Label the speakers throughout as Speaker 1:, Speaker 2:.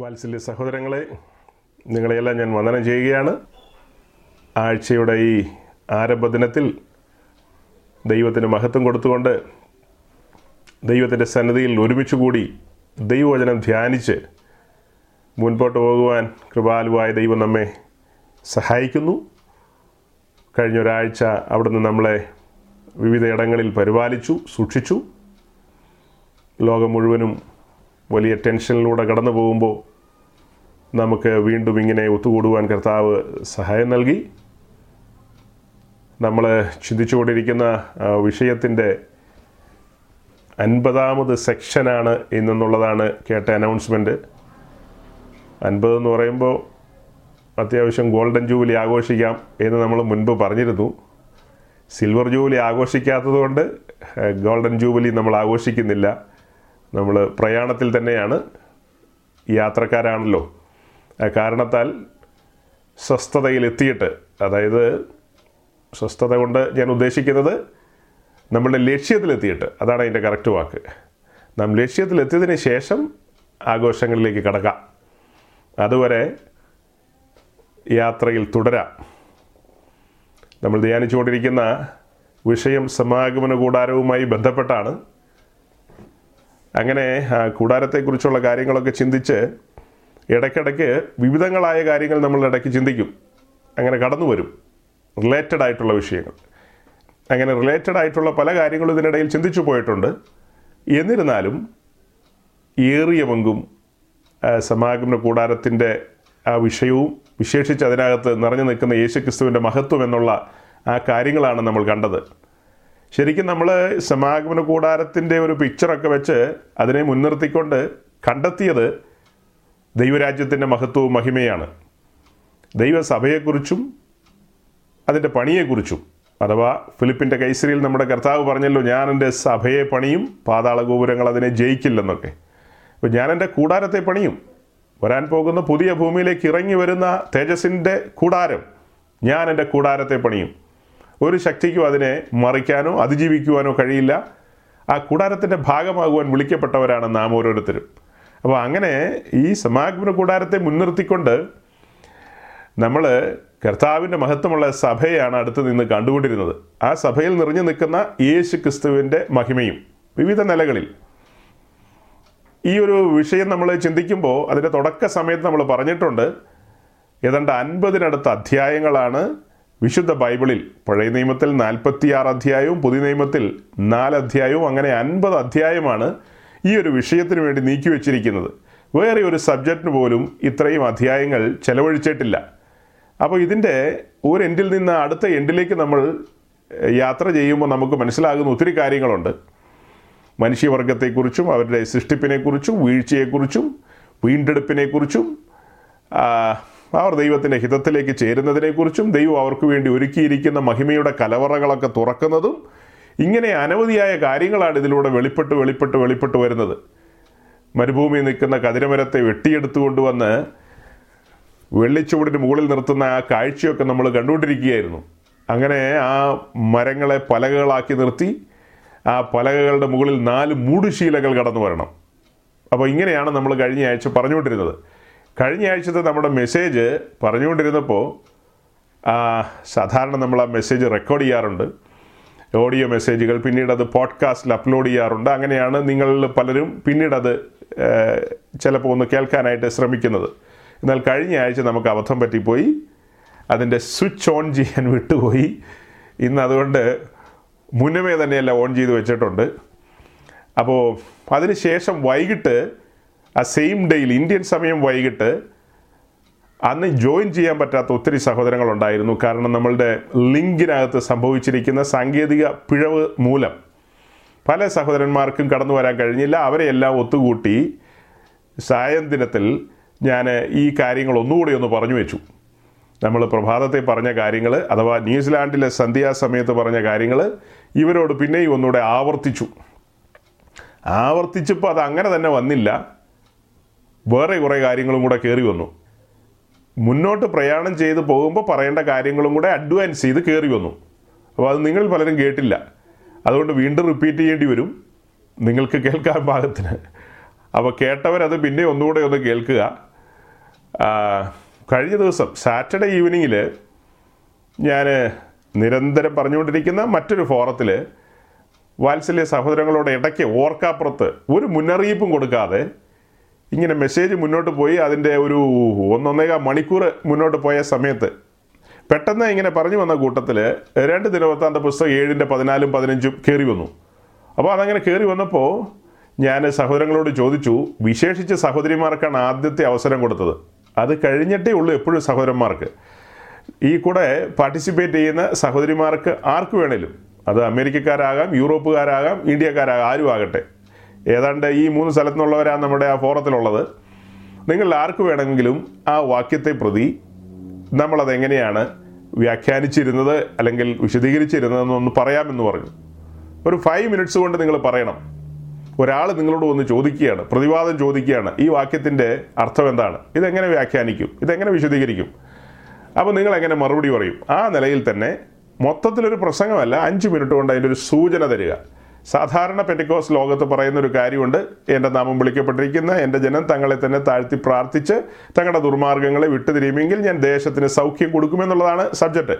Speaker 1: വാത്സല്യ സഹോദരങ്ങളെ നിങ്ങളെയെല്ലാം ഞാൻ വന്ദനം ചെയ്യുകയാണ്. ആഴ്ചയുടെ ഈ ആരംഭദിനത്തിൽ ദൈവത്തിന് മഹത്വം കൊടുത്തുകൊണ്ട് ദൈവത്തിന്റെ സന്നദ്ധിയിൽ ഒരുമിച്ച് കൂടി ദൈവവചനം ധ്യാനിച്ച് മുൻപോട്ട് പോകുവാൻ കൃപാലുവായ ദൈവം നമ്മെ സഹായിക്കുന്നു. കഴിഞ്ഞ ഒരാഴ്ച അവിടുന്ന് നമ്മളെ വിവിധ ഇടങ്ങളിൽ പരിപാലിച്ചു സൂക്ഷിച്ചു. ലോകം മുഴുവനും വലിയ ടെൻഷനിലൂടെ കടന്നു പോകുമ്പോൾ നമുക്ക് വീണ്ടും ഇങ്ങനെ ഒത്തുകൂടുവാൻ കർത്താവ് സഹായം നൽകി. നമ്മൾ ചിന്തിച്ചുകൊണ്ടിരിക്കുന്ന വിഷയത്തിന്റെ അൻപതാമത് സെക്ഷനാണ് ഇന്നെന്നുള്ളതാണ് കേട്ട അനൗൺസ്മെന്റ് അൻപത് എന്ന് പറയുമ്പോൾ അത്യാവശ്യം ഗോൾഡൻ ജൂബിലി ആഘോഷിക്കാം എന്ന് നമ്മൾ മുൻപ് പറഞ്ഞിരുന്നു. സിൽവർ ജൂബിലി ആഘോഷിക്കാത്തത് കൊണ്ട് ഗോൾഡൻ ജൂബിലി നമ്മൾ ആഘോഷിക്കുന്നില്ല. നമ്മൾ പ്രയാണത്തിൽ തന്നെയാണ്. യാത്രക്കാരാണല്ലോ. കാരണത്താൽ സ്വസ്ഥതയിലെത്തിയിട്ട് അതായത് സ്വസ്ഥത കൊണ്ട് ഞാൻ ഉദ്ദേശിക്കുന്നത് നമ്മളുടെ ലക്ഷ്യത്തിലെത്തിയിട്ട്. അതാണ് അതിന്റെ കറക്റ്റ് വാക്ക്. നാം ലക്ഷ്യത്തിലെത്തിയതിന് ശേഷം ആഘോഷങ്ങളിലേക്ക് കടക്കാം. അതുവരെ യാത്രയിൽ തുടരാം. നമ്മൾ ധ്യാനിച്ചുകൊണ്ടിരിക്കുന്ന വിഷയം സമാഗമന കൂടാരവുമായി ബന്ധപ്പെട്ടാണ്. അങ്ങനെ ആ കൂടാരത്തെക്കുറിച്ചുള്ള കാര്യങ്ങളൊക്കെ ചിന്തിച്ച് ഇടയ്ക്കിടയ്ക്ക് വിവിധങ്ങളായ കാര്യങ്ങൾ നമ്മൾ ഇടയ്ക്ക് ചിന്തിക്കും. അങ്ങനെ കടന്നു വരും. റിലേറ്റഡ് ആയിട്ടുള്ള വിഷയങ്ങൾ. അങ്ങനെ റിലേറ്റഡ് ആയിട്ടുള്ള പല കാര്യങ്ങളും ഇതിനിടയിൽ ചിന്തിച്ചു പോയിട്ടുണ്ട്. എന്നിരുന്നാലും ഏറിയ പങ്കും സമാഗമന കൂടാരത്തിന്റെ ആ വിഷയവും വിശേഷിച്ച് അതിനകത്ത് നിറഞ്ഞു നിൽക്കുന്ന യേശുക്രിസ്തുവിന്റെ മഹത്വം എന്നുള്ള ആ കാര്യങ്ങളാണ് നമ്മൾ കണ്ടത്. ശരിക്കും നമ്മൾ സമാഗമന കൂടാരത്തിന്റെ ഒരു പിക്ചറൊക്കെ വെച്ച് അതിനെ മുൻനിർത്തിക്കൊണ്ട് കണ്ടെത്തിയത് ദൈവരാജ്യത്തിന്റെ മഹത്വവും മഹിമയാണ്. ദൈവസഭയെക്കുറിച്ചും അതിന്റെ പണിയെക്കുറിച്ചും. അഥവാ ഫിലിപ്പിന്റെ കൈസരിയിൽ നമ്മുടെ കർത്താവ് പറഞ്ഞല്ലോ ഞാൻ എന്റെ സഭയെ പണിയും പാതാള ഗോപുരങ്ങൾ അതിനെ ജയിക്കില്ലെന്നൊക്കെ. അപ്പോൾ ഞാൻ എന്റെ കൂടാരത്തെ പണിയും. വരാൻ പോകുന്ന പുതിയ ഭൂമിയിലേക്ക് ഇറങ്ങി വരുന്ന തേജസ്സിന്റെ കൂടാരം ഞാൻ എന്റെ കൂടാരത്തെ പണിയും. ഒരു ശക്തിക്കും അതിനെ മറിക്കാനോ അതിജീവിക്കുവാനോ കഴിയില്ല. ആ കൂടാരത്തിന്റെ ഭാഗമാകുവാൻ വിളിക്കപ്പെട്ടവരാണ് നാം ഓരോരുത്തരും. അപ്പോൾ അങ്ങനെ ഈ സമാഗമന കൂടാരത്തെ മുൻനിർത്തിക്കൊണ്ട് നമ്മൾ കർത്താവിന്റെ മഹത്വമുള്ള സഭയാണ് അടുത്ത് നിന്ന് കണ്ടുകൊണ്ടിരുന്നത്. ആ സഭയിൽ നിറഞ്ഞു നിൽക്കുന്ന യേശു ക്രിസ്തുവിന്റെ മഹിമയും വിവിധ നിലകളിൽ. ഈ ഒരു വിഷയം നമ്മൾ ചിന്തിക്കുമ്പോൾ അതിന്റെ തുടക്ക സമയത്ത് നമ്മൾ പറഞ്ഞിട്ടുണ്ട് ഏതാണ്ട് അൻപതിനടുത്ത അധ്യായങ്ങളാണ് വിശുദ്ധ ബൈബിളിൽ. പഴയ നിയമത്തിൽ നാൽപ്പത്തിയാറ് അധ്യായവും പുതിയ നിയമത്തിൽ നാല് അധ്യായവും അങ്ങനെ അൻപത് അധ്യായമാണ് ഈ ഒരു വിഷയത്തിന് വേണ്ടി നീക്കിവെച്ചിരിക്കുന്നത് വേറെ ഒരു സബ്ജക്റ്റിന് പോലും ഇത്രയും അധ്യായങ്ങൾ ചെലവഴിച്ചിട്ടില്ല. അപ്പോൾ ഇതിന്റെ ഒരു എൻഡിൽ നിന്ന് അടുത്ത എൻഡിലേക്ക് നമ്മൾ യാത്ര ചെയ്യുമ്പോൾ നമുക്ക് മനസ്സിലാകുന്ന ഒത്തിരി കാര്യങ്ങളുണ്ട്. മനുഷ്യവർഗത്തെക്കുറിച്ചും അവരുടെ സൃഷ്ടിപ്പിനെക്കുറിച്ചും വീഴ്ചയെക്കുറിച്ചും വീണ്ടെടുപ്പിനെക്കുറിച്ചും അവർ ദൈവത്തിന്റെ ഹിതത്തിലേക്ക് ചേരുന്നതിനെക്കുറിച്ചും ദൈവം അവർക്ക് വേണ്ടി ഒരുക്കിയിരിക്കുന്ന മഹിമയുടെ കലവറകളൊക്കെ തുറക്കുന്നതും ഇങ്ങനെ അനവധിയായ കാര്യങ്ങളാണ് ഇതിലൂടെ വെളിപ്പെട്ട് വെളിപ്പെട്ട് വെളിപ്പെട്ട് വരുന്നത്. മരുഭൂമി നിൽക്കുന്ന കതിരമരത്തെ വെട്ടിയെടുത്തു കൊണ്ടുവന്ന് വെള്ളിച്ചുവടിന് മുകളിൽ നിർത്തുന്ന ആ കാഴ്ചയൊക്കെ നമ്മൾ കണ്ടുകൊണ്ടിരിക്കുകയായിരുന്നു. അങ്ങനെ ആ മരങ്ങളെ പലകകളാക്കി നിർത്തി ആ പലകകളുടെ മുകളിൽ നാല് മൂടുശീലകൾ കടന്നു വരണം. അപ്പോൾ ഇങ്ങനെയാണ് നമ്മൾ കഴിഞ്ഞ ആഴ്ച പറഞ്ഞുകൊണ്ടിരുന്നത്. കഴിഞ്ഞ ആഴ്ചത്തെ നമ്മുടെ മെസ്സേജ് പറഞ്ഞുകൊണ്ടിരുന്നപ്പോൾ സാധാരണ നമ്മൾ ആ മെസ്സേജ് റെക്കോർഡ് ചെയ്യാറുണ്ട്. ഓഡിയോ മെസ്സേജുകൾ പിന്നീട് അത് പോഡ്കാസ്റ്റിൽ അപ്ലോഡ് ചെയ്യാറുണ്ട്. അങ്ങനെയാണ് നിങ്ങൾ പലരും പിന്നീട് അത് ചിലപ്പോൾ ഒന്ന് കേൾക്കാനായിട്ട് ശ്രമിക്കുന്നത്. എന്നാൽ കഴിഞ്ഞ ആഴ്ച നമുക്ക് അബദ്ധം പറ്റിപ്പോയി. അതിന്റെ സ്വിച്ച് ഓൺ ചെയ്യാൻ വിട്ടുപോയി. ഇന്ന് അതുകൊണ്ട് മുന്നമേ തന്നെയല്ല ഓൺ ചെയ്ത് വെച്ചിട്ടുണ്ട്. അപ്പോൾ അതിനുശേഷം വൈകിട്ട് ആ സെയിം ഡേയിൽ ഇന്ത്യൻ സമയം വൈകിട്ട് അന്ന് ജോയിൻ ചെയ്യാൻ പറ്റാത്ത ഒത്തിരി സഹോദരങ്ങൾ ഉണ്ടായിരുന്നു കാരണം നമ്മളുടെ ലിങ്കിനകത്ത് സംഭവിച്ചിരിക്കുന്ന സാങ്കേതിക പിഴവ് മൂലം പല സഹോദരന്മാർക്കും കടന്നു വരാൻ കഴിഞ്ഞില്ല. അവരെയെല്ലാം ഒത്തുകൂട്ടി സായന്തിനത്തിൽ ഞാൻ ഈ കാര്യങ്ങൾ ഒന്നുകൂടി ഒന്ന് പറഞ്ഞു വെച്ചു. നമ്മൾ പ്രഭാതത്തെ പറഞ്ഞ കാര്യങ്ങൾ അഥവാ ന്യൂസിലാൻഡിലെ സന്ധ്യാസമയത്ത് പറഞ്ഞ കാര്യങ്ങൾ ഇവരോട് പിന്നെയും ഒന്നുകൂടെ ആവർത്തിച്ചു. ആവർത്തിച്ചപ്പോൾ അത് അങ്ങനെ തന്നെ വന്നില്ല. വേറെ കുറേ കാര്യങ്ങളും കൂടെ കയറി വന്നു. മുന്നോട്ട് പ്രയാണം ചെയ്ത് പോകുമ്പോൾ പറയേണ്ട കാര്യങ്ങളും കൂടെ അഡ്വാൻസ് ചെയ്ത് കയറി വന്നു. അപ്പോൾ അത് നിങ്ങൾ പലരും കേട്ടില്ല. അതുകൊണ്ട് വീണ്ടും റിപ്പീറ്റ് ചെയ്യേണ്ടി വരും. നിങ്ങൾക്ക് കേൾക്കാൻ പാകത്തിന്. അപ്പോൾ കേട്ടവരത് പിന്നെ ഒന്നുകൂടെ ഒന്ന് കേൾക്കുക. കഴിഞ്ഞ ദിവസം സാറ്റർഡേ ഈവനിങ്ങിൽ ഞാൻ നിരന്തരം പറഞ്ഞുകൊണ്ടിരിക്കുന്ന മറ്റൊരു ഫോറത്തിൽ വാത്സല്യ സഹോദരങ്ങളോട് ഇടയ്ക്ക് ഓർക്കാപ്പുറത്ത് ഒരു മുന്നറിയിപ്പും കൊടുക്കാതെ ഇങ്ങനെ മെസ്സേജ് മുന്നോട്ട് പോയി അതിന്റെ ഒരു ഒന്നൊന്നേക മണിക്കൂർ മുന്നോട്ട് പോയ സമയത്ത് പെട്ടെന്ന് ഇങ്ങനെ പറഞ്ഞു വന്ന കൂട്ടത്തിൽ രണ്ട് ദിനവൃത്താന്ത പുസ്തകം ഏഴിന്റെ പതിനാലും പതിനഞ്ചും കയറി വന്നു. അപ്പോൾ അതങ്ങനെ കയറി വന്നപ്പോൾ ഞാൻ സഹോദരങ്ങളോട് ചോദിച്ചു വിശേഷിച്ച് സഹോദരിമാർക്കാണ് ആദ്യത്തെ അവസരം കൊടുത്തത്? അത് കഴിഞ്ഞിട്ടേ ഉള്ളൂ എപ്പോഴും സഹോദരന്മാർക്ക്. ഈ കൂടെ പാർട്ടിസിപ്പേറ്റ് ചെയ്യുന്ന സഹോദരിമാർക്ക് ആർക്ക് വേണേലും? അത് അമേരിക്കക്കാരാകാം യൂറോപ്പുകാരാകാം ഇന്ത്യക്കാരാകാം ആരും ആകട്ടെ. ഏതാണ്ട് ഈ മൂന്ന് സ്ഥലത്തു നിന്നുള്ളവരാണ് നമ്മുടെ ആ ഫോറത്തിലുള്ളത്. നിങ്ങൾ ആർക്ക് വേണമെങ്കിലും ആ വാക്യത്തെ പ്രതി നമ്മളതെങ്ങനെയാണ് വ്യാഖ്യാനിച്ചിരുന്നത് അല്ലെങ്കിൽ വിശദീകരിച്ചിരുന്നതെന്നൊന്ന് പറയാമെന്ന് പറഞ്ഞു. ഒരു ഫൈവ് മിനിറ്റ്സ് കൊണ്ട് നിങ്ങൾ പറയണം. ഒരാൾ നിങ്ങളോട് വന്ന് ചോദിക്കുകയാണ് പ്രതിവാദം ചോദിക്കുകയാണ് ഈ വാക്യത്തിന്റെ അർത്ഥം എന്താണ്? ഇതെങ്ങനെ വ്യാഖ്യാനിക്കും? ഇതെങ്ങനെ വിശദീകരിക്കും? അപ്പോൾ നിങ്ങൾ എങ്ങനെ മറുപടി പറയും? ആ നിലയിൽ തന്നെ മൊത്തത്തിലൊരു പ്രസംഗമല്ല അഞ്ച് മിനിറ്റ് കൊണ്ട് അതിന്റെ ഒരു സൂചന തരിക. സാധാരണ പെന്റിക്കോസ് ലോകത്ത് പറയുന്ന ഒരു കാര്യമുണ്ട്. എന്റെ നാമം വിളിക്കപ്പെട്ടിരിക്കുന്ന എന്റെ ജനം തങ്ങളെ തന്നെ താഴ്ത്തി പ്രാർത്ഥിച്ച് തങ്ങളുടെ ദുർമാർഗങ്ങളെ വിട്ടുതിരിയുമെങ്കിൽ ഞാൻ ദേശത്തിന് സൗഖ്യം കൊടുക്കുമെന്നുള്ളതാണ് സബ്ജക്റ്റ്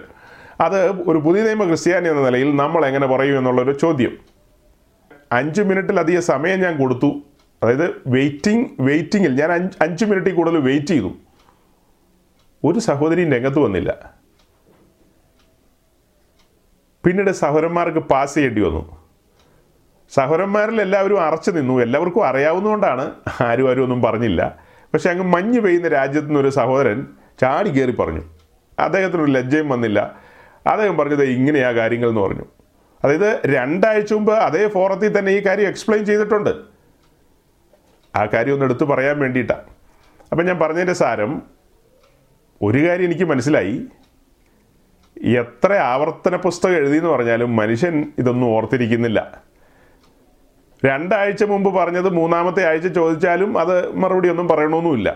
Speaker 1: അത് ഒരു പുതിയ നിയമ ക്രിസ്ത്യാനി എന്ന നിലയിൽ നമ്മൾ എങ്ങനെ പറയും എന്നുള്ളൊരു ചോദ്യം. അഞ്ച് മിനിറ്റിലധികം സമയം ഞാൻ കൊടുത്തു. അതായത് വെയിറ്റിംഗ് വെയിറ്റിങ്ങിൽ ഞാൻ അഞ്ച് അഞ്ച് മിനിറ്റിൽ കൂടുതൽ വെയിറ്റ് ചെയ്തു. ഒരു സഹോദരി രംഗത്ത് വന്നില്ല. പിന്നീട് സഹോദരന്മാർക്ക് പാസ് ചെയ്യേണ്ടി വന്നു. സഹോദരന്മാരിൽ എല്ലാവരും അറച്ചു നിന്നു. എല്ലാവർക്കും അറിയാവുന്നതുകൊണ്ടാണ് ആരും ആരും ഒന്നും പറഞ്ഞില്ല. പക്ഷെ അങ്ങ് മഞ്ഞ് പെയ്യുന്ന രാജ്യത്തു നിന്നൊരു സഹോദരൻ ചാടി കയറി പറഞ്ഞു. അദ്ദേഹത്തിനൊരു ലജ്ജയും വന്നില്ല. അദ്ദേഹം പറഞ്ഞത് ഇങ്ങനെയാ കാര്യങ്ങൾ എന്ന് പറഞ്ഞു. അതായത് രണ്ടാഴ്ച മുമ്പ് അതേ ഫോറത്തിൽ തന്നെ ഈ കാര്യം എക്സ്പ്ലെയിൻ ചെയ്തിട്ടുണ്ട്. ആ കാര്യം ഒന്ന് എടുത്തു പറയാൻ വേണ്ടിയിട്ടാണ് അപ്പം ഞാൻ പറഞ്ഞതിന്റെ സാരം ഒരു കാര്യം എനിക്ക് മനസ്സിലായി. എത്ര ആവർത്തന പുസ്തകം എഴുതിയെന്ന് പറഞ്ഞാലും മനുഷ്യൻ ഇതൊന്നും ഓർത്തിരിക്കുന്നില്ല. രണ്ടാഴ്ച മുമ്പ് പറഞ്ഞത് മൂന്നാമത്തെ ആഴ്ച ചോദിച്ചാലും അത് മറുപടി ഒന്നും പറയണമെന്നുമില്ല.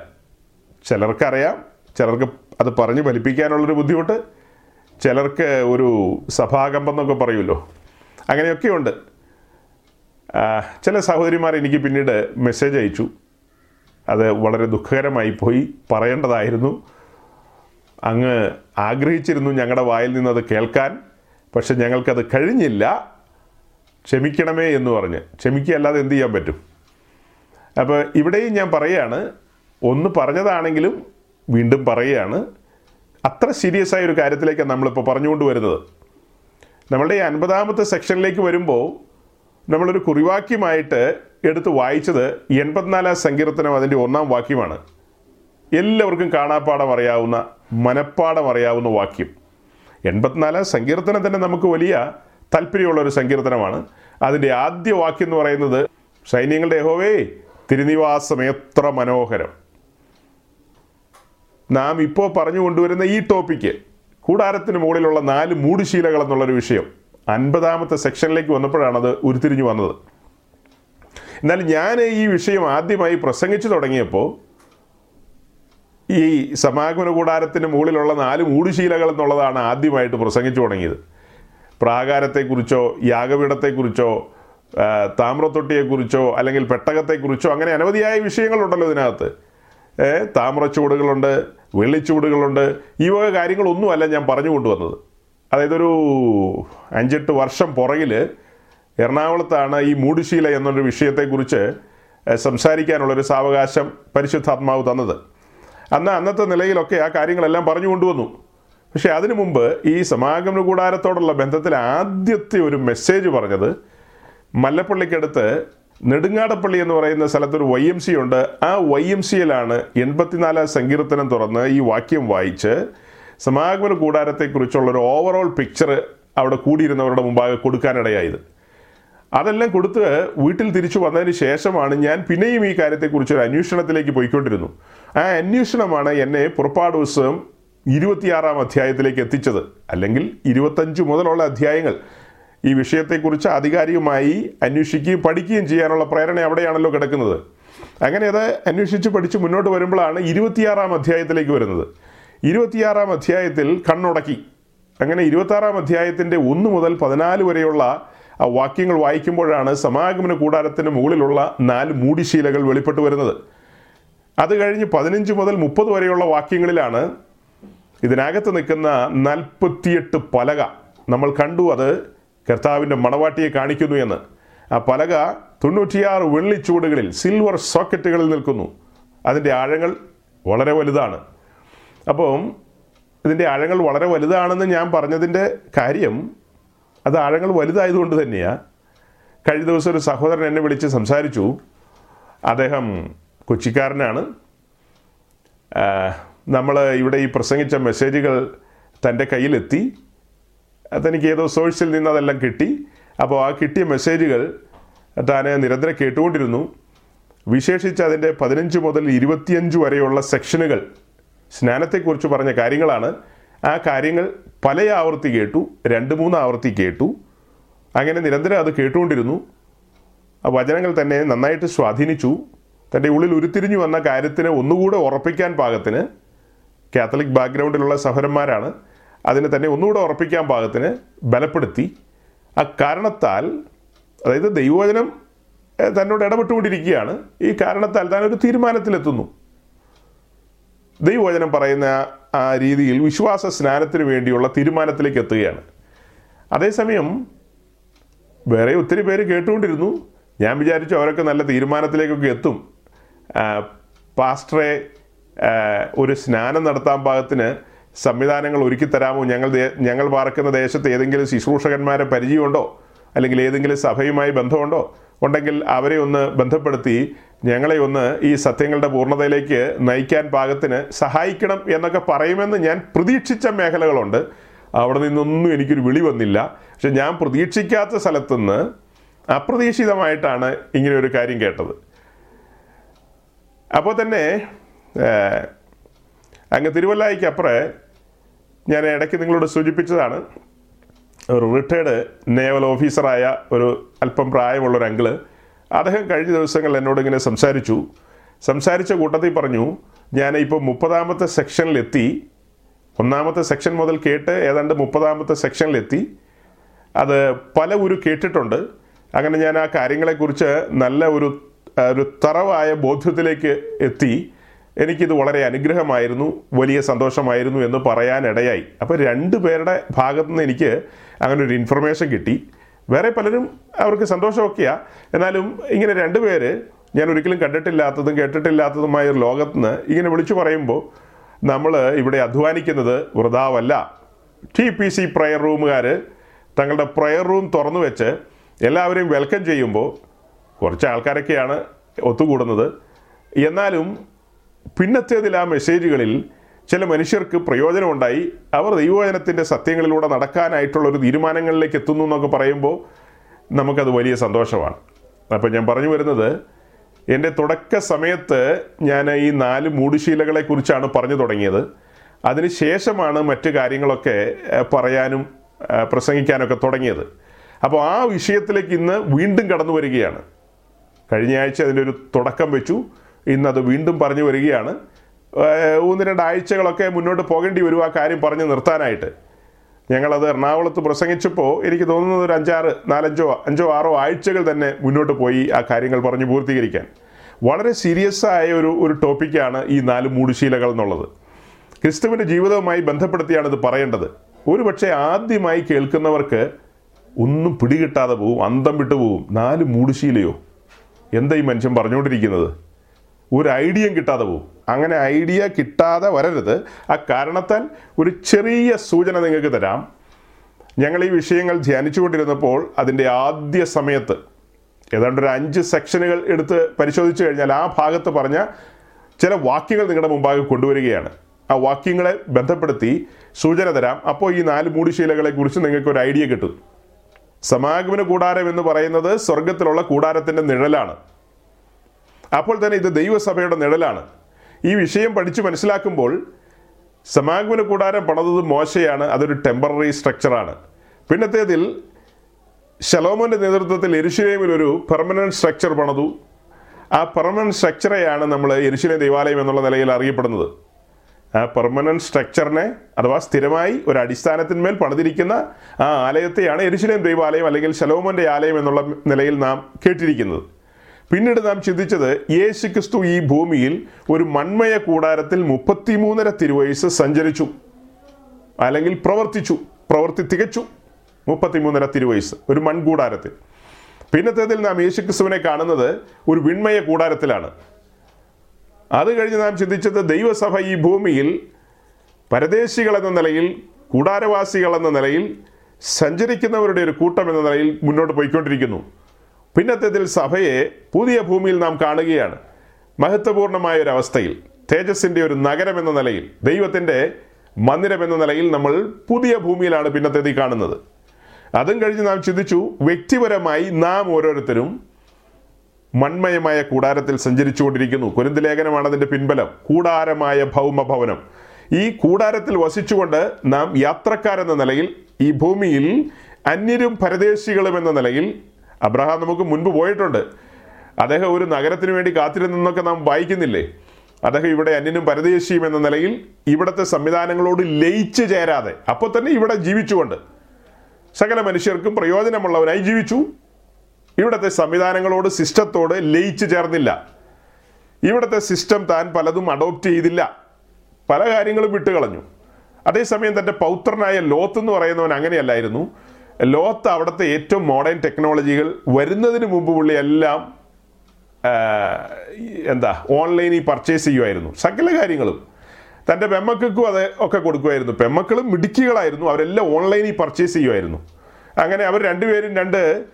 Speaker 1: ചിലർക്കറിയാം ചിലർക്ക് അത് പറഞ്ഞ് ഫലിപ്പിക്കാനുള്ളൊരു ബുദ്ധിമുട്ട് ചിലർക്ക് ഒരു സഭാകമ്പം എന്നൊക്കെ പറയുമല്ലോ. അങ്ങനെയൊക്കെയുണ്ട്. ചില സഹോദരിമാർ എനിക്ക് പിന്നീട് മെസ്സേജ് അയച്ചു. അത് വളരെ ദുഃഖകരമായി പോയി പറയേണ്ടതായിരുന്നു. അങ്ങ് ആഗ്രഹിച്ചിരുന്നു ഞങ്ങളുടെ വായിൽ നിന്നത് കേൾക്കാൻ പക്ഷെ ഞങ്ങൾക്കത് കഴിഞ്ഞില്ല. ക്ഷമിക്കണമേ എന്ന് പറഞ്ഞ്. ക്ഷമിക്കുകയല്ലാതെ എന്ത് ചെയ്യാൻ പറ്റും? അപ്പോൾ ഇവിടെയും ഞാൻ പറയുകയാണ് ഒന്ന് പറഞ്ഞതാണെങ്കിലും വീണ്ടും പറയുകയാണ്. അത്ര സീരിയസ് ആയ ഒരു കാര്യത്തിലേക്കാണ് നമ്മളിപ്പോൾ പറഞ്ഞുകൊണ്ട് വരുന്നത്. നമ്മളുടെ ഈ അൻപതാമത്തെ സെക്ഷനിലേക്ക് വരുമ്പോൾ നമ്മളൊരു കുറിവാക്യമായിട്ട് എടുത്ത് വായിച്ചത് എൺപത്തിനാലാം സങ്കീർത്തനം അതിന്റെ ഒന്നാം വാക്യമാണ്. എല്ലാവർക്കും കാണാപ്പാടം അറിയാവുന്ന മനപ്പാടം അറിയാവുന്ന വാക്യം. എൺപത്തിനാലാം സങ്കീർത്തനം തന്നെ നമുക്ക് വലിയ താല്പര്യമുള്ള ഒരു സങ്കീർത്തനമാണ്. അതിന്റെ ആദ്യ വാക്യം എന്ന് പറയുന്നത് സൈന്യങ്ങളുടെ യഹോവേ തിരുനിവാസം എത്ര മനോഹരം. നാം ഇപ്പോൾ പറഞ്ഞു കൊണ്ടുവരുന്ന ഈ ടോപ്പിക്ക് കൂടാരത്തിന് മുകളിലുള്ള നാല് മൂടുശീലകൾ എന്നുള്ളൊരു വിഷയം അൻപതാമത്തെ സെക്ഷനിലേക്ക് വന്നപ്പോഴാണ് അത് ഉരുത്തിരിഞ്ഞു വന്നത്. എന്നാൽ ഞാൻ ഈ വിഷയം ആദ്യമായി പ്രസംഗിച്ചു തുടങ്ങിയപ്പോൾ ഈ സമാഗമന കൂടാരത്തിന് മുകളിലുള്ള നാല് മൂടുശീലകൾ എന്നുള്ളതാണ് ആദ്യമായിട്ട് പ്രസംഗിച്ചു തുടങ്ങിയത്. പ്രാകാരത്തെക്കുറിച്ചോ യാഗപീഠത്തെക്കുറിച്ചോ താമ്രത്തൊട്ടിയെക്കുറിച്ചോ അല്ലെങ്കിൽ പെട്ടകത്തെക്കുറിച്ചോ അങ്ങനെ അനവധിയായ വിഷയങ്ങളുണ്ടല്ലോ ഇതിനകത്ത്. താമ്രച്ചൂടുകളുണ്ട് വെള്ളിച്ചൂടുകളുണ്ട് ഈ വക കാര്യങ്ങളൊന്നുമല്ല ഞാൻ പറഞ്ഞു കൊണ്ടുവന്നത്. അതായത് ഒരു അഞ്ചെട്ട് വർഷം പുറകിൽ എറണാകുളത്താണ് ഈ മൂടുശീല എന്നൊരു വിഷയത്തെക്കുറിച്ച് സംസാരിക്കാനുള്ളൊരു സാവകാശം പരിശുദ്ധാത്മാവ് തന്നത്. അന്ന് അന്നത്തെ നിലയിലൊക്കെ ആ കാര്യങ്ങളെല്ലാം പറഞ്ഞു കൊണ്ടുവന്നു. പക്ഷേ അതിനു മുമ്പ് ഈ സമാഗമന കൂടാരത്തോടുള്ള ബന്ധത്തിൽ ആദ്യത്തെ ഒരു മെസ്സേജ് പറഞ്ഞത് മല്ലപ്പള്ളിക്കടുത്ത് നെടുങ്ങാടപ്പള്ളി എന്ന് പറയുന്ന സ്ഥലത്തൊരു വൈ എം സി ഉണ്ട്. ആ വൈ എം സിയിലാണ് എൺപത്തിനാലാം സങ്കീർത്തനം തുറന്ന് ഈ വാക്യം വായിച്ച് സമാഗമന കൂടാരത്തെക്കുറിച്ചുള്ള ഒരു ഓവറോൾ പിക്ചർ അവിടെ കൂടിയിരുന്നവരുടെ മുമ്പാകെ കൊടുക്കാനിടയായത്. അതെല്ലാം കൊടുത്ത് വീട്ടിൽ തിരിച്ചു വന്നതിന് ശേഷമാണ് ഞാൻ പിന്നെയും ഈ കാര്യത്തെക്കുറിച്ച് ഒരു അന്വേഷണത്തിലേക്ക് പോയിക്കൊണ്ടിരുന്നു. ആ അന്വേഷണമാണ് എന്നെ പുറപ്പാട് പുസ്തകം ഇരുപത്തിയാറാം അധ്യായത്തിലേക്ക് എത്തിച്ചത്. അല്ലെങ്കിൽ ഇരുപത്തഞ്ച് മുതലുള്ള അധ്യായങ്ങൾ. ഈ വിഷയത്തെക്കുറിച്ച് ആധികാരികമായി അന്വേഷിക്കുകയും പഠിക്കുകയും ചെയ്യാനുള്ള പ്രേരണ എവിടെയാണല്ലോ കിടക്കുന്നത്. അങ്ങനെ അത് അന്വേഷിച്ച് പഠിച്ച് മുന്നോട്ട് വരുമ്പോഴാണ് ഇരുപത്തിയാറാം അധ്യായത്തിലേക്ക് വരുന്നത്. ഇരുപത്തിയാറാം അധ്യായത്തിൽ കണ്ണുടക്കി. അങ്ങനെ ഇരുപത്താറാം അധ്യായത്തിന്റെ ഒന്ന് മുതൽ പതിനാല് വരെയുള്ള ആ വാക്യങ്ങൾ വായിക്കുമ്പോഴാണ് സമാഗമന കൂടാരത്തിന് മുകളിലുള്ള നാല് മൂടിശീലകൾ വെളിപ്പെട്ടു വരുന്നത്. അത് കഴിഞ്ഞ് പതിനഞ്ച് മുതൽ മുപ്പത് വരെയുള്ള വാക്യങ്ങളിലാണ് ഇതിനകത്ത് നിൽക്കുന്ന നാൽപ്പത്തിയെട്ട് പലക നമ്മൾ കണ്ടു അത് കർത്താവിന്റെ മണവാട്ടിയെ കാണിക്കുന്നു എന്ന്. ആ പലക തൊണ്ണൂറ്റിയാറ് വെള്ളിച്ചൂടുകളിൽ സിൽവർ സോക്കറ്റുകളിൽ നിൽക്കുന്നു. അതിന്റെ ആഴങ്ങൾ വളരെ വലുതാണ്. അപ്പം ഇതിന്റെ ആഴങ്ങൾ വളരെ വലുതാണെന്ന് ഞാൻ പറഞ്ഞതിന്റെ കാര്യം അത് ആഴങ്ങൾ വലുതായതുകൊണ്ട് തന്നെയാണ് കഴിഞ്ഞ ദിവസം ഒരു സഹോദരൻ എന്നെ വിളിച്ച് സംസാരിച്ചു. അദ്ദേഹം കൊച്ചിക്കാരനാണ്. നമ്മൾ ഇവിടെ ഈ പ്രസംഗിച്ച മെസ്സേജുകൾ തന്റെ കയ്യിലെത്തി. അതെനിക്ക് ഏതോ സോഴ്സിൽ നിന്ന് അതെല്ലാം കിട്ടി. അപ്പോൾ ആ കിട്ടിയ മെസ്സേജുകൾ താൻ നിരന്തരം കേട്ടുകൊണ്ടിരുന്നു. വിശേഷിച്ച് അതിന്റെ പതിനഞ്ച് മുതൽ ഇരുപത്തിയഞ്ച് വരെയുള്ള സെക്ഷനുകൾ സ്നാനത്തെക്കുറിച്ച് പറഞ്ഞ കാര്യങ്ങളാണ്. ആ കാര്യങ്ങൾ പല ആവർത്തി കേട്ടു രണ്ട് മൂന്ന് ആവർത്തി കേട്ടു. അങ്ങനെ നിരന്തരം അത് കേട്ടുകൊണ്ടിരുന്നു. ആ വചനങ്ങൾ തന്നെ നന്നായിട്ട് സ്വാധീനിച്ചു. തന്റെ ഉള്ളിൽ ഉരുത്തിരിഞ്ഞു വന്ന കാര്യത്തിന് ഒന്നുകൂടെ ഉറപ്പിക്കാൻ പാകത്തിന് കാത്തലിക് ബാക്ക്ഗ്രൗണ്ടിലുള്ള സഹോദരന്മാരാണ്. അതിനെ തന്നെ ഒന്നുകൂടെ ഉറപ്പിക്കാൻ പാകത്തിന് ബലപ്പെടുത്തി. ആ കാരണത്താൽ അതായത് ദൈവവചനം തന്നോട് ഇടപെട്ടുകൊണ്ടിരിക്കുകയാണ്. ഈ കാരണത്താൽ താൻ ഒരു തീരുമാനത്തിലെത്തുന്നു. ദൈവവചനം പറയുന്ന ആ രീതിയിൽ വിശ്വാസ സ്നാനത്തിന് വേണ്ടിയുള്ള തീരുമാനത്തിലേക്ക് എത്തുകയാണ്. അതേസമയം വേറെ ഒത്തിരി പേര് കേട്ടുകൊണ്ടിരുന്നു. ഞാൻ വിചാരിച്ചു അവരൊക്കെ നല്ല തീരുമാനത്തിലേക്കൊക്കെ എത്തും. പാസ്റ്ററെ ഒരു സ്നാനം നടത്താൻ പാകത്തിന് സംവിധാനങ്ങൾ ഒരുക്കി തരാമോ? ഞങ്ങൾ ഞങ്ങൾ പാർക്കുന്ന ദേശത്ത് ഏതെങ്കിലും ശുശ്രൂഷകന്മാരെ പരിചയമുണ്ടോ? അല്ലെങ്കിൽ ഏതെങ്കിലും സഭയുമായി ബന്ധമുണ്ടോ? ഉണ്ടെങ്കിൽ അവരെ ഒന്ന് ബന്ധപ്പെടുത്തി ഞങ്ങളെ ഒന്ന് ഈ സത്യങ്ങളുടെ പൂർണതയിലേക്ക് നയിക്കാൻ പാകത്തിന് സഹായിക്കണം എന്നൊക്കെ പറയുമെന്ന് ഞാൻ പ്രതീക്ഷിച്ച മേഖലകളുണ്ട്. അവിടെ നിന്നൊന്നും എനിക്കൊരു വിളി വന്നില്ല. പക്ഷെ ഞാൻ പ്രതീക്ഷിക്കാത്ത സ്ഥലത്തുനിന്ന് അപ്രതീക്ഷിതമായിട്ടാണ് ഇങ്ങനെ ഒരു കാര്യം കേട്ടത്. അപ്പോൾ തന്നെ അങ്ങ് തിരുവല്ലായിക്കപ്പുറേ ഞാൻ ഇടയ്ക്ക് നിങ്ങളോട് സൂചിപ്പിച്ചതാണ്. ഒരു റിട്ടയർഡ് നേവൽ ഓഫീസറായ ഒരു അല്പം പ്രായമുള്ള ഒരു അങ്കിൾ അദ്ദേഹം കഴിഞ്ഞ ദിവസങ്ങൾ എന്നോട് ഇങ്ങനെ സംസാരിച്ചു. സംസാരിച്ച കൂട്ടത്തിൽ പറഞ്ഞു ഞാൻ ഇപ്പോൾ മുപ്പതാമത്തെ സെക്ഷനിലെത്തി. ഒന്നാമത്തെ സെക്ഷൻ മുതൽ കേട്ട് ഏതാണ്ട് മുപ്പതാമത്തെ സെക്ഷനിലെത്തി. അത് പല ഒരു കേട്ടിട്ടുണ്ട്. അങ്ങനെ ഞാൻ ആ കാര്യങ്ങളെക്കുറിച്ച് നല്ല ഒരു ഒരു തറവായ ബോധ്യത്തിലേക്ക് എത്തി. എനിക്കിത് വളരെ അനുഗ്രഹമായിരുന്നു വലിയ സന്തോഷമായിരുന്നു എന്ന് പറയാനിടയായി. അപ്പോൾ രണ്ട് പേരുടെ ഭാഗത്തു നിന്ന് എനിക്ക് അങ്ങനെ ഒരു ഇൻഫർമേഷൻ കിട്ടി. വേറെ പലരും അവർക്ക് സന്തോഷമൊക്കെയാണ് എന്നാലും ഇങ്ങനെ രണ്ട് പേര് ഞാൻ ഒരിക്കലും കണ്ടിട്ടില്ലാത്തതും കേട്ടിട്ടില്ലാത്തതുമായ ഒരു ലോകത്ത് നിന്ന് ഇങ്ങനെ വിളിച്ചു പറയുമ്പോൾ നമ്മൾ ഇവിടെ അധ്വാനിക്കുന്നത് വൃതാവല്ല. ടി പി സി പ്രയർ റൂമുകാർ തങ്ങളുടെ പ്രയർ റൂം തുറന്നു വെച്ച് എല്ലാവരെയും വെൽക്കം ചെയ്യുമ്പോൾ കുറച്ച് ആൾക്കാരൊക്കെയാണ് ഒത്തുകൂടുന്നത്. എന്നാലും പിന്നത്തേതിൽ ആ മെസ്സേജുകളിൽ ചില മനുഷ്യർക്ക് പ്രയോജനമുണ്ടായി. അവർ ദൈവവചനത്തിന്റെ സത്യങ്ങളിലൂടെ നടക്കാനായിട്ടുള്ള ഒരു തീരുമാനങ്ങളിലേക്ക് എത്തുന്നു എന്നൊക്കെ പറയുമ്പോൾ നമുക്കത് വലിയ സന്തോഷമാണ്. അപ്പോൾ ഞാൻ പറഞ്ഞു വരുന്നത് എന്റെ തുടക്ക സമയത്ത് ഞാൻ ഈ നാല് മൂടുശീലകളെക്കുറിച്ചാണ് പറഞ്ഞു തുടങ്ങിയത്. അതിനുശേഷമാണ് മറ്റു കാര്യങ്ങളൊക്കെ പറയാനും പ്രസംഗിക്കാനൊക്കെ തുടങ്ങിയത്. അപ്പോൾ ആ വിഷയത്തിലേക്ക് ഇന്ന് വീണ്ടും കടന്നു വരികയാണ്. കഴിഞ്ഞ ആഴ്ച അതിന്റെ ഒരു തുടക്കം വെച്ചു. ഇന്നത് വീണ്ടും പറഞ്ഞു വരികയാണ്. ഒന്ന് രണ്ടാഴ്ചകളൊക്കെ മുന്നോട്ട് പോകേണ്ടി വരും ആ കാര്യം പറഞ്ഞ് നിർത്താനായിട്ട്. ഞങ്ങളത് എറണാകുളത്ത് പ്രസംഗിച്ചപ്പോൾ എനിക്ക് തോന്നുന്നത് ഒരു അഞ്ചാറ് നാലഞ്ചോ അഞ്ചോ ആറോ ആഴ്ചകൾ തന്നെ മുന്നോട്ട് പോയി ആ കാര്യങ്ങൾ പറഞ്ഞ് പൂർത്തീകരിക്കാൻ. വളരെ സീരിയസ് ആയ ഒരു ഒരു ടോപ്പിക്കാണ് ഈ നാല് മൂടുശീലകൾ എന്നുള്ളത്. ക്രിസ്തുവിന്റെ ജീവിതവുമായി ബന്ധപ്പെടുത്തിയാണ് ഇത് പറയേണ്ടത്. ഒരുപക്ഷെ ആദ്യമായി കേൾക്കുന്നവർക്ക് ഒന്നും പിടികിട്ടാതെ പോവും അന്തം വിട്ടു പോവും. നാല് മൂടുശീലയോ? എന്താ ഈ മനുഷ്യൻ പറഞ്ഞുകൊണ്ടിരിക്കുന്നത്? ഒരു ഐഡിയയും കിട്ടാതെ പോകും അങ്ങനെ ഐഡിയ കിട്ടാതെ വരരുത്. ആ കാരണത്താൽ ഒരു ചെറിയ സൂചന നിങ്ങൾക്ക് തരാം. ഞങ്ങൾ ഈ വിഷയങ്ങൾ ധ്യാനിച്ചുകൊണ്ടിരുന്നപ്പോൾ അതിന്റെ ആദ്യ സമയത്ത് ഏതാണ്ട് ഒരു അഞ്ച് സെക്ഷനുകൾ എടുത്ത് പരിശോധിച്ചു കഴിഞ്ഞാൽ ആ ഭാഗത്ത് പറഞ്ഞ ചില വാക്യങ്ങൾ നിങ്ങളുടെ മുമ്പാകെ കൊണ്ടുവരികയാണ്. ആ വാക്യങ്ങളെ ബന്ധപ്പെടുത്തി സൂചന തരാം. അപ്പോൾ ഈ നാല് മൂടിശീലകളെ കുറിച്ച് നിങ്ങൾക്ക് ഒരു ഐഡിയ കിട്ടും. സമാഗമന കൂടാരം എന്ന് പറയുന്നത് സ്വർഗത്തിലുള്ള കൂടാരത്തിന്റെ നിഴലാണ്. അപ്പോൾ തന്നെ ഇത് ദൈവസഭയുടെ നിഴലാണ്. ഈ വിഷയം പഠിച്ച് മനസ്സിലാക്കുമ്പോൾ സമാഗമന കൂടാരം പണതത് മോശയാണ് അതൊരു ടെമ്പററി സ്ട്രക്ചറാണ് പിന്നത്തേതിൽ ശലോമോന്റെ നേതൃത്വത്തിൽ എരുശലേമിൽ ഒരു പെർമനന്റ് സ്ട്രക്ചർ പണതു. ആ പെർമനന്റ് സ്ട്രക്ചറെയാണ് നമ്മൾ എരുശലേം ദേവാലയം എന്നുള്ള നിലയിൽ അറിയപ്പെടുന്നത്. ആ പെർമനന്റ് സ്ട്രക്ചറിനെ അഥവാ സ്ഥിരമായി ഒരു അടിസ്ഥാനത്തിന്മേൽ പണിതിരിക്കുന്ന ആ ആലയത്തെയാണ് എരുശലേം ദൈവാലയം അല്ലെങ്കിൽ ശലോമോന്റെ ആലയം എന്നുള്ള നിലയിൽ നാം കേട്ടിരിക്കുന്നത്. പിന്നീട് നാം ചിന്തിച്ചത് യേശു ക്രിസ്തു ഈ ഭൂമിയിൽ ഒരു മൺമയ കൂടാരത്തിൽ മുപ്പത്തിമൂന്നര തിരുവയസ് സഞ്ചരിച്ചു. അല്ലെങ്കിൽ പ്രവർത്തിച്ചു. പ്രവർത്തി തികച്ചു. മുപ്പത്തിമൂന്നര തിരുവയസ് ഒരു മൺകൂടാരത്തിൽ. പിന്നത്തേതിൽ നാം യേശുക്രിസ്തുവിനെ കാണുന്നത് ഒരു വിൺമയ കൂടാരത്തിലാണ്. അത് കഴിഞ്ഞ് നാം ചിന്തിച്ചത് ദൈവസഭ ഈ ഭൂമിയിൽ പരദേശികൾ എന്ന നിലയിൽ കൂടാരവാസികൾ എന്ന നിലയിൽ സഞ്ചരിക്കുന്നവരുടെ ഒരു കൂട്ടം എന്ന നിലയിൽ മുന്നോട്ട് പോയിക്കൊണ്ടിരിക്കുന്നു. പിന്നത്തേതിൽ സഭയെ പുതിയ ഭൂമിയിൽ നാം കാണുകയാണ്. മഹത്വപൂർണമായ ഒരു അവസ്ഥയിൽ തേജസ്സിന്റെ ഒരു നഗരം എന്ന നിലയിൽ ദൈവത്തിന്റെ മന്ദിരം എന്ന നിലയിൽ നമ്മൾ പുതിയ ഭൂമിയിലാണ് പിന്നത്തേതി കാണുന്നത്. അതും കഴിഞ്ഞ് നാം ചിന്തിച്ചു വ്യക്തിപരമായി നാം ഓരോരുത്തരും മൺമയമായ കൂടാരത്തിൽ സഞ്ചരിച്ചുകൊണ്ടിരിക്കുന്നു. കുരുന്ത് ലേഖനമാണ് അതിന്റെ പിൻബലം കൂടാരമായ ഭൗമഭവനം. ഈ കൂടാരത്തിൽ വസിച്ചുകൊണ്ട് നാം യാത്രക്കാരെന്ന നിലയിൽ ഈ ഭൂമിയിൽ അന്യരും പരദേശികളും എന്ന നിലയിൽ അബ്രഹാം നമുക്ക് മുൻപ് പോയിട്ടുണ്ട്. അദ്ദേഹം ഒരു നഗരത്തിന് വേണ്ടി കാത്തിരുന്നെന്നൊക്കെ നാം വായിക്കുന്നില്ലേ? അദ്ദേഹം ഇവിടെ അന്യനും പരദേശിയും എന്ന നിലയിൽ ഇവിടുത്തെ സംവിധാനങ്ങളോട് ലയിച്ചു ചേരാതെ അപ്പോൾ തന്നെ ഇവിടെ ജീവിച്ചുകൊണ്ട് സകല മനുഷ്യർക്കും പ്രയോജനമുള്ളവനായി ജീവിച്ചു. ഇവിടുത്തെ സംവിധാനങ്ങളോട് സിസ്റ്റത്തോട് ലയിച്ചു ചേർന്നില്ല. ഇവിടുത്തെ സിസ്റ്റം താൻ പലതും അഡോപ്റ്റ് ചെയ്തില്ല. പല കാര്യങ്ങളും വിട്ടുകളഞ്ഞു. അതേസമയം തന്റെ പൗത്രനായ ലോത്ത് എന്ന് പറയുന്നവൻ അങ്ങനെയല്ലായിരുന്നു. ലോത്ത് അവിടുത്തെ ഏറ്റവും മോഡേൺ ടെക്നോളജികൾ വരുന്നതിന് മുമ്പ് പുള്ളി എല്ലാം എന്താ ഓൺലൈനിൽ പർച്ചേസ് ചെയ്യുമായിരുന്നു സകല കാര്യങ്ങളും. തന്റെ പെമ്മക്കൾക്കും അത് ഒക്കെ കൊടുക്കുമായിരുന്നു പെമ്മക്കളും മിടുക്കികളായിരുന്നു. അവരെല്ലാം ഓൺലൈനിൽ പർച്ചേസ് ചെയ്യുമായിരുന്നു അങ്ങനെ അവർ രണ്ടുപേരും രണ്ട്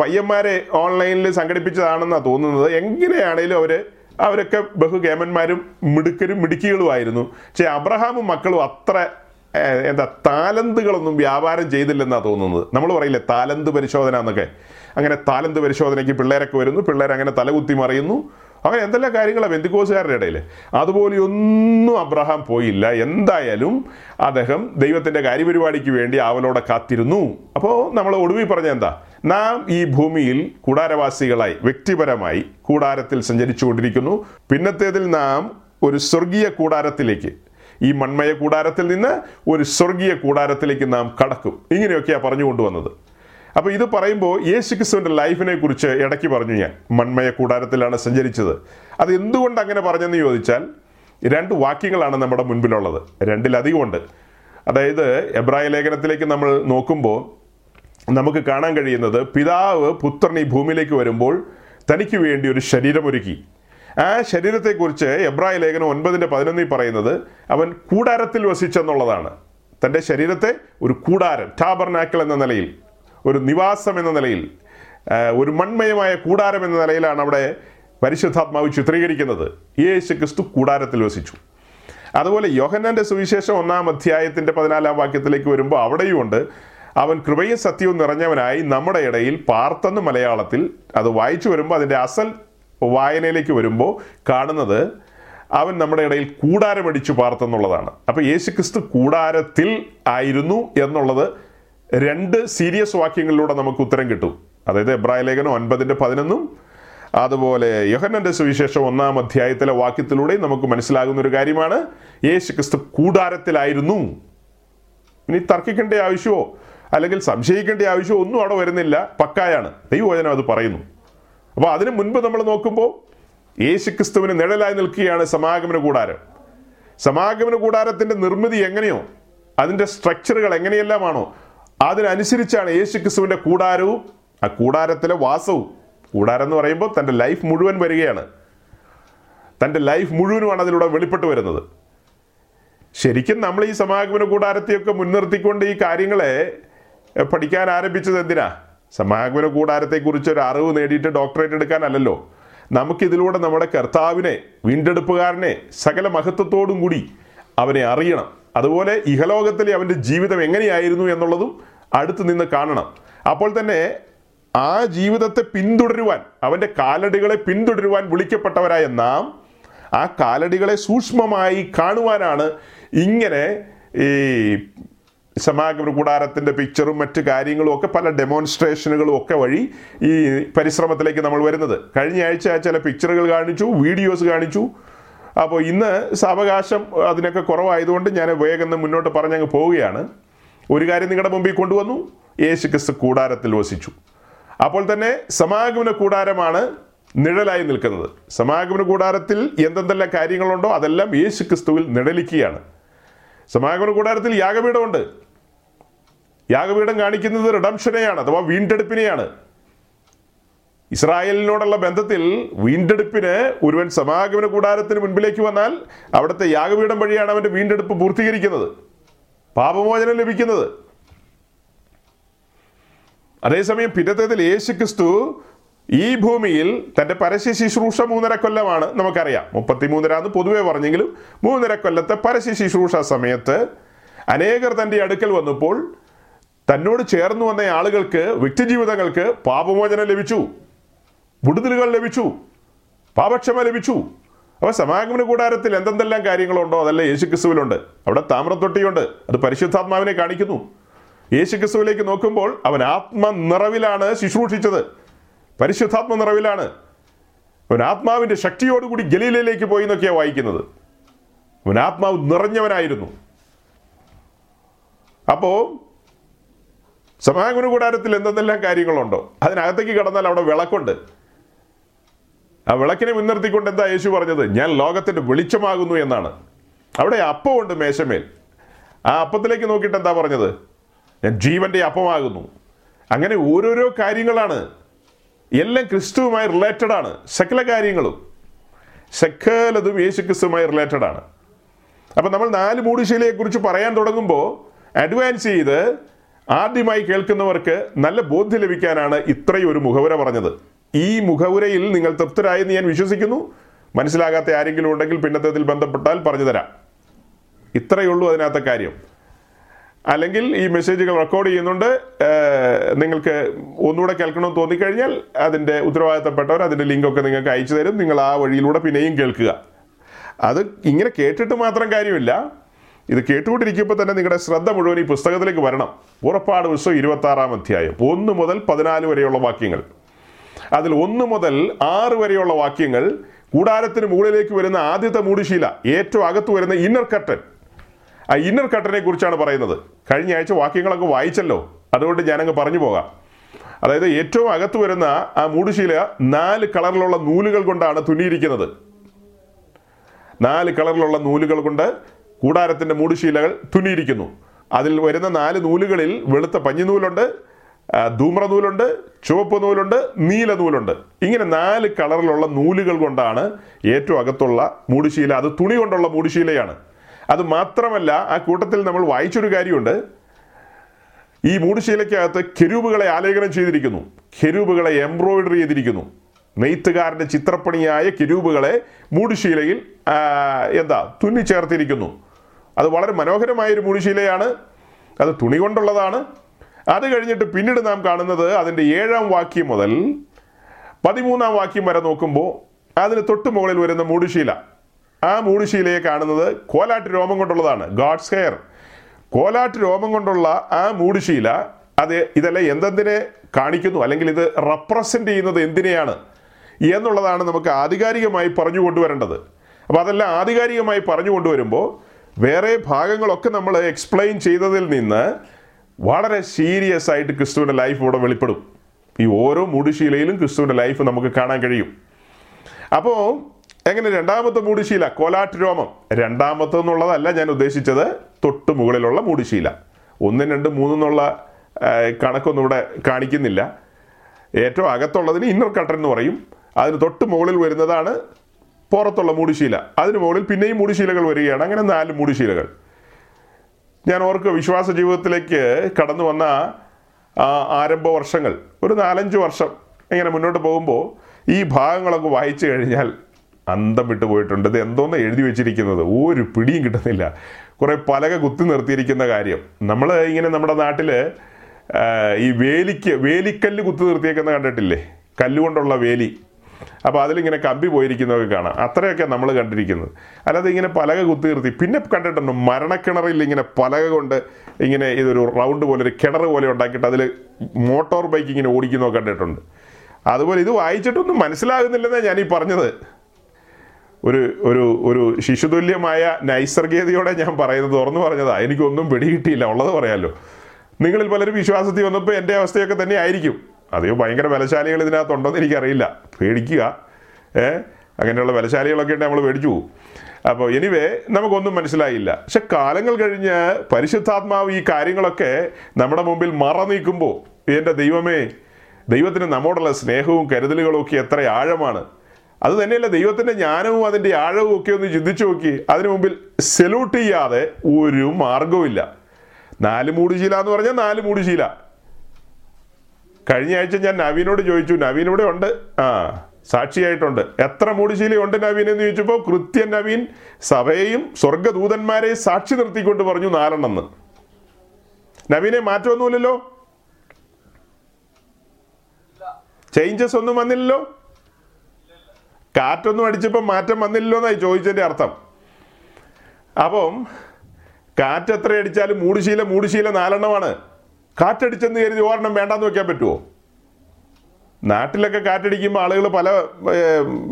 Speaker 1: പയ്യന്മാരെ ഓൺലൈനിൽ സംഘടിപ്പിച്ചതാണെന്നാണ് തോന്നുന്നത്. എങ്ങനെയാണേലും അവർ അവരൊക്കെ ബഹുഗേമന്മാരും മിടുക്കരും മിടുക്കികളുമായിരുന്നു. പക്ഷേ അബ്രഹാമും മക്കളും അത്ര എന്താ താലന്തുകളൊന്നും വ്യാപാരം ചെയ്തില്ലെന്നാണ് തോന്നുന്നത്. നമ്മൾ പറയില്ലേ താലന്ത് പരിശോധന എന്നൊക്കെ. അങ്ങനെ താലന്ത് പരിശോധനയ്ക്ക് പിള്ളേരൊക്കെ വരുന്നു പിള്ളേർ അങ്ങനെ തലകുത്തി മറിയുന്നു. അങ്ങനെ എന്തെല്ലാം കാര്യങ്ങളാണ് ബന്ധുക്കോസുകാരുടെ ഇടയിൽ അതുപോലെയൊന്നും അബ്രഹാം പോയില്ല. എന്തായാലും അദ്ദേഹം ദൈവത്തിന്റെ കാര്യപരിപാടിക്ക് വേണ്ടി ആവലോടെ കാത്തിരുന്നു. അപ്പോൾ നമ്മൾ ഒടുവിൽ പറഞ്ഞ എന്താ? നാം ഈ ഭൂമിയിൽ കൂടാരവാസികളായി വ്യക്തിപരമായി കൂടാരത്തിൽ സഞ്ചരിച്ചുകൊണ്ടിരിക്കുന്നു. പിന്നത്തേതിൽ നാം ഒരു സ്വർഗീയ കൂടാരത്തിലേക്ക് ഈ മൺമയ കൂടാരത്തിൽ നിന്ന് ഒരു സ്വർഗീയ കൂടാരത്തിലേക്ക് നാം കടക്കും. ഇങ്ങനെയൊക്കെയാണ് പറഞ്ഞു കൊണ്ടുവന്നത് അപ്പോൾ ഇത് പറയുമ്പോൾ യേശു ക്രിസ്തുവിന്റെ ലൈഫിനെ കുറിച്ച് ഇടയ്ക്ക് പറഞ്ഞു ഞാൻ. മൺമയ കൂടാരത്തിലാണ് സഞ്ചരിച്ചത്. അത് എന്തുകൊണ്ട് അങ്ങനെ പറഞ്ഞെന്ന് ചോദിച്ചാൽ രണ്ട് വാക്യങ്ങളാണ് നമ്മുടെ മുൻപിലുള്ളത്. രണ്ടിലധികം ഉണ്ട് അതായത് എബ്രായ ലേഖനത്തിലേക്ക് നമ്മൾ നോക്കുമ്പോൾ നമുക്ക് കാണാൻ കഴിയുന്നത് പിതാവ് പുത്രൻ ഈ ഭൂമിയിലേക്ക് വരുമ്പോൾ തനിക്ക് വേണ്ടി ഒരു ശരീരമൊരുക്കി. ആ ശരീരത്തെക്കുറിച്ച് എബ്രായ ലേഖനം ഒൻപതിന്റെ പതിനൊന്നിൽ പറയുന്നത് അവൻ കൂടാരത്തിൽ വസിച്ചെന്നുള്ളതാണ്. തന്റെ ശരീരത്തെ ഒരു കൂടാരം ടാബർനാക്കൽ എന്ന നിലയിൽ ഒരു നിവാസം എന്ന നിലയിൽ ഒരു മൺമയമായ കൂടാരം എന്ന നിലയിലാണ് അവിടെ പരിശുദ്ധാത്മാവ് ചിത്രീകരിക്കുന്നത്. യേശു ക്രിസ്തു കൂടാരത്തിൽ വസിച്ചു. അതുപോലെ യോഹന്നാന്റെ സുവിശേഷം ഒന്നാം അധ്യായത്തിന്റെ പതിനാലാം വാക്യത്തിലേക്ക് വരുമ്പോൾ അവിടെയും ഉണ്ട് അവൻ കൃപയും സത്യവും നിറഞ്ഞവനായി നമ്മുടെ ഇടയിൽ പാർത്തെന്ന് മലയാളത്തിൽ അത് വായിച്ചു വരുമ്പോൾ അതിന്റെ അസൽ വായനയിലേക്ക് വരുമ്പോൾ കാണുന്നത് അവൻ നമ്മുടെ ഇടയിൽ കൂടാരമടിച്ചു പാർത്തെന്നുള്ളതാണ്. അപ്പോൾ യേശു ക്രിസ്തു കൂടാരത്തിൽ ആയിരുന്നു എന്നുള്ളത് രണ്ട് സീരിയസ് വാക്യങ്ങളിലൂടെ നമുക്ക് ഉത്തരം കിട്ടും. അതായത് എബ്രായ ലേഖനം ഒൻപതിന്റെ പതിനൊന്നും അതുപോലെ യോഹന്നന്റെ സുവിശേഷം ഒന്നാം അധ്യായത്തിലെ വാക്യത്തിലൂടെ നമുക്ക് മനസ്സിലാകുന്ന ഒരു കാര്യമാണ് യേശു ക്രിസ്തു കൂടാരത്തിലായിരുന്നു. ഇനി തർക്കിക്കേണ്ട ആവശ്യമോ അല്ലെങ്കിൽ സംശയിക്കേണ്ട ആവശ്യമോ ഒന്നും അവിടെ വരുന്നില്ല. പക്കായാണ്. ദൈവവചനം അത് പറയുന്നു. അപ്പോൾ അതിനു മുൻപ് നമ്മൾ നോക്കുമ്പോൾ യേശു ക്രിസ്തുവിന് നിഴലായി നിൽക്കുകയാണ് സമാഗമന കൂടാരം. സമാഗമന കൂടാരത്തിന്റെ നിർമ്മിതി എങ്ങനെയോ അതിന്റെ സ്ട്രക്ചറുകൾ എങ്ങനെയെല്ലാമാണോ അതിനനുസരിച്ചാണ് യേശു ക്രിസ്തുവിന്റെ കൂടാരവും ആ കൂടാരത്തിലെ വാസവും. കൂടാരം എന്ന് പറയുമ്പോൾ തന്റെ ലൈഫ് മുഴുവൻ വരികയാണ്. തന്റെ ലൈഫ് മുഴുവനുമാണ് അതിലൂടെ വെളിപ്പെട്ട് വരുന്നത്. ശരിക്കും നമ്മൾ ഈ സമാഗമന കൂടാരത്തെയൊക്കെ മുൻനിർത്തിക്കൊണ്ട് ഈ കാര്യങ്ങളെ പഠിക്കാൻ ആരംഭിച്ചത് എന്തിനാ? സമാഗമന കൂടാരത്തെക്കുറിച്ച് ഒരു അറിവ് നേടിയിട്ട് ഡോക്ടറേറ്റ് എടുക്കാനല്ലല്ലോ. നമുക്കിതിലൂടെ നമ്മുടെ കർത്താവിനെ വീണ്ടെടുപ്പുകാരനെ സകല മഹത്വത്തോടും കൂടി അവനെ അറിയണം. അതുപോലെ ഇഹലോകത്തിലെ അവന്റെ ജീവിതം എങ്ങനെയായിരുന്നു എന്നുള്ളതും അടുത്ത് നിന്ന് കാണണം. അപ്പോൾ തന്നെ ആ ജീവിതത്തെ പിന്തുടരുവാൻ അവന്റെ കാലടികളെ പിന്തുടരുവാൻ വിളിക്കപ്പെട്ടവരായ നാം ആ കാലടികളെ സൂക്ഷ്മമായി കാണുവാനാണ് ഇങ്ങനെ ഈ സമാഗമന കൂടാരത്തിന്റെ പിക്ചറും മറ്റു കാര്യങ്ങളും ഒക്കെ പല ഡെമോൺസ്ട്രേഷനുകളും ഒക്കെ വഴി ഈ പരിശ്രമത്തിലേക്ക് നമ്മൾ വരുന്നത്. കഴിഞ്ഞ ആഴ്ച ചില പിക്ചറുകൾ കാണിച്ചു വീഡിയോസ് കാണിച്ചു. അപ്പോൾ ഇന്ന് സാവകാശം അതിനൊക്കെ കുറവായതുകൊണ്ട് ഞാൻ വേഗം മുന്നോട്ട് പറഞ്ഞങ്ങ് പോവുകയാണ്. ഒരു കാര്യം നിങ്ങളുടെ മുമ്പിൽ കൊണ്ടുവന്നു യേശു ക്രിസ്തു കൂടാരത്തിൽ വസിച്ചു. അപ്പോൾ തന്നെ സമാഗമന കൂടാരമാണ് നിഴലായി നിൽക്കുന്നത്. സമാഗമന കൂടാരത്തിൽ എന്തെന്തെല്ലാം കാര്യങ്ങളുണ്ടോ അതെല്ലാം യേശു ക്രിസ്തുവിൽ നിഴലിക്കുകയാണ്. സമാഗമന കൂടാരത്തിൽ യാഗപീഠമുണ്ട്. യാഗപീഠം കാണിക്കുന്നത് റിഡംഷനെയാണ് അഥവാ വീണ്ടെടുപ്പിനെയാണ്. ഇസ്രായേലിനോടുള്ള ബന്ധത്തിൽ വീണ്ടെടുപ്പിന് ഒരുവൻ സമാഗമന കൂടാരത്തിന് മുൻപിലേക്ക് വന്നാൽ അവിടുത്തെ യാഗപീഠം വഴിയാണ് അവന്റെ വീണ്ടെടുപ്പ് പൂർത്തീകരിക്കുന്നത്. പാപമോചനം ലഭിക്കുന്നത്. അതേസമയം പിന്നത്തേതിൽ യേശു ക്രിസ്തു ഈ ഭൂമിയിൽ തന്റെ പരസ്യ ശുശ്രൂഷ മൂന്നര കൊല്ലമാണ് നമുക്കറിയാം. മുപ്പത്തി മൂന്നരാന്ന് പൊതുവെ പറഞ്ഞെങ്കിലും മൂന്നര കൊല്ലത്തെ പരസ്യ ശുശ്രൂഷ സമയത്ത് അനേകർ തന്റെ അടുക്കൽ വന്നപ്പോൾ തന്നോട് ചേർന്ന് വന്ന ആളുകൾക്ക് വ്യക്തിജീവിതങ്ങൾക്ക് പാപമോചനം ലഭിച്ചു. വിടുതലുകൾ ലഭിച്ചു. പാപക്ഷമ ലഭിച്ചു. അപ്പോൾ സമാഗമന കൂടാരത്തിൽ എന്തെന്തെല്ലാം കാര്യങ്ങളുണ്ടോ? അതെല്ലാം യേശു ക്രിസ്തുവിലുണ്ട് അവിടെ താമ്രത്തൊട്ടിയുണ്ട്. അത് പരിശുദ്ധാത്മാവിനെ കാണിക്കുന്നു. യേശു ക്രിസ്തുവിലേക്ക് നോക്കുമ്പോൾ അവൻ ആത്മ നിറവിലാണ് ശുശ്രൂഷിച്ചത്. പരിശുദ്ധാത്മ നിറവിലാണ്. അവൻ ആത്മാവിന്റെ ശക്തിയോടുകൂടി ഗലീലയിലേക്ക് പോയി എന്നൊക്കെയാണ് വായിക്കുന്നത്. അവൻ ആത്മാവ് നിറഞ്ഞവനായിരുന്നു. അപ്പോ സമാഗമന കൂടാരത്തിൽ എന്തെന്തെല്ലാം കാര്യങ്ങളുണ്ടോ? അതിനകത്തേക്ക് കടന്നാൽ അവിടെ വിളക്കുണ്ട്. ആ വിളക്കിനെ മുൻനിർത്തിക്കൊണ്ട് എന്താ യേശു പറഞ്ഞത്? ഞാൻ ലോകത്തിന്റെ വെളിച്ചമാകുന്നു എന്നാണ്. അവിടെ അപ്പമുണ്ട് മേശമേൽ. ആ അപ്പത്തിലേക്ക് നോക്കിയിട്ട് എന്താ പറഞ്ഞത്? ഞാൻ ജീവന്റെ അപ്പമാകുന്നു. അങ്ങനെ ഓരോരോ കാര്യങ്ങളാണ്. എല്ലാം ക്രിസ്തുവുമായി റിലേറ്റഡ് ആണ്. സകല കാര്യങ്ങളും. സകലതും യേശു ക്രിസ്തുവുമായി റിലേറ്റഡ് ആണ്. അപ്പം നമ്മൾ നാല് മൂടുശീലയെ കുറിച്ച് പറയാൻ തുടങ്ങുമ്പോൾ അഡ്വാൻസ് ചെയ്ത് ആദ്യമായി കേൾക്കുന്നവർക്ക് നല്ല ബോധ്യം ലഭിക്കാനാണ് ഇത്രയും ഒരു മുഖവുര പറഞ്ഞത്. ഈ മുഖവുരയിൽ നിങ്ങൾ തൃപ്തരായെന്ന് ഞാൻ വിശ്വസിക്കുന്നു. മനസ്സിലാകാത്ത ആരെങ്കിലും ഉണ്ടെങ്കിൽ പിന്നത്തേതിൽ ബന്ധപ്പെട്ടാൽ പറഞ്ഞു തരാം. ഇത്രയേ ഉള്ളൂ അതിനകത്തെ കാര്യം. അല്ലെങ്കിൽ ഈ മെസ്സേജുകൾ റെക്കോർഡ് ചെയ്യുന്നുണ്ട്. നിങ്ങൾക്ക് ഒന്നുകൂടെ കേൾക്കണമെന്ന് തോന്നിക്കഴിഞ്ഞാൽ അതിന്റെ ഉത്തരവാദിത്തപ്പെട്ടവർ അതിന്റെ ലിങ്കൊക്കെ നിങ്ങൾക്ക് അയച്ചു തരും. നിങ്ങൾ ആ വഴിയിലൂടെ പിന്നെയും കേൾക്കുക. അത് ഇങ്ങനെ കേട്ടിട്ട് മാത്രം കാര്യമില്ല. ഇത് കേട്ടുകൊണ്ടിരിക്കുമ്പോൾ തന്നെ നിങ്ങളുടെ ശ്രദ്ധ മുഴുവൻ ഈ പുസ്തകത്തിലേക്ക് വരണം. ഉറപ്പാട് പുസ്തകം ഇരുപത്തി ആറാം അധ്യായം. ഒന്ന് മുതൽ പതിനാല് വരെയുള്ള വാക്യങ്ങൾ. അതിൽ ഒന്ന് മുതൽ ആറ് വരെയുള്ള വാക്യങ്ങൾ കൂടാരത്തിന് മുകളിലേക്ക് വരുന്ന ആദ്യത്തെ മൂടുശീല ഏറ്റവും അകത്ത് വരുന്ന ഇന്നർ കട്ടൻ ആ ഇന്നർ കട്ടനെ കുറിച്ചാണ് പറയുന്നത്. കഴിഞ്ഞ ആഴ്ച വാക്യങ്ങളൊക്കെ വായിച്ചല്ലോ. അതുകൊണ്ട് ഞാനങ്ങ് പറഞ്ഞു പോകാം. അതായത് ഏറ്റവും അകത്ത് വരുന്ന ആ മൂടുശീല നാല് കളറിലുള്ള നൂലുകൾ കൊണ്ടാണ് തുന്നിയിരിക്കുന്നത്. നാല് കളറിലുള്ള നൂലുകൾ കൊണ്ട് കൂടാരത്തിന്റെ മൂടുശീലകൾ തുന്നിയിരിക്കുന്നു. അതിൽ വരുന്ന നാല് നൂലുകളിൽ വെളുത്ത പഞ്ഞിനൂലുണ്ട് ധൂമ്ര നൂലുണ്ട് ചുവപ്പ് നൂലുണ്ട് നീല നൂലുണ്ട്. ഇങ്ങനെ നാല് കളറിലുള്ള നൂലുകൾ കൊണ്ടാണ് ഏറ്റവും അകത്തുള്ള മൂടുശീല അത് തുണി കൊണ്ടുള്ള മൂടുശീലയാണ്. അത് മാത്രമല്ല ആ കൂട്ടത്തിൽ നമ്മൾ വായിച്ചൊരു കാര്യമുണ്ട്. ഈ മൂടുശീലയ്ക്കകത്ത് കെരൂബുകളെ ആലേഖനം ചെയ്തിരിക്കുന്നു. കെരൂബുകളെ എംബ്രോയിഡറി ചെയ്തിരിക്കുന്നു. നെയ്ത്തുകാരന്റെ ചിത്രപ്പണിയായ കെരൂബുകളെ മൂടുശീലയിൽ എന്താ തുന്നി ചേർത്തിരിക്കുന്നു അത് വളരെ മനോഹരമായ ഒരു മൂടുശീലയാണ്. അത് തുണി കൊണ്ടുള്ളതാണ് അത് കഴിഞ്ഞിട്ട് പിന്നീട് നാം കാണുന്നത് അതിന്റെ ഏഴാം വാക്യം മുതൽ പതിമൂന്നാം വാക്യം വരെ നോക്കുമ്പോൾ അതിന് തൊട്ട് മുകളിൽ വരുന്ന മൂടുശീല. ആ മൂടുശീലയെ കാണുന്നത് കോലാട്ട് രോമം കൊണ്ടുള്ളതാണ്. God's hair. കോലാട്ട് രോമം കൊണ്ടുള്ള ആ മൂടുശീല അത് ഇതെല്ലാം എന്തെന്തിനെ കാണിക്കുന്നു? അല്ലെങ്കിൽ ഇത് റെപ്രസെന്റ് ചെയ്യുന്നത് എന്തിനെയാണ്? എന്നുള്ളതാണ് നമുക്ക് ആധികാരികമായി പറഞ്ഞു കൊണ്ടുവരേണ്ടത്. അപ്പോൾ അതെല്ലാം ആധികാരികമായി പറഞ്ഞു കൊണ്ടുവരുമ്പോൾ വേറെ ഭാഗങ്ങളൊക്കെ നമ്മൾ എക്സ്പ്ലെയിൻ ചെയ്തതിൽ നിന്ന് വളരെ സീരിയസ് ആയിട്ട് ക്രിസ്തുവിന്റെ ലൈഫ് ഇവിടെ വെളിപ്പെടും. ഈ ഓരോ മൂടുശീലയിലും ക്രിസ്തുവിന്റെ ലൈഫ് നമുക്ക് കാണാൻ കഴിയും. അപ്പോൾ എങ്ങനെ രണ്ടാമത്തെ മൂടിശീല? കോലാട്ട് രോമം. രണ്ടാമത്തെ എന്നുള്ളതല്ല ഞാൻ ഉദ്ദേശിച്ചത് തൊട്ട് മുകളിലുള്ള മൂടിശീല. ഒന്നും രണ്ടും മൂന്നെന്നുള്ള കണക്കൊന്നും ഇവിടെ കാണിക്കുന്നില്ല. ഏറ്റവും അകത്തുള്ളതിന് ഇന്നർ കട്ടൻ എന്ന് പറയും. അതിന് തൊട്ട് മുകളിൽ വരുന്നതാണ് പുറത്തുള്ള മൂടുശീല. അതിന് മുകളിൽ പിന്നെയും മൂടുശീലകൾ വരികയാണ്. അങ്ങനെ നാല് മൂടുശീലകൾ. ഞാൻ ഓർക്കുക വിശ്വാസ ജീവിതത്തിലേക്ക് കടന്നു വന്ന ആരംഭ വർഷങ്ങൾ. ഒരു നാലഞ്ച് വർഷം ഇങ്ങനെ മുന്നോട്ട് പോകുമ്പോൾ ഈ ഭാഗങ്ങളൊക്കെ വായിച്ചു കഴിഞ്ഞാൽ അന്തം വിട്ടു പോയിട്ടുണ്ട്. ഇത് എന്തോന്ന് എഴുതി വെച്ചിരിക്കുന്നത്? ഒരു പിടിയും കിട്ടുന്നില്ല. കുറേ പലക കുത്തി നിർത്തിയിരിക്കുന്ന കാര്യം. നമ്മൾ ഇങ്ങനെ നമ്മുടെ നാട്ടിൽ ഈ വേലിക്ക് വേലിക്കല്ല് കുത്തി നിർത്തിയേക്കുന്ന കണ്ടിട്ടില്ലേ? കല്ലുകൊണ്ടുള്ള വേലി. അപ്പോൾ അതിലിങ്ങനെ കമ്പി പോയിരിക്കുന്നതൊക്കെ കാണാം. അത്രയൊക്കെ നമ്മൾ കണ്ടിരിക്കുന്നത്. അല്ലാതെ ഇങ്ങനെ പലക കുത്തിയിർത്തി പിന്നെ കണ്ടിട്ടുണ്ട്? മരണക്കിണറിൽ ഇങ്ങനെ പലക കൊണ്ട് ഇങ്ങനെ ഇതൊരു റൗണ്ട് പോലെ ഒരു കിണർ പോലെ ഉണ്ടാക്കിയിട്ട് അതിൽ മോട്ടോർ ബൈക്ക് ഇങ്ങനെ ഓടിക്കുന്നതൊക്കെ കണ്ടിട്ടുണ്ട്. അതുപോലെ ഇത് വായിച്ചിട്ടൊന്നും മനസ്സിലാകുന്നില്ലെന്നാണ് ഞാൻ ഈ പറഞ്ഞത്. ഒരു ഒരു ഒരു ശിശുതുല്യമായ നൈസർഗീയതയോടെ ഞാൻ പറയുന്നത് തുറന്നു പറഞ്ഞതാ. എനിക്കൊന്നും പിടികിട്ടിയില്ല. ഉള്ളത് പറയാമല്ലോ നിങ്ങളിൽ പലരും വിശ്വാസത്തിൽ വന്നപ്പോൾ എന്റെ അവസ്ഥയൊക്കെ തന്നെ ആയിരിക്കും. അതെയോ ഭയങ്കര ബലശാലികൾ ഇതിനകത്തുണ്ടോയെന്ന് എനിക്കറിയില്ല. പേടിക്കുക. ഏ? അങ്ങനെയുള്ള ബലശാലികളൊക്കെ ഉണ്ട് നമ്മൾ പേടിച്ചു പോകും. അപ്പോൾ എനിവേ നമുക്കൊന്നും മനസ്സിലായില്ല. പക്ഷെ കാലങ്ങൾ കഴിഞ്ഞ് പരിശുദ്ധാത്മാവ് ഈ കാര്യങ്ങളൊക്കെ നമ്മുടെ മുമ്പിൽ മറ നീക്കുമ്പോൾ എന്റെ ദൈവമേ ദൈവത്തിന് നമ്മോടുള്ള സ്നേഹവും കരുതലുകളും ഒക്കെ എത്ര ആഴമാണ്. അത് തന്നെയല്ല ദൈവത്തിന്റെ ജ്ഞാനവും അതിന്റെ ആഴവും ഒക്കെ ഒന്ന് ചിന്തിച്ചു നോക്കി. അതിനു മുമ്പിൽ സെലൂട്ട് ചെയ്യാതെ ഒരു മാർഗവുമില്ല നാല് മൂടുശീല എന്ന് പറഞ്ഞാൽ നാല് മൂടുശീല കഴിഞ്ഞ ആഴ്ച ഞാൻ നവീനോട് ചോദിച്ചു നവീൻ ഇവിടെ ഉണ്ട്? ആ സാക്ഷിയായിട്ടുണ്ട്. എത്ര മൂടുശീലയുണ്ട് നവീൻ? എന്ന് ചോദിച്ചപ്പോൾ കൃത്യൻ നവീൻ സഭയെയും സ്വർഗദൂതന്മാരെയും സാക്ഷി നിർത്തിക്കൊണ്ട് പറഞ്ഞു നാലെണ്ണെന്ന്. നവീനെ മാറ്റമൊന്നുമില്ലല്ലോ ചേഞ്ചസ് ഒന്നും വന്നില്ലല്ലോ? കാറ്റൊന്നും അടിച്ചപ്പോൾ മാറ്റം വന്നില്ലല്ലോ എന്നായി ചോദിച്ചതിന്റെ അർത്ഥം. അപ്പം കാറ്റ് എത്ര അടിച്ചാലും മൂടുശീല മൂടുശീല നാലെണ്ണമാണ്. കാറ്റടിച്ചെന്ന് കരുതി ഒരെണ്ണം വേണ്ടാന്ന് വെക്കാൻ പറ്റുമോ നാട്ടിലൊക്കെ കാറ്റടിക്കുമ്പോൾ ആളുകൾ പല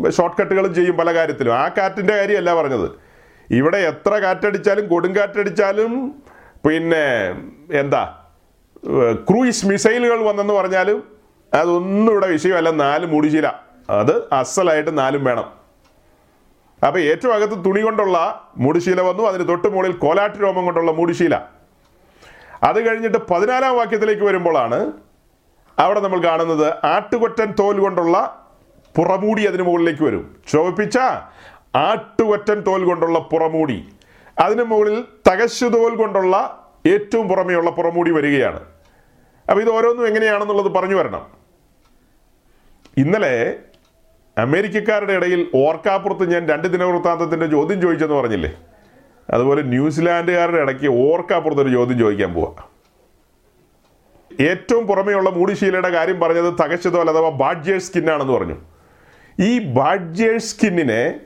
Speaker 1: ഷോർട്ട് കട്ടുകളും ചെയ്യും പല കാര്യത്തിലും. ആ കാറ്റിന്റെ കാര്യമല്ല പറഞ്ഞത്. ഇവിടെ എത്ര കാറ്റടിച്ചാലും കൊടുങ്കാറ്റടിച്ചാലും പിന്നെ എന്താ ക്രൂയിസ് മിസൈലുകൾ വന്നെന്ന് പറഞ്ഞാലും അതൊന്നും ഇവിടെ വിഷയമല്ല. നാല് മുടിശീല. അത് അസലായിട്ട് നാലും വേണം. അപ്പോൾ ഏറ്റവും അകത്ത് തുണി കൊണ്ടുള്ള മൂടിശീല വന്നു. അതിന് തൊട്ട് മുകളിൽ കോലാട്ട് രോമം കൊണ്ടുള്ള മൂടിശീല. അത് കഴിഞ്ഞിട്ട് പതിനാലാം വാക്യത്തിലേക്ക് വരുമ്പോഴാണ് അവിടെ നമ്മൾ കാണുന്നത് ആട്ടുകൊറ്റൻ തോൽ കൊണ്ടുള്ള പുറമൂടി അതിന് മുകളിലേക്ക് വരും. ചുവപ്പിച്ച ആട്ടുകൊറ്റൻ തോൽ കൊണ്ടുള്ള പുറമൂടി. അതിന് മുകളിൽ തകശു തോൽ കൊണ്ടുള്ള ഏറ്റവും പുറമെയുള്ള പുറമൂടി വരികയാണ്. അപ്പോൾ ഇത് ഓരോന്നും എങ്ങനെയാണെന്നുള്ളത് പറഞ്ഞു വരണം. ഇന്നലെ അമേരിക്കക്കാരുടെ ഇടയിൽ ഓർക്കാപ്പുറത്ത് ഞാൻ രണ്ട് ദിനവൃത്താന്തത്തിന്റെ ചോദ്യം ചോദിച്ചെന്ന് പറഞ്ഞില്ലേ? അതുപോലെ ന്യൂസിലാൻഡുകാരുടെ ഇടയ്ക്ക് ഓർക്കാപ്പുറത്തൊരു ചോദ്യം ചോദിക്കാൻ പോവാ. ഏറ്റവും പുറമെയുള്ള മൂടിശീലയുടെ കാര്യം പറഞ്ഞത് തകച്ചതോൽ അഥവാ ബാഡ്ജേഴ്സ് സ്കിന്നാണെന്ന് പറഞ്ഞു. ഈ ബാഡ്ജേഴ്സ് സ്കിന്നിനെ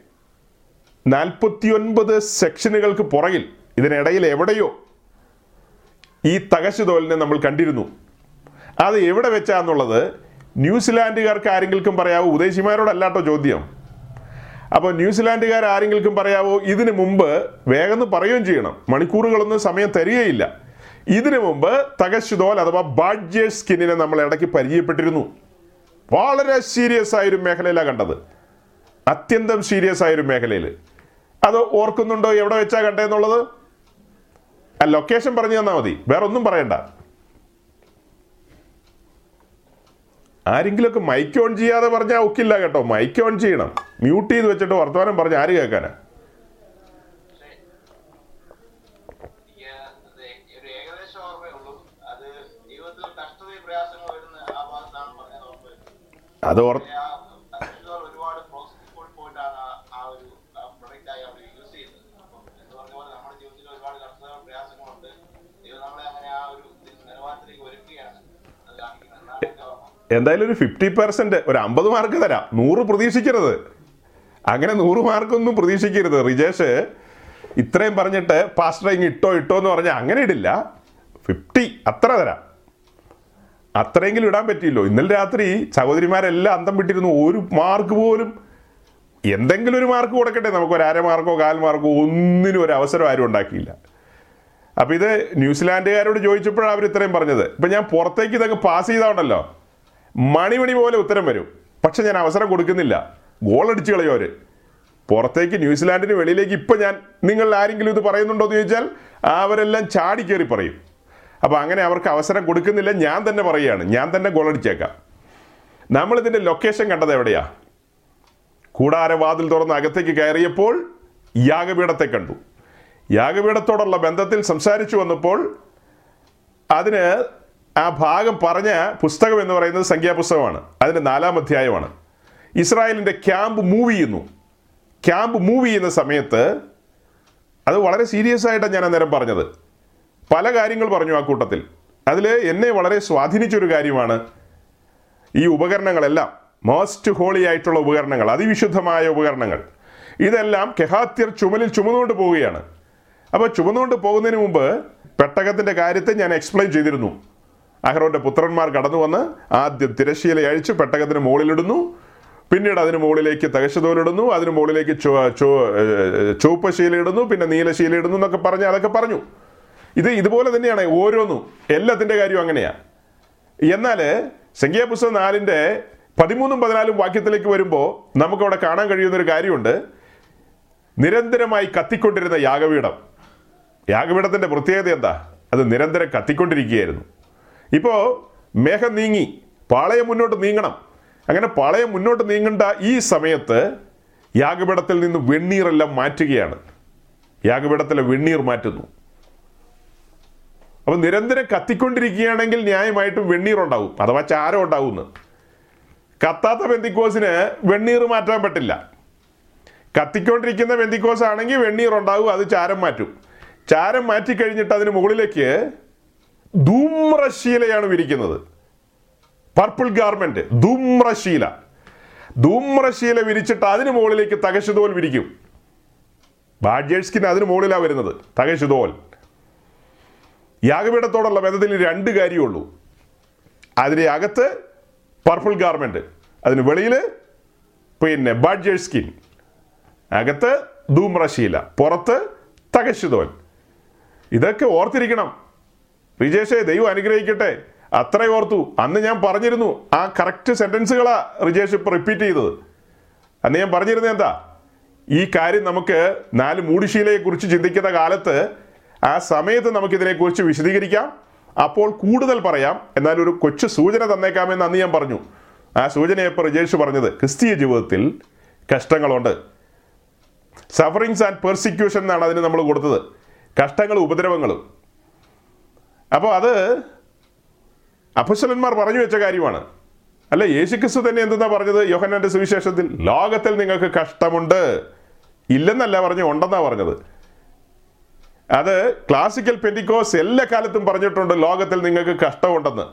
Speaker 1: നാൽപ്പത്തിയൊൻപത് സെക്ഷനുകൾക്ക് പുറകിൽ ഇതിനിടയിൽ എവിടെയോ ഈ തകശുതോലിനെ നമ്മൾ കണ്ടിരുന്നു. അത് എവിടെ വെച്ചാന്നുള്ളത് ന്യൂസിലാൻഡുകാർക്ക് ആരെങ്കിലും പറയാവൂ? ഉദേശിമാരോടല്ലാട്ടോ ചോദ്യം. അപ്പോൾ ന്യൂസിലാൻഡുകാർ ആരെങ്കിലും പറയാവോ ഇതിനു മുമ്പ് വേഗം പറയുകയും ചെയ്യണം. മണിക്കൂറുകളൊന്നും സമയം തരികയില്ല. ഇതിനു മുമ്പ് തകശുതോൽ അഥവാ ബാഡ്ജേ സ്കിന്നിനെ നമ്മൾ ഇടയ്ക്ക് പരിചയപ്പെട്ടിരുന്നു. വളരെ സീരിയസ് ആയൊരു മേഖലയിലാണ് കണ്ടത്. അത്യന്തം സീരിയസ് ആയൊരു മേഖലയിൽ അത് ഓർക്കുന്നുണ്ടോ? എവിടെ വെച്ചാ കണ്ടതെന്നുള്ളത് ആ ലൊക്കേഷൻ പറഞ്ഞു തന്നാൽ മതി. വേറെ ഒന്നും പറയണ്ട. ആരെങ്കിലുമൊക്കെ മൈക്ക് ഓൺ ചെയ്യാതെ പറഞ്ഞാൽ ഒക്കില്ല കേട്ടോ. മൈക്ക് ഓൺ ചെയ്യണം. മ്യൂട്ട് ചെയ്ത് വെച്ചിട്ട് വർത്തമാനം പറഞ്ഞ് ആര് കേൾക്കാനാ?
Speaker 2: അത് ഏകദേശം ഓർമ്മയേ ഉള്ളൂ അത് ജീവിതത്തിൽ കഷ്ടതയും പ്രയാസങ്ങൾ വരുന്ന ആ ഭാഗത്താണ് പറഞ്ഞത് ഓർമ്മ വരുന്നത്.
Speaker 1: അത് ഓർ
Speaker 2: ആ കർഷകർ ഒരുപാട് പ്രോസസ്സിംഗ് കൂടി പോയിട്ടാണ് ആ- ആ ഒരു പ്രൊഡക്റ്റ് ആയി അവർ യൂസ് ചെയ്യുന്നത് അപ്പം എന്ന് പറഞ്ഞ പോലെ നമ്മുടെ ജീവിതത്തിൽ ഒരുപാട് കഷ്ടതകളും പ്രയാസങ്ങളുണ്ട് ദൈവം നമ്മളെ അങ്ങനെ ആ ഒരു നിലവാരത്തിലേക്ക് ഒരുക്കുകയാണ് അത് കാണിക്കുന്നത് എന്നാണ് എന്റെ ഓർമ്മ
Speaker 1: എന്തായാലും ഒരു ഫിഫ്റ്റി പെർസെന്റ് ഒരു അമ്പത് മാർക്ക് തരാം. നൂറ് പ്രതീക്ഷിക്കരുത്. അങ്ങനെ നൂറ് മാർക്കൊന്നും പ്രതീക്ഷിക്കരുത്. റിജേഷ് ഇത്രയും പറഞ്ഞിട്ട് പാസ്റ്റർ ഇങ്ങ് ഇട്ടോ ഇട്ടോ എന്ന് പറഞ്ഞാൽ അങ്ങനെ ഇടില്ല. ഫിഫ്റ്റി അത്ര തരാം. അത്രയെങ്കിലും ഇടാൻ പറ്റിയല്ലോ. ഇന്നലെ രാത്രി സഹോദരിമാരെല്ലാം അന്തം വിട്ടിരുന്നു. ഒരു മാർക്ക് പോലും എന്തെങ്കിലും ഒരു മാർക്ക് കൊടുക്കട്ടെ. നമുക്ക് ഒരു അര മാർക്കോ കാൽ മാർക്കോ ഒന്നിനും ഒരു അവസരം ആരും ഉണ്ടാക്കിയില്ല. അപ്പോൾ ഇത് ന്യൂസിലാൻഡുകാരോട് ചോദിച്ചപ്പോഴാണ് അവർ ഇത്രയും പറഞ്ഞത്. ഇപ്പം ഞാൻ പുറത്തേക്ക് പാസ് ചെയ്താണല്ലോ മണിമണി പോലെ ഉത്തരം വരും. പക്ഷെ ഞാൻ അവസരം കൊടുക്കുന്നില്ല. ഗോൾ അടിച്ചു കളയോ അവർ. പുറത്തേക്ക് ന്യൂസിലാൻഡിന് വെളിയിലേക്ക് ഇപ്പൊ ഞാൻ നിങ്ങൾ ആരെങ്കിലും ഇത് പറയുന്നുണ്ടോ എന്ന് ചോദിച്ചാൽ അവരെല്ലാം ചാടി കയറി പറയും. അപ്പൊ അങ്ങനെ അവർക്ക് അവസരം കൊടുക്കുന്നില്ല. ഞാൻ തന്നെ പറയുകയാണ്. ഞാൻ തന്നെ ഗോൾ അടിച്ചേക്കാം. നമ്മൾ ഇതിന്റെ ലൊക്കേഷൻ കണ്ടത് എവിടെയാ? കൂടാരവാതിൽ തുറന്ന് അകത്തേക്ക് കയറിയപ്പോൾ യാഗപീഠത്തെ കണ്ടു. യാഗപീഠത്തോടുള്ള ബന്ധത്തിൽ സംസാരിച്ചു വന്നപ്പോൾ അതിന് ആ ഭാഗം പറഞ്ഞ പുസ്തകം എന്ന് പറയുന്നത് സംഖ്യാപുസ്തകമാണ്. അതിന്റെ നാലാം അധ്യായമാണ്. ഇസ്രായേലിന്റെ ക്യാമ്പ് മൂവ് ചെയ്യുന്നു. ക്യാമ്പ് മൂവ് ചെയ്യുന്ന സമയത്ത് അത് വളരെ സീരിയസ് ആയിട്ടാണ് ഞാൻ അന്നേരം പറഞ്ഞത്. പല കാര്യങ്ങൾ പറഞ്ഞു ആ കൂട്ടത്തിൽ. അതിൽ എന്നെ വളരെ സ്വാധീനിച്ചൊരു കാര്യമാണ്. ഈ ഉപകരണങ്ങളെല്ലാം മോസ്റ്റ് ഹോളി ആയിട്ടുള്ള ഉപകരണങ്ങൾ അതിവിശുദ്ധമായ ഉപകരണങ്ങൾ ഇതെല്ലാം കെഹാത്യർ ചുമലിൽ ചുമന്നുകൊണ്ട് പോവുകയാണ്. അപ്പോൾ ചുമന്നുകൊണ്ട് പോകുന്നതിന് മുമ്പ് പെട്ടകത്തിന്റെ കാര്യത്തെ ഞാൻ എക്സ്പ്ലെയിൻ ചെയ്തിരുന്നു. അഹ്റോന്റെ പുത്രന്മാർ കടന്നു വന്ന് ആദ്യം തിരശ്ശീല അഴിച്ച് പെട്ടകത്തിന് മുകളിലിടുന്നു. പിന്നീട് അതിന് മുകളിലേക്ക് തകശതോലിടുന്നു അതിന് മുകളിലേക്ക് ചുവപ്പ് ശീലയിടുന്നു. പിന്നെ നീലശീല ഇടുന്നു എന്നൊക്കെ പറഞ്ഞ് അതൊക്കെ പറഞ്ഞു. ഇത് ഇതുപോലെ തന്നെയാണ് ഓരോന്നും. എല്ലാത്തിന്റെ കാര്യവും അങ്ങനെയാണ് എന്നാൽ സംഖ്യാപുസ്തകം നാലിന്റെ പതിമൂന്നും പതിനാലും വാക്യത്തിലേക്ക് വരുമ്പോൾ നമുക്കവിടെ കാണാൻ കഴിയുന്ന ഒരു കാര്യമുണ്ട്. നിരന്തരമായി കത്തിക്കൊണ്ടിരുന്ന യാഗപീഠം. യാഗപീഠത്തിന്റെ പ്രത്യേകത എന്താ? അത് നിരന്തരം കത്തിക്കൊണ്ടിരിക്കുകയായിരുന്നു. ഇപ്പോൾ മേഘം നീങ്ങി പാളയം മുന്നോട്ട് നീങ്ങണം. അങ്ങനെ പാളയം മുന്നോട്ട് നീങ്ങേണ്ട ഈ സമയത്ത് യാഗപീഠത്തിൽ നിന്ന് വെണ്ണീറെല്ലാം മാറ്റുകയാണ്. യാഗപീഠത്തിലെ വെണ്ണീർ മാറ്റുന്നു. അപ്പം നിരന്തരം കത്തിക്കൊണ്ടിരിക്കുകയാണെങ്കിൽ ന്യായമായിട്ടും വെണ്ണീർ ഉണ്ടാവും. അഥവാ ചാരം ഉണ്ടാവുമെന്ന് കത്താത്ത വെന്തിക്കോസിന് വെണ്ണീർ മാറ്റാൻ പറ്റില്ല. കത്തിക്കൊണ്ടിരിക്കുന്ന ബന്ധിക്കോസ് ആണെങ്കിൽ വെണ്ണീർ ഉണ്ടാവും അത് ചാരം മാറ്റും. ചാരം മാറ്റി കഴിഞ്ഞിട്ട് അതിന് മുകളിലേക്ക് ധൂമ്രശീലയാണ് വിരിക്കുന്നത്. Purple garment ധൂമ്രശീല. ധൂമ്രശീല വിരിച്ചിട്ട് അതിന് മുകളിലേക്ക് തകശുതോൽ വിരിക്കും. ബാഡ്ജേഴ്സ്കിന് അതിന് മുകളിലാണ് വരുന്നത് തകശുതോൽ. യാഗപീഠത്തോടുള്ള ബന്ധത്തിൽ രണ്ട് കാര്യമുള്ളൂ. അതിന് അകത്ത് പർപ്പിൾ ഗാർമെന്റ് അതിന് വെളിയിൽ പിന്നെ ബാഡ്ജേഴ്സ് സ്കിൻ അകത്ത് ധൂമ്രശീല പുറത്ത് തകശ്ശുതോൽ ഇതൊക്കെ ഓർത്തിരിക്കണം. റിജേഷെ ദൈവം അനുഗ്രഹിക്കട്ടെ. അത്ര ഓർത്തു. അന്ന് ഞാൻ പറഞ്ഞിരുന്നു ആ കറക്റ്റ് സെന്റൻസുകളാ റിജേഷ് ഇപ്പൊ റിപ്പീറ്റ് ചെയ്തത്. അന്ന് ഞാൻ പറഞ്ഞിരുന്നത് എന്താ? ഈ കാര്യം നമുക്ക് നാല് മൂടിശീലയെ കുറിച്ച് ചിന്തിക്കുന്ന കാലത്ത് ആ സമയത്ത് നമുക്കിതിനെക്കുറിച്ച് വിശദീകരിക്കാം. അപ്പോൾ കൂടുതൽ പറയാം. എന്നാൽ ഒരു കൊച്ചു സൂചന തന്നേക്കാമെന്ന് അന്ന് ഞാൻ പറഞ്ഞു. ആ സൂചനയപ്പോൾ റിജേഷ് പറഞ്ഞത് ക്രിസ്തീയ ജീവിതത്തിൽ കഷ്ടങ്ങളുണ്ട്. സഫറിങ്സ് ആൻഡ് പെർസിക്യൂഷൻ എന്നാണ് അതിന് നമ്മൾ കൊടുത്തത്. കഷ്ടങ്ങളും ഉപദ്രവങ്ങളും. അപ്പോൾ അത് അപ്പസ്വലന്മാർ പറഞ്ഞു വെച്ച കാര്യമാണ്. അല്ല യേശുക്രിസ്തു തന്നെ എന്തെന്നാ പറഞ്ഞത്? യോഹന്നാന്റെ സുവിശേഷത്തിൽ ലോകത്തിൽ നിങ്ങൾക്ക് കഷ്ടമുണ്ട്. ഇല്ലെന്നല്ല പറഞ്ഞു ഉണ്ടെന്നാ പറഞ്ഞത്. അത് ക്ലാസിക്കൽ പെന്റിക്കോസ് എല്ലാ കാലത്തും പറഞ്ഞിട്ടുണ്ട് ലോകത്തിൽ നിങ്ങൾക്ക് കഷ്ടമുണ്ടെന്ന്.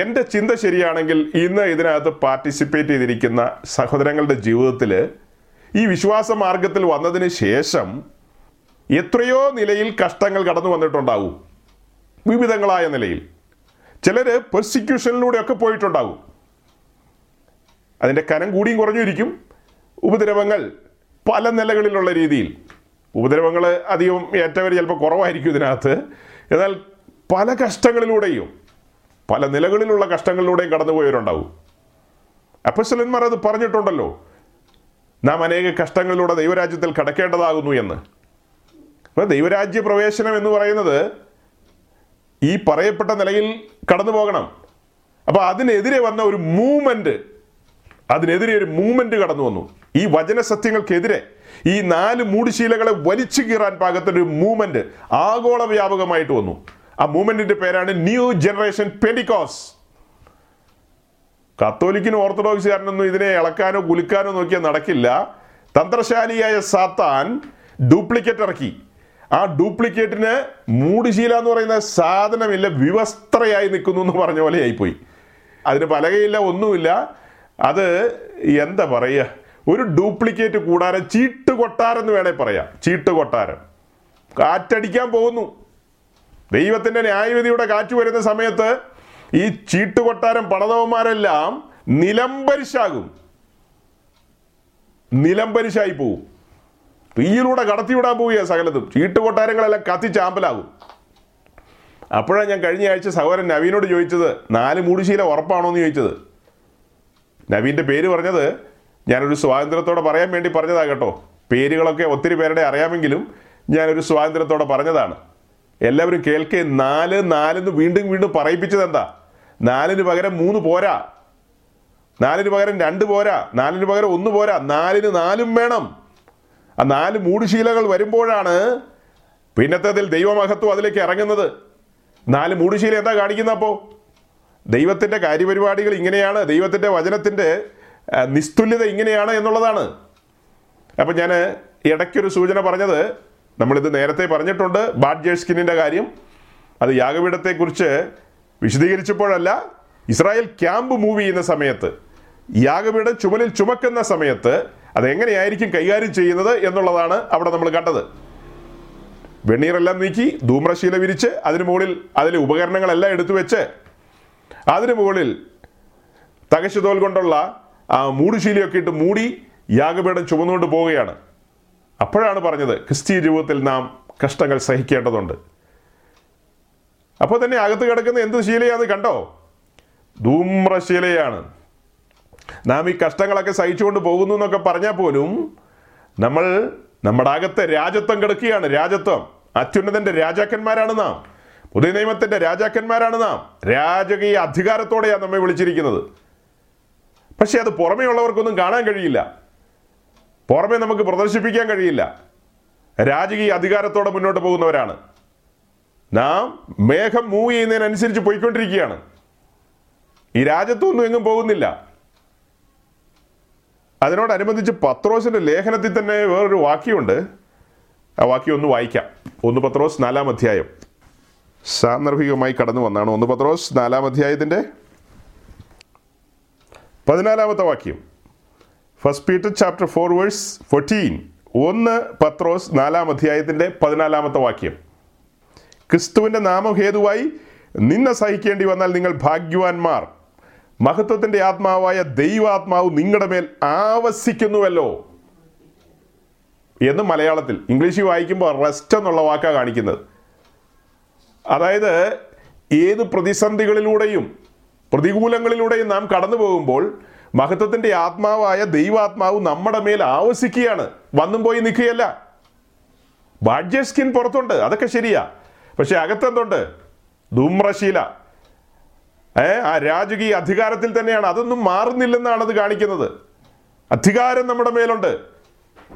Speaker 1: എന്റെ ചിന്ത ശരിയാണെങ്കിൽ ഇന്ന് ഇതിനകത്ത് പാർട്ടിസിപ്പേറ്റ് ചെയ്തിരിക്കുന്ന സഹോദരങ്ങളുടെ ജീവിതത്തിൽ ഈ വിശ്വാസ മാർഗത്തിൽ വന്നതിന് ശേഷം എത്രയോ നിലയിൽ കഷ്ടങ്ങൾ കടന്നു വന്നിട്ടുണ്ടാവും. വിവിധങ്ങളായ നിലയിൽ. ചിലർ പെർസിക്യൂഷനിലൂടെയൊക്കെ പോയിട്ടുണ്ടാകും. അതിന്റെ കനം കൂടിയും കുറഞ്ഞും ഇരിക്കും ഉപദ്രവങ്ങൾ പല നിലകളിലുള്ള രീതിയിൽ. ഉപദ്രവങ്ങൾ അധികം ഏറ്റവർ ചിലപ്പോൾ കുറവായിരിക്കും ഇതിനകത്ത്. എന്നാൽ പല കഷ്ടങ്ങളിലൂടെയും പല നിലകളിലുള്ള കഷ്ടങ്ങളിലൂടെയും കടന്നുപോയവരുണ്ടാവും. അപ്പസ്വലന്മാർ അത് പറഞ്ഞിട്ടുണ്ടല്ലോ. നാം അനേക കഷ്ടങ്ങളിലൂടെ ദൈവരാജ്യത്തിൽ കടക്കേണ്ടതാകുന്നു എന്ന്. അപ്പോൾ ദൈവരാജ്യ പ്രവേശനം എന്ന് പറയുന്നത് ഈ പറയപ്പെട്ട നിലയിൽ കടന്നു പോകണം. അപ്പോൾ അതിനെതിരെ വന്ന ഒരു മൂവ്മെന്റ് അതിനെതിരെ ഒരു മൂവ്മെന്റ് കടന്നു വന്നു. ഈ വചന സത്യങ്ങൾക്കെതിരെ ഈ നാല് മൂടുശീലകളെ വലിച്ചു കീറാൻ പാകത്തൊരു മൂവ്മെന്റ് ആഗോള വ്യാപകമായിട്ട് വന്നു. ആ മൂവ്മെന്റിന്റെ പേരാണ് ന്യൂ ജനറേഷൻ പെഡിക്കോസ് കത്തോലിക്കിനും ഓർത്തഡോക്സുകാരനൊന്നും ഇതിനെ ഇളക്കാനോ കുലുക്കാനോ നോക്കിയാൽ നടക്കില്ല. തന്ത്രശാലിയായ സാത്താൻ ഡ്യൂപ്ലിക്കേറ്റ് ഇറക്കി. ആ ഡ്യൂപ്ലിക്കേറ്റിന് മൂടുശീല എന്ന് പറയുന്ന സാധനമില്ല വിവസ്ത്രയായി നിൽക്കുന്നു എന്ന് പറഞ്ഞ പോലെ ആയിപ്പോയി. അതിന് പലകയില്ല ഒന്നുമില്ല. അത് എന്താ പറയുക? ഒരു ഡ്യൂപ്ലിക്കേറ്റ് കൂടാരം ചീട്ട് കൊട്ടാരം എന്ന് വേണേൽ പറയാം. ചീട്ട് കൊട്ടാരം. കാറ്റടിക്കാൻ പോകുന്നു. ദൈവത്തിന്റെ ന്യായവിധിയുടെ കാറ്റ് വരുന്ന സമയത്ത് ഈ ചീട്ട് കൊട്ടാരം പണതവന്മാരെല്ലാം നിലംപരിശാകും. നിലംപരിശായി പോവും. തീയിലൂടെ കടത്തിവിടാൻ പോവുക സകലതും. ചീട്ട് കൊട്ടാരങ്ങളെല്ലാം കത്തിച്ചാമ്പലാകും അപ്പോഴാണ് ഞാൻ കഴിഞ്ഞ ആഴ്ച സഹോദരൻ നവീനോട് ചോദിച്ചത് നാല് മൂടിശീല ഉറപ്പാണോ എന്ന് ചോദിച്ചത്? നവീന്റെ പേര് പറഞ്ഞത് ഞാനൊരു സ്വാതന്ത്ര്യത്തോടെ പറയാൻ വേണ്ടി പറഞ്ഞതാ കേട്ടോ. പേരുകളൊക്കെ ഒത്തിരി പേരുടെ അറിയാമെങ്കിലും ഞാനൊരു സ്വാതന്ത്ര്യത്തോടെ പറഞ്ഞതാണ്. എല്ലാവരും കേൾക്കേ നാല് നാലെന്ന് വീണ്ടും വീണ്ടും പറയിപ്പിച്ചത് എന്താ നാലിന് പകരം മൂന്ന് പോരാ. നാലിന് പകരം രണ്ട് പോരാ. നാലിന് പകരം ഒന്ന് പോരാ. നാലിന് നാലും വേണം. ആ നാല് മൂടുശീലകൾ വരുമ്പോഴാണ് പിന്നത്തേതിൽ ദൈവമഹത്വം അതിലേക്ക് ഇറങ്ങുന്നത്. നാല് മൂടുശീല എന്താ കാണിക്കുന്ന അപ്പോൾ ദൈവത്തിന്റെ കാര്യപരിപാടികൾ ഇങ്ങനെയാണ് ദൈവത്തിന്റെ വചനത്തിന്റെ നിസ്തുല്യത ഇങ്ങനെയാണ് എന്നുള്ളതാണ്. അപ്പം ഞാൻ ഇടയ്ക്കൊരു സൂചന പറഞ്ഞത് നമ്മളിത് നേരത്തെ പറഞ്ഞിട്ടുണ്ട് ബാഡ്ജേഴ്സ് സ്കിന്നിന്റെ കാര്യം. അത് യാഗപീഠത്തെക്കുറിച്ച് വിശദീകരിച്ചപ്പോഴല്ല ഇസ്രായേൽ ക്യാമ്പ് മൂവ് ചെയ്യുന്ന സമയത്ത് യാഗപീഠം ചുമലിൽ ചുമക്കുന്ന സമയത്ത് അതെങ്ങനെയായിരിക്കും കൈകാര്യം ചെയ്യുന്നത് എന്നുള്ളതാണ് അവിടെ നമ്മൾ കണ്ടത്. വെണ്ണീറെല്ലാം നീക്കി ധൂമ്രശീല വിരിച്ച് അതിന് മുകളിൽ അതിലെ ഉപകരണങ്ങളെല്ലാം എടുത്തു വെച്ച് അതിന് മുകളിൽ തകശുതോൽ കൊണ്ടുള്ള ആ മൂടുശീലയൊക്കെ ഇട്ട് മൂടി യാഗപീഠം ചുമന്നുകൊണ്ട് പോവുകയാണ്. അപ്പോഴാണ് പറഞ്ഞത് ക്രിസ്തീയ ജീവിതത്തിൽ നാം കഷ്ടങ്ങൾ സഹിക്കേണ്ടതുണ്ട്. അപ്പോൾ തന്നെ അകത്ത് കിടക്കുന്ന എന്ത് ശീലയാണെന്ന് കണ്ടോ? ധൂമ്രശീലയാണ്. നാം ഈ കഷ്ടങ്ങളൊക്കെ സഹിച്ചുകൊണ്ട് പോകുന്നു എന്നൊക്കെ പറഞ്ഞാൽ പോലും നമ്മൾ നമ്മുടെ അകത്തെ രാജത്വം കിടക്കുകയാണ്. രാജത്വം. അത്യുന്നതന്റെ രാജാക്കന്മാരാണ് നാം. പുതിയ നിയമത്തിന്റെ രാജാക്കന്മാരാണ് നാം. രാജകീയ അധികാരത്തോടെയാണ് നമ്മെ വിളിച്ചിരിക്കുന്നത്. പക്ഷേ അത് പുറമേ ഉള്ളവർക്കൊന്നും കാണാൻ കഴിയില്ല. പുറമേ നമുക്ക് പ്രദർശിപ്പിക്കാൻ കഴിയില്ല. രാജകീയ അധികാരത്തോടെ മുന്നോട്ട് പോകുന്നവരാണ്. നാം മേഘം മൂവ് ചെയ്യുന്നതിനനുസരിച്ച് പോയിക്കൊണ്ടിരിക്കുകയാണ്. ഈ രാജ്യത്തൊന്നും എങ്ങും പോകുന്നില്ല. അതിനോടനുബന്ധിച്ച് പത്രോസിന്റെ ലേഖനത്തിൽ തന്നെ വേറൊരു വാക്യമുണ്ട്. ആ വാക്യം ഒന്ന് വായിക്കാം. ഒന്ന് പത്രോസ് നാലാം അധ്യായം. സാന്ദർഭികമായി കടന്നു വന്നാണ് ഒന്ന് പത്രോസ് നാലാം അധ്യായത്തിന്റെ പതിനാലാമത്തെ വാക്യം. First Peter chapter four verse fourteen ഒന്ന് പത്രോസ് നാലാം അധ്യായത്തിന്റെ പതിനാലാമത്തെ വാക്യം. ക്രിസ്തുവിന്റെ നാമം ഹേതുവായി നിന്ന സഹിക്കേണ്ടി വന്നാൽ നിങ്ങൾ ഭാഗ്യവാന്മാർ. മഹത്വത്തിന്റെ ആത്മാവായ ദൈവാത്മാവ് നിങ്ങളുടെ മേൽ ആവസിക്കുന്നുവല്ലോ എന്ന് മലയാളത്തിൽ ഇംഗ്ലീഷിൽ വായിക്കുമ്പോൾ റെസ്റ്റ് എന്നുള്ള വാക്കാണ് കാണിക്കുന്നത്. അതായത് ഏത് പ്രതിസന്ധികളിലൂടെയും പ്രതികൂലങ്ങളിലൂടെയും നാം കടന്നു പോകുമ്പോൾ മഹത്വത്തിന്റെ ആത്മാവായ ദൈവാത്മാവ് നമ്മുടെ മേൽ ആവസിക്കുകയാണ്. വന്നും പോയി നിൽക്കുകയല്ല. ബാഡ്യ സ്കിൻ പുറത്തുണ്ട്. അതൊക്കെ ശരിയാ. പക്ഷെ അകത്തെന്തുണ്ട്? ധൂമ്രശീല. ഏ ആ രാജകീയ അധികാരത്തിൽ തന്നെയാണ്. അതൊന്നും മാറുന്നില്ലെന്നാണ് അത് കാണിക്കുന്നത്. അധികാരം നമ്മുടെ മേലുണ്ട്.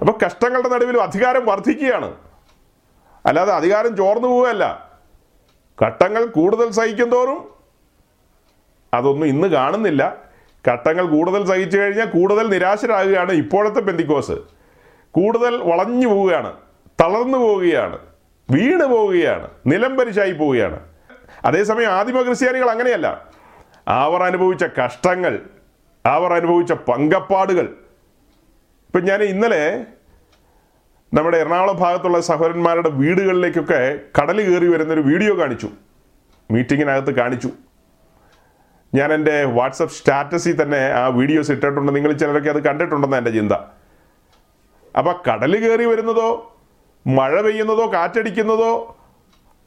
Speaker 1: അപ്പൊ കഷ്ടങ്ങളുടെ നടുവിലും അധികാരം വർദ്ധിക്കുകയാണ്. അല്ലാതെ അധികാരം ചോർന്നു പോവുകയല്ല. ഘട്ടങ്ങൾ കൂടുതൽ സഹിക്കും തോറും അതൊന്നും ഇന്ന് കാണുന്നില്ല. ഘട്ടങ്ങൾ കൂടുതൽ സഹിച്ചു കഴിഞ്ഞാൽ കൂടുതൽ നിരാശരാകുകയാണ് ഇപ്പോഴത്തെ പെന്തിക്കോസ്. കൂടുതൽ വളഞ്ഞു പോവുകയാണ് തളർന്നു പോവുകയാണ് വീണ് പോവുകയാണ് നിലംപരിശായി പോവുകയാണ്. അതേസമയം ആദിമ ക്രിസ്ത്യാനികൾ അങ്ങനെയല്ല. അവർ അനുഭവിച്ച കഷ്ടങ്ങൾ അവർ അനുഭവിച്ച പങ്കപ്പാടുകൾ. ഇപ്പം ഞാൻ ഇന്നലെ നമ്മുടെ എറണാകുളം ഭാഗത്തുള്ള സഹോദരന്മാരുടെ വീടുകളിലേക്കൊക്കെ കടൽ കയറി വരുന്നൊരു വീഡിയോ കാണിച്ചു. മീറ്റിങ്ങിനകത്ത് കാണിച്ചു. ഞാൻ എന്റെ വാട്സപ്പ് സ്റ്റാറ്റസിൽ തന്നെ ആ വീഡിയോസ് ഇട്ടിട്ടുണ്ട്. നിങ്ങൾ ചിലരൊക്കെ അത് കണ്ടിട്ടുണ്ടെന്ന് എന്റെ ചിന്ത. അപ്പം കടൽ കയറി വരുന്നതോ മഴ പെയ്യുന്നതോ കാറ്റടിക്കുന്നതോ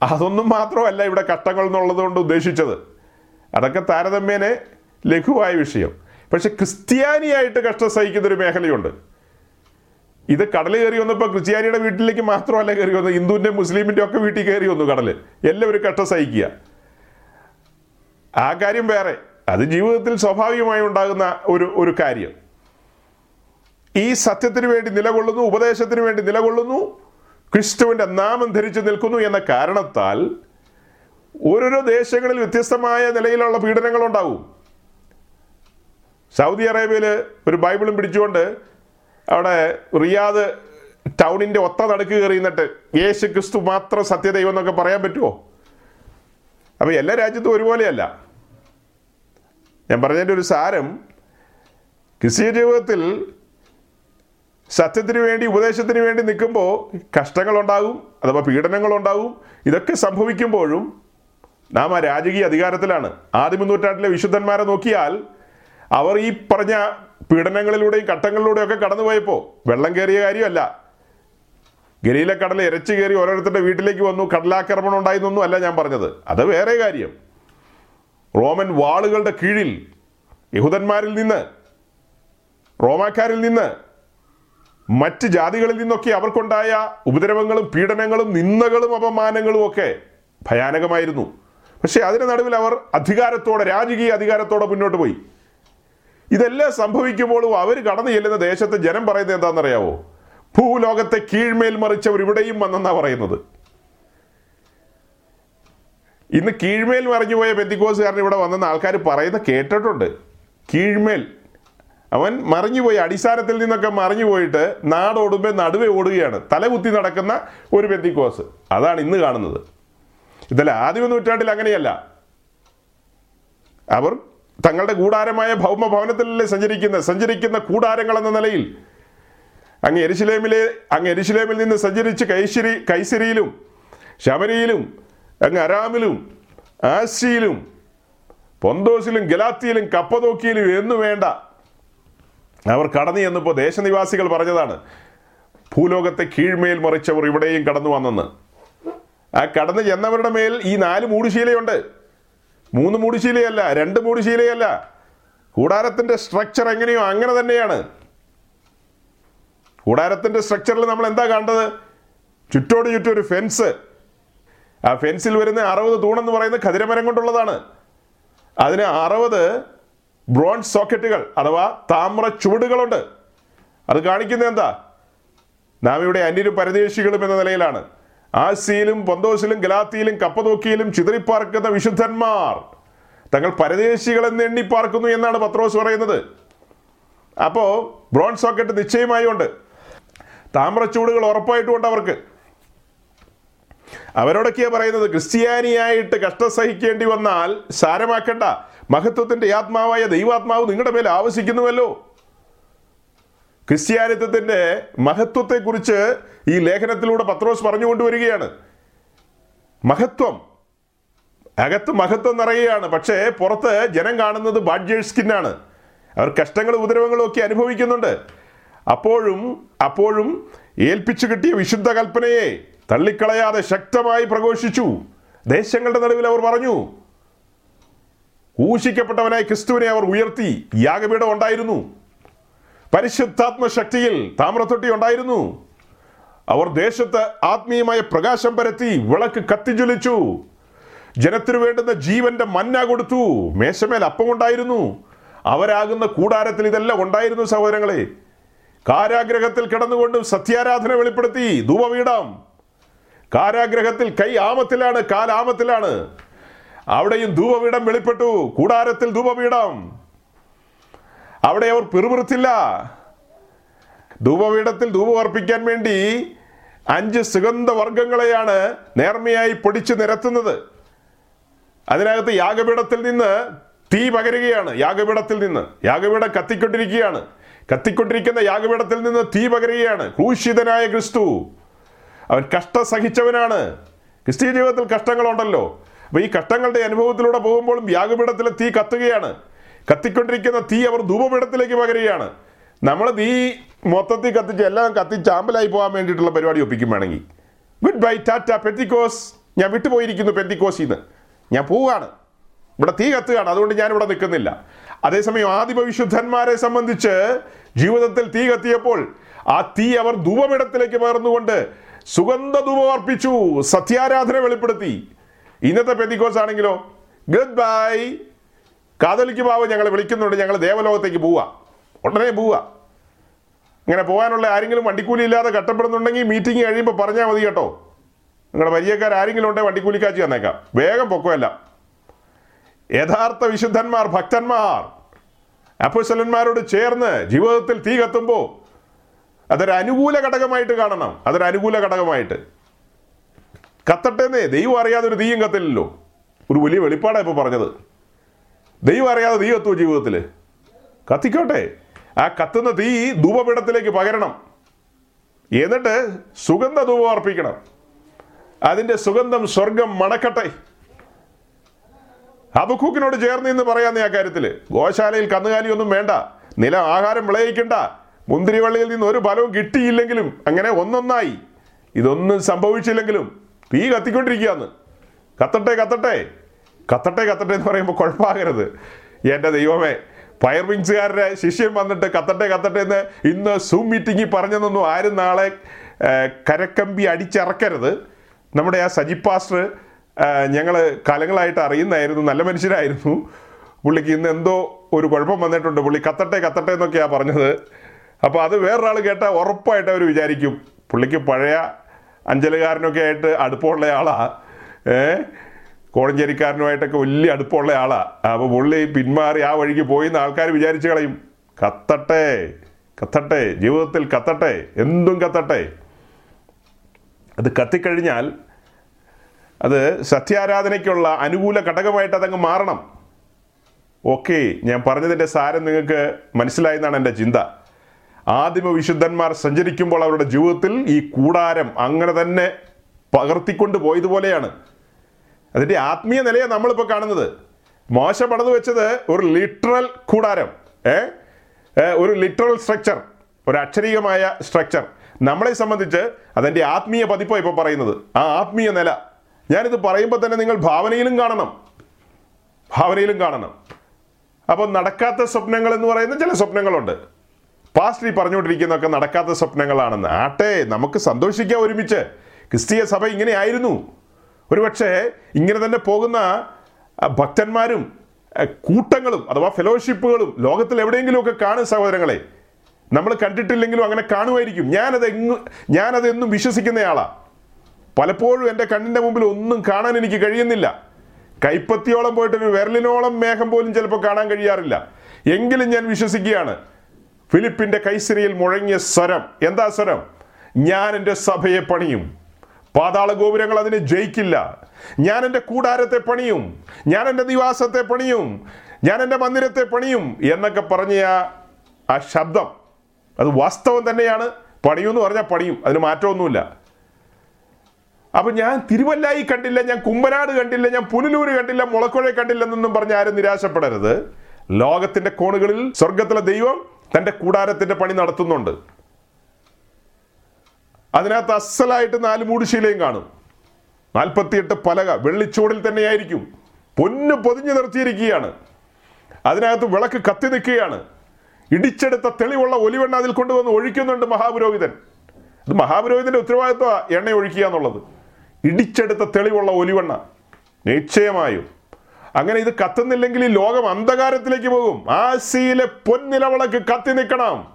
Speaker 1: അതൊന്നും മാത്രമല്ല ഇവിടെ കഷ്ടങ്ങൾ എന്നുള്ളത് കൊണ്ട് ഉദ്ദേശിച്ചത്. അതൊക്കെ താരതമ്യേനെ ലഘുവായ വിഷയം. പക്ഷെ ക്രിസ്ത്യാനിയായിട്ട് കഷ്ടം സഹിക്കുന്ന ഒരു മേഖലയുണ്ട്. ഇത് കടൽ കയറി വന്നപ്പോൾ ക്രിസ്ത്യാനിയുടെ വീട്ടിലേക്ക് മാത്രമല്ല കയറി വന്നത്. ഹിന്ദുവിന്റെ മുസ്ലിമിന്റെ ഒക്കെ വീട്ടിൽ കയറി വന്നു കടൽ എല്ലാവരും കഷ്ടം സഹിക്കുക. ആ കാര്യം വേറെ. അത് ജീവിതത്തിൽ സ്വാഭാവികമായി ഉണ്ടാകുന്ന ഒരു ഒരു കാര്യം. ഈ സത്യത്തിന് വേണ്ടി നിലകൊള്ളുന്നു ഉപദേശത്തിന് വേണ്ടി നിലകൊള്ളുന്നു ക്രിസ്തുവിന്റെ നാമം ധരിച്ചു നിൽക്കുന്നു എന്ന കാരണത്താൽ ഓരോരോ ദേശങ്ങളിൽ വ്യത്യസ്തമായ നിലയിലുള്ള പീഡനങ്ങളുണ്ടാവും. സൗദി അറേബ്യയിൽ ഒരു ബൈബിളും പിടിച്ചുകൊണ്ട് അവിടെ റിയാദ് ടൗണിന്റെ ഒത്ത നടുക്ക് കയറി യേശു ക്രിസ്തു മാത്രം സത്യദൈവം എന്നൊക്കെ പറയാൻ പറ്റുമോ അപ്പോൾ എല്ലാ രാജ്യത്തും ഒരുപോലെയല്ല. ഞാൻ പറഞ്ഞതിന്റെ ഒരു സാരം ക്രിസ്തീയ ജീവിതത്തിൽ സത്യത്തിന് വേണ്ടി ഉപദേശത്തിന് വേണ്ടി നിൽക്കുമ്പോൾ കഷ്ടങ്ങളുണ്ടാകും അഥവാ പീഡനങ്ങളുണ്ടാകും ഇതൊക്കെ സംഭവിക്കുമ്പോഴും നാം ആ രാജകീയ അധികാരത്തിലാണ്. ആദ്യ നൂറ്റാണ്ടിലെ വിശുദ്ധന്മാരെ നോക്കിയാൽ അവർ ഈ പറഞ്ഞ പീഡനങ്ങളിലൂടെയും ഘട്ടങ്ങളിലൂടെയും ഒക്കെ കടന്നുപോയപ്പോൾ വെള്ളം കയറിയ കാര്യമല്ല. ഗലീലെ കടൽ ഇരച്ചു കയറി ഓരോരുത്തരുടെ വീട്ടിലേക്ക് വന്നു കടലാക്രമണം ഉണ്ടായിരുന്നൊന്നും അല്ല ഞാൻ പറഞ്ഞത്. അത് വേറെ കാര്യം. റോമൻ വാളുകളുടെ കീഴിൽ യഹൂദന്മാരിൽ നിന്ന് റോമാക്കാരിൽ നിന്ന് മറ്റ് ജാതികളിൽ നിന്നൊക്കെ അവർക്കുണ്ടായ ഉപദ്രവങ്ങളും പീഡനങ്ങളും നിന്ദകളും അപമാനങ്ങളും ഒക്കെ ഭയാനകമായിരുന്നു. പക്ഷെ അതിന് നടുവിൽ അവർ അധികാരത്തോടെ രാജകീയ അധികാരത്തോടെ മുന്നോട്ട് പോയി. ഇതെല്ലാം സംഭവിക്കുമ്പോഴും അവർ കടന്നു ചെല്ലുന്ന ദേശത്തെ ജനം പറയുന്നത് എന്താണെന്നറിയാവോ? ഭൂലോകത്തെ കീഴ്മേൽ മറിച്ചവർ ഇവിടെയും വന്നെന്നാ പറയുന്നത്. ഇന്ന് കീഴ്മേൽ മറിഞ്ഞു പോയ പെന്തിക്കോസുകാരൻ ഇവിടെ വന്നെന്ന് ആൾക്കാർ പറയുന്ന കേട്ടിട്ടുണ്ട്. കീഴ്മേൽ. അവൻ മറിഞ്ഞുപോയി അടിസ്ഥാനത്തിൽ നിന്നൊക്കെ മറിഞ്ഞു പോയിട്ട് നാടോടുമ്പേ നടുവേ ഓടുകയാണ്. തലകുത്തി നടക്കുന്ന ഒരു പെന്തിക്കോസ്. അതാണ് ഇന്ന് കാണുന്നത്. ഇതല്ല ആദ്യ നൂറ്റാണ്ടിൽ അങ്ങനെയല്ല. അവർ തങ്ങളുടെ കൂടാരമായ ഭൗമ ഭവനത്തിലല്ലേ സഞ്ചരിക്കുന്ന സഞ്ചരിക്കുന്ന കൂടാരങ്ങൾ എന്ന നിലയിൽ അങ്ങ് എരിശിലേമിലെ അങ്ങ് എരിശിലേമിൽ നിന്ന് സഞ്ചരിച്ച് കൈശിരി കൈസരിയിലും ശബരിയിലും അങ്ങ് അരാമിലും ആശിയിലും പൊന്തോസിലും ഗലാത്തിയിലും കപ്പതോക്കിയിലും എന്നു വേണ്ട. അവർ കടന്നു ചെന്നപ്പോൾ ദേശനിവാസികൾ പറഞ്ഞതാണ് ഭൂലോകത്തെ കീഴ്മേൽ മറിച്ചവർ ഇവിടെയും കടന്നു വന്നെന്ന്. ആ കടന്നു ചെന്നവരുടെ മേൽ ഈ നാല് മൂടുശീലയുണ്ട്. മൂന്ന് മൂടുശീലയല്ല രണ്ട് മൂടുശീലയല്ല. കൂടാരത്തിന്റെ സ്ട്രക്ചർ എങ്ങനെയോ അങ്ങനെ തന്നെയാണ്. കൂടാരത്തിന്റെ സ്ട്രക്ചറിൽ നമ്മൾ എന്താ കണ്ടത് ചുറ്റോട് ചുറ്റും ഒരു ഫെൻസ് ആ ഫെൻസിൽ വരുന്ന അറുപത് തൂണെന്ന് പറയുന്ന ഖതിരമരം കൊണ്ടുള്ളതാണ്. അതിന് അറുപത് ബ്രോൺസ് സോക്കറ്റുകൾ അഥവാ താമ്ര ചുവടുകളുണ്ട്. അത് കാണിക്കുന്നത് എന്താ? നാം ഇവിടെ അന്യരും പരദേശികളും എന്ന നിലയിലാണ്. ആസിയിലും പൊന്തോസിലും ഗലാത്തിയിലും കപ്പതോക്കിയിലും ചിതറിപ്പാർക്കുന്ന വിശുദ്ധന്മാർ തങ്ങൾ പരദേശികളെന്ന് എണ്ണിപ്പാർക്കുന്നു എന്നാണ് പത്രോസ് പറയുന്നത്. അപ്പോൾ ബ്രോൺസ് സോക്കറ്റ് നിശ്ചയമായുണ്ട്. താമ്രച്ചൂടുകൾ ഉറപ്പായിട്ടുമുണ്ട് അവർക്ക്. അവരോടൊക്കെയാ പറയുന്നത് ക്രിസ്ത്യാനിയായിട്ട് കഷ്ടം സഹിക്കേണ്ടി വന്നാൽ സാരമാക്കണ്ട. മഹത്വത്തിന്റെ ആത്മാവായ ദൈവാത്മാവ് നിങ്ങളുടെ മേൽ ആവശ്യിക്കുന്നുവല്ലോ ക്രിസ്ത്യാനിത്വത്തിന്റെ മഹത്വത്തെക്കുറിച്ച് ഈ ലേഖനത്തിലൂടെ പത്രോസ് പറഞ്ഞുകൊണ്ടുവരികയാണ്. മഹത്വം അകത്ത് മഹത്വം നിറയുകയാണ്. പക്ഷേ പുറത്ത് ജനം കാണുന്നത് ബാഡ്ജേഴ്സ് സ്കിന്നാണ്. അവർ കഷ്ടങ്ങളും ഉപദ്രവങ്ങളും ഒക്കെ അനുഭവിക്കുന്നുണ്ട്. അപ്പോഴും അപ്പോഴും ഏൽപ്പിച്ചു കിട്ടിയ വിശുദ്ധ കൽപ്പനയെ തള്ളിക്കളയാതെ ശക്തമായി പ്രഘോഷിച്ചു. ദേശങ്ങളുടെ നടുവിൽ അവർ പറഞ്ഞു ഊഷിക്കപ്പെട്ടവനായി ക്രിസ്തുവിനെ അവർ ഉയർത്തി യാഗപീഠം ഉണ്ടായിരുന്നു. പരിശുദ്ധാത്മ ശക്തിയിൽ താമ്രത്തൊട്ടി ഉണ്ടായിരുന്നു. അവർ ദേശത്ത് ആത്മീയമായ പ്രകാശം പരത്തി വിളക്ക് കത്തിജ്വലിച്ചു. ജനത്തിനു വേണ്ടുന്ന ജീവന്റെ മന്ന കൊടുത്തു. മേശമേൽ അപ്പം ഉണ്ടായിരുന്നു. അവരാകുന്ന കൂടാരത്തിൽ ഇതെല്ലാം ഉണ്ടായിരുന്നു സഹോദരങ്ങളെ. കാരാഗ്രഹത്തിൽ കിടന്നുകൊണ്ടും സത്യാരാധന വെളിപ്പെടുത്തി ധൂപവീടാം കാരാഗ്രഹത്തിൽ കൈ ആമത്തിലാണ് കാലാമത്തിലാണ് അവിടെയും ധൂപപീഠം വെളിപ്പെട്ടു. കൂടാരത്തിൽ ധൂപപീഠം. അവിടെ അവർ പിറുപിറുത്തില്ല. ധൂപപീഠത്തിൽ ധൂപം അർപ്പിക്കാൻ വേണ്ടി അഞ്ച് സുഗന്ധവർഗങ്ങളെയാണ് നേർമയായി പൊടിച്ച് നിരത്തുന്നത്. അതിനകത്ത് യാഗപീഠത്തിൽ നിന്ന് തീ പകരുകയാണ് യാഗപീഠത്തിൽ നിന്ന്. യാഗപീഠം കത്തിക്കൊണ്ടിരിക്കുകയാണ്. കത്തിക്കൊണ്ടിരിക്കുന്ന യാഗപീഠത്തിൽ നിന്ന് തീ പകരുകയാണ്. ക്രൂശിതനായ ക്രിസ്തു. അവൻ കഷ്ട സഹിച്ചവനാണ് ക്രിസ്തീയ ജീവിതത്തിൽ കഷ്ടങ്ങളുണ്ടല്ലോ. അപ്പൊ ഈ കഷ്ടങ്ങളുടെ അനുഭവത്തിലൂടെ പോകുമ്പോഴും യാഗപീഠത്തിലെ തീ കത്തുകയാണ്. കത്തിക്കൊണ്ടിരിക്കുന്ന തീ അവർ ധൂപപീഠത്തിലേക്ക് പകരുകയാണ്. നമ്മൾ തീ മൊത്തത്തിൽ കത്തിച്ച് എല്ലാം കത്തിച്ച് ആമ്പലായി പോകാൻ വേണ്ടിയിട്ടുള്ള പരിപാടി ഒപ്പിക്കും വേണമെങ്കിൽ. ഗുഡ് ബൈ ടാറ്റ പെന്തിക്കോസ് ഞാൻ വിട്ടുപോയിരിക്കുന്നു പെന്തിക്കോസിന്ന് ഞാൻ പോവുകയാണ്. ഇവിടെ തീ കത്തുകയാണ്. അതുകൊണ്ട് ഞാൻ ഇവിടെ നിൽക്കുന്നില്ല. അതേസമയം ആദിമ വിശുദ്ധന്മാരെ സംബന്ധിച്ച് ജീവിതത്തിൽ തീ കത്തിയപ്പോൾ ആ തീ അവർ ധൂപമിടത്തിലേക്ക് പകർന്നുകൊണ്ട് സുഗന്ധ ധൂപം അർപ്പിച്ചു സത്യാരാധന വെളിപ്പെടുത്തി. ഇന്നത്തെ പെന്തിക്കോസ് ആണെങ്കിലോ? ഗുഡ് ബൈ കാതലിക്ക് ബാബു ഞങ്ങൾ വിളിക്കുന്നുണ്ട് ഞങ്ങൾ ദേവലോകത്തേക്ക് പോവുക. ഉടനെ പോവുക. ഇങ്ങനെ പോകാനുള്ള ആരെങ്കിലും വണ്ടിക്കൂലി ഇല്ലാതെ കട്ടപ്പെടുന്നുണ്ടെങ്കിൽ മീറ്റിംഗ് കഴിയുമ്പോൾ പറഞ്ഞാൽ മതി കേട്ടോ. നിങ്ങളുടെ പരിചയക്കാർ ആരെങ്കിലും ഉണ്ടെങ്കിൽ വണ്ടിക്കൂലിക്കാച്ചി തന്നേക്കാം. വേഗം പൊക്കമല്ല. യഥാർത്ഥ വിശുദ്ധന്മാർ ഭക്തന്മാർ അപ്പുസലന്മാരോട് ചേർന്ന് ജീവിതത്തിൽ തീ കത്തുമ്പോൾ അതൊരു അനുകൂല ഘടകമായിട്ട് കാണണം. അതൊരു അനുകൂല ഘടകമായിട്ട്. കത്തട്ടെന്നേ ദൈവം അറിയാതെ ഒരു തീയും കത്തില്ലല്ലോ. ഒരു വലിയ വെളിപ്പാടാണ് ഇപ്പോൾ പറഞ്ഞത്. ദൈവം അറിയാതെ തീ കത്തുമോ ജീവിതത്തിൽ കത്തിക്കോട്ടെ. ആ കത്തുന്ന തീ ധൂപപീഠത്തിലേക്ക് പകരണം. എന്നിട്ട് സുഗന്ധ ധൂപം അർപ്പിക്കണം. അതിന്റെ സുഗന്ധം സ്വർഗം മണക്കട്ടെ. ഹബക്കൂക്കിനോട് ചേർന്ന് ഇന്ന് പറയാന്ന് ആ കാര്യത്തിൽ ഗോശാലയിൽ കന്നുകാലിയൊന്നും വേണ്ട. നില ആഹാരം വിളയിക്കണ്ട. മുന്തിരിവള്ളിയിൽ നിന്ന് ഒരു ഫലവും കിട്ടിയില്ലെങ്കിലും അങ്ങനെ ഒന്നൊന്നായി. ഇതൊന്നും സംഭവിച്ചില്ലെങ്കിലും തീ കത്തിക്കൊണ്ടിരിക്കുകയാണ്. കത്തട്ടെ കത്തട്ടെ. കത്തട്ടെ കത്തട്ടെ എന്ന് പറയുമ്പോൾ കുഴപ്പമാകരുത്. എന്റെ ദൈവമേ ഫയർ വിങ്സുകാരുടെ ശിഷ്യൻ വന്നിട്ട് കത്തട്ടെ കത്തട്ടെ എന്ന് ഇന്ന് സൂം മീറ്റിംഗിൽ പറഞ്ഞതൊന്നും ആരും നാളെ കരക്കമ്പി അടിച്ചിറക്കരുത്. നമ്മുടെ ആ സജി പാസ്റ്റർ ഞങ്ങൾ കാലങ്ങളായിട്ട് അറിയുന്നതായിരുന്നു നല്ല മനുഷ്യരായിരുന്നു. പുള്ളിക്ക് ഇന്ന് എന്തോ ഒരു കുഴപ്പം വന്നിട്ടുണ്ട്. പുള്ളി കത്തട്ടെ കത്തട്ടെ എന്നൊക്കെയാണ് പറഞ്ഞത്. അപ്പോൾ അത് വേറൊരാൾ കേട്ടാൽ ഉറപ്പായിട്ട് അവർ വിചാരിക്കും. പുള്ളിക്ക് പഴയ അഞ്ചലുകാരനൊക്കെ ആയിട്ട് അടുപ്പമുള്ള ആളാണ് ഏ കോഴഞ്ചേരിക്കാരനുമായിട്ടൊക്കെ വലിയ അടുപ്പമുള്ള ആളാ. അപ്പോൾ പുള്ളി പിന്മാറി ആ വഴിക്ക് പോയി എന്ന് ആൾക്കാർ വിചാരിച്ചു കളയും. കത്തട്ടെ കത്തട്ടെ ജീവിതത്തിൽ കത്തട്ടെ എന്തും കത്തട്ടെ. അത് കത്തിക്കഴിഞ്ഞാൽ അത് സത്യാരാധനയ്ക്കുള്ള അനുകൂല ഘടകമായിട്ട് അതങ്ങ് മാറണം. ഓക്കെ ഞാൻ പറഞ്ഞതിന്റെ സാരം നിങ്ങൾക്ക് മനസ്സിലായെന്നാണ് എന്റെ ചിന്ത. ആദിമ വിശുദ്ധന്മാർ സഞ്ചരിക്കുമ്പോൾ അവരുടെ ജീവിതത്തിൽ ഈ കൂടാരം അങ്ങനെ തന്നെ പകർത്തിക്കൊണ്ട് പോയതുപോലെയാണ്. അതിന്റെ ആത്മീയ നിലയെ നമ്മളിപ്പോൾ കാണുന്നത്. മോശ പണിത് വെച്ചത് ഒരു ലിറ്ററൽ കൂടാരം ഏ? ഒരു ലിറ്ററൽ സ്ട്രക്ചർ ഒരു അക്ഷരീയമായ സ്ട്രക്ചർ നമ്മളെ സംബന്ധിച്ച് അതിന്റെ ആത്മീയ പതിപ്പോ ഇപ്പോൾ പറയുന്നത്. ആ ആത്മീയ നില. ഞാനിത് പറയുമ്പോൾ തന്നെ നിങ്ങൾ ഭാവനയിലും കാണണം. ഭാവനയിലും കാണണം. അപ്പോൾ നടക്കാത്ത സ്വപ്നങ്ങൾ എന്ന് പറയുന്ന ചില സ്വപ്നങ്ങളുണ്ട്. പാസ്റ്റ് ഈ പറഞ്ഞുകൊണ്ടിരിക്കുന്നതൊക്കെ നടക്കാത്ത സ്വപ്നങ്ങളാണെന്ന്. ആട്ടെ നമുക്ക് സന്തോഷിക്കാം ഒരുമിച്ച്. ക്രിസ്തീയ സഭ ഇങ്ങനെ ആയിരുന്നു. ഒരുപക്ഷെ ഇങ്ങനെ തന്നെ പോകുന്ന ഭക്തന്മാരും കൂട്ടങ്ങളും അഥവാ ഫെലോഷിപ്പുകളും ലോകത്തിൽ എവിടെയെങ്കിലുമൊക്കെ കാണും സഹോദരങ്ങളെ നമ്മൾ കണ്ടിട്ടില്ലെങ്കിലും അങ്ങനെ കാണുമായിരിക്കും. ഞാനത് എങ്ങും ഞാനത് എന്നും വിശ്വസിക്കുന്നയാളാ. പലപ്പോഴും എന്റെ കണ്ണിന്റെ മുമ്പിൽ ഒന്നും കാണാൻ എനിക്ക് കഴിയുന്നില്ല. കൈപ്പത്തിയോളം പോയിട്ടൊരു വിരലിനോളം മേഘം പോലും ചിലപ്പോൾ കാണാൻ കഴിയാറില്ല. എങ്കിലും ഞാൻ വിശ്വസിക്കുകയാണ്. ഫിലിപ്പിന്റെ കൈസിരിയിൽ മുഴങ്ങിയ സ്വരം. എന്താ സ്വരം? ഞാൻ എന്റെ സഭയെ പണിയും. പാതാള ഗോപുരങ്ങൾ അതിനെ ജയിക്കില്ല. ഞാൻ എന്റെ കൂടാരത്തെ പണിയും ഞാൻ എന്റെ നിവാസത്തെ പണിയും ഞാൻ എന്റെ മന്ദിരത്തെ പണിയും എന്നൊക്കെ പറഞ്ഞ ആ- ശബ്ദം അത് വാസ്തവം തന്നെയാണ്. പണിയും എന്ന് പറഞ്ഞാൽ പണിയും അതിന് മാറ്റമൊന്നുമില്ല. അപ്പൊ ഞാൻ തിരുവല്ലായി കണ്ടില്ല ഞാൻ കുമ്പനാട് കണ്ടില്ല ഞാൻ പുനലൂര് കണ്ടില്ല മുളക്കുഴ കണ്ടില്ലെന്നൊന്നും പറഞ്ഞ് ആരും നിരാശപ്പെടരുത്. ലോകത്തിന്റെ കോണുകളിൽ സ്വർഗത്തിലെ ദൈവം തന്റെ കൂടാരത്തിന്റെ പണി നടത്തുന്നുണ്ട്. അതിനകത്ത് അസലായിട്ട് നാല് മൂടുശീലയും കാണും. നാൽപ്പത്തിയെട്ട് പലക വെള്ളിച്ചൂടിൽ തന്നെയായിരിക്കും. പൊന്ന് പൊതിഞ്ഞു നിർത്തിയിരിക്കുകയാണ്. അതിനകത്ത് വിളക്ക് കത്തി നിൽക്കുകയാണ്. ഇടിച്ചെടുത്ത തെളിവുള്ള ഒലിവെണ്ണ അതിൽ കൊണ്ടുവന്ന് ഒഴിക്കുന്നുണ്ട് മഹാപുരോഹിതൻ. അത് മഹാപുരോഹിതന്റെ ഉത്തരവാദിത്വ എണ്ണ ഒഴിക്കുക എന്നുള്ളത്. ഇടിച്ചെടുത്ത തെളിവുള്ള ഒലിവെണ്ണ. നിശ്ചയമായും. അങ്ങനെ ഇത് കത്തുന്നില്ലെങ്കിൽ ഈ ലോകം അന്ധകാരത്തിലേക്ക് പോകും. ആ ആസിയിലെ പൊൻനിലവിളക്ക് കത്തി നിൽക്കണം.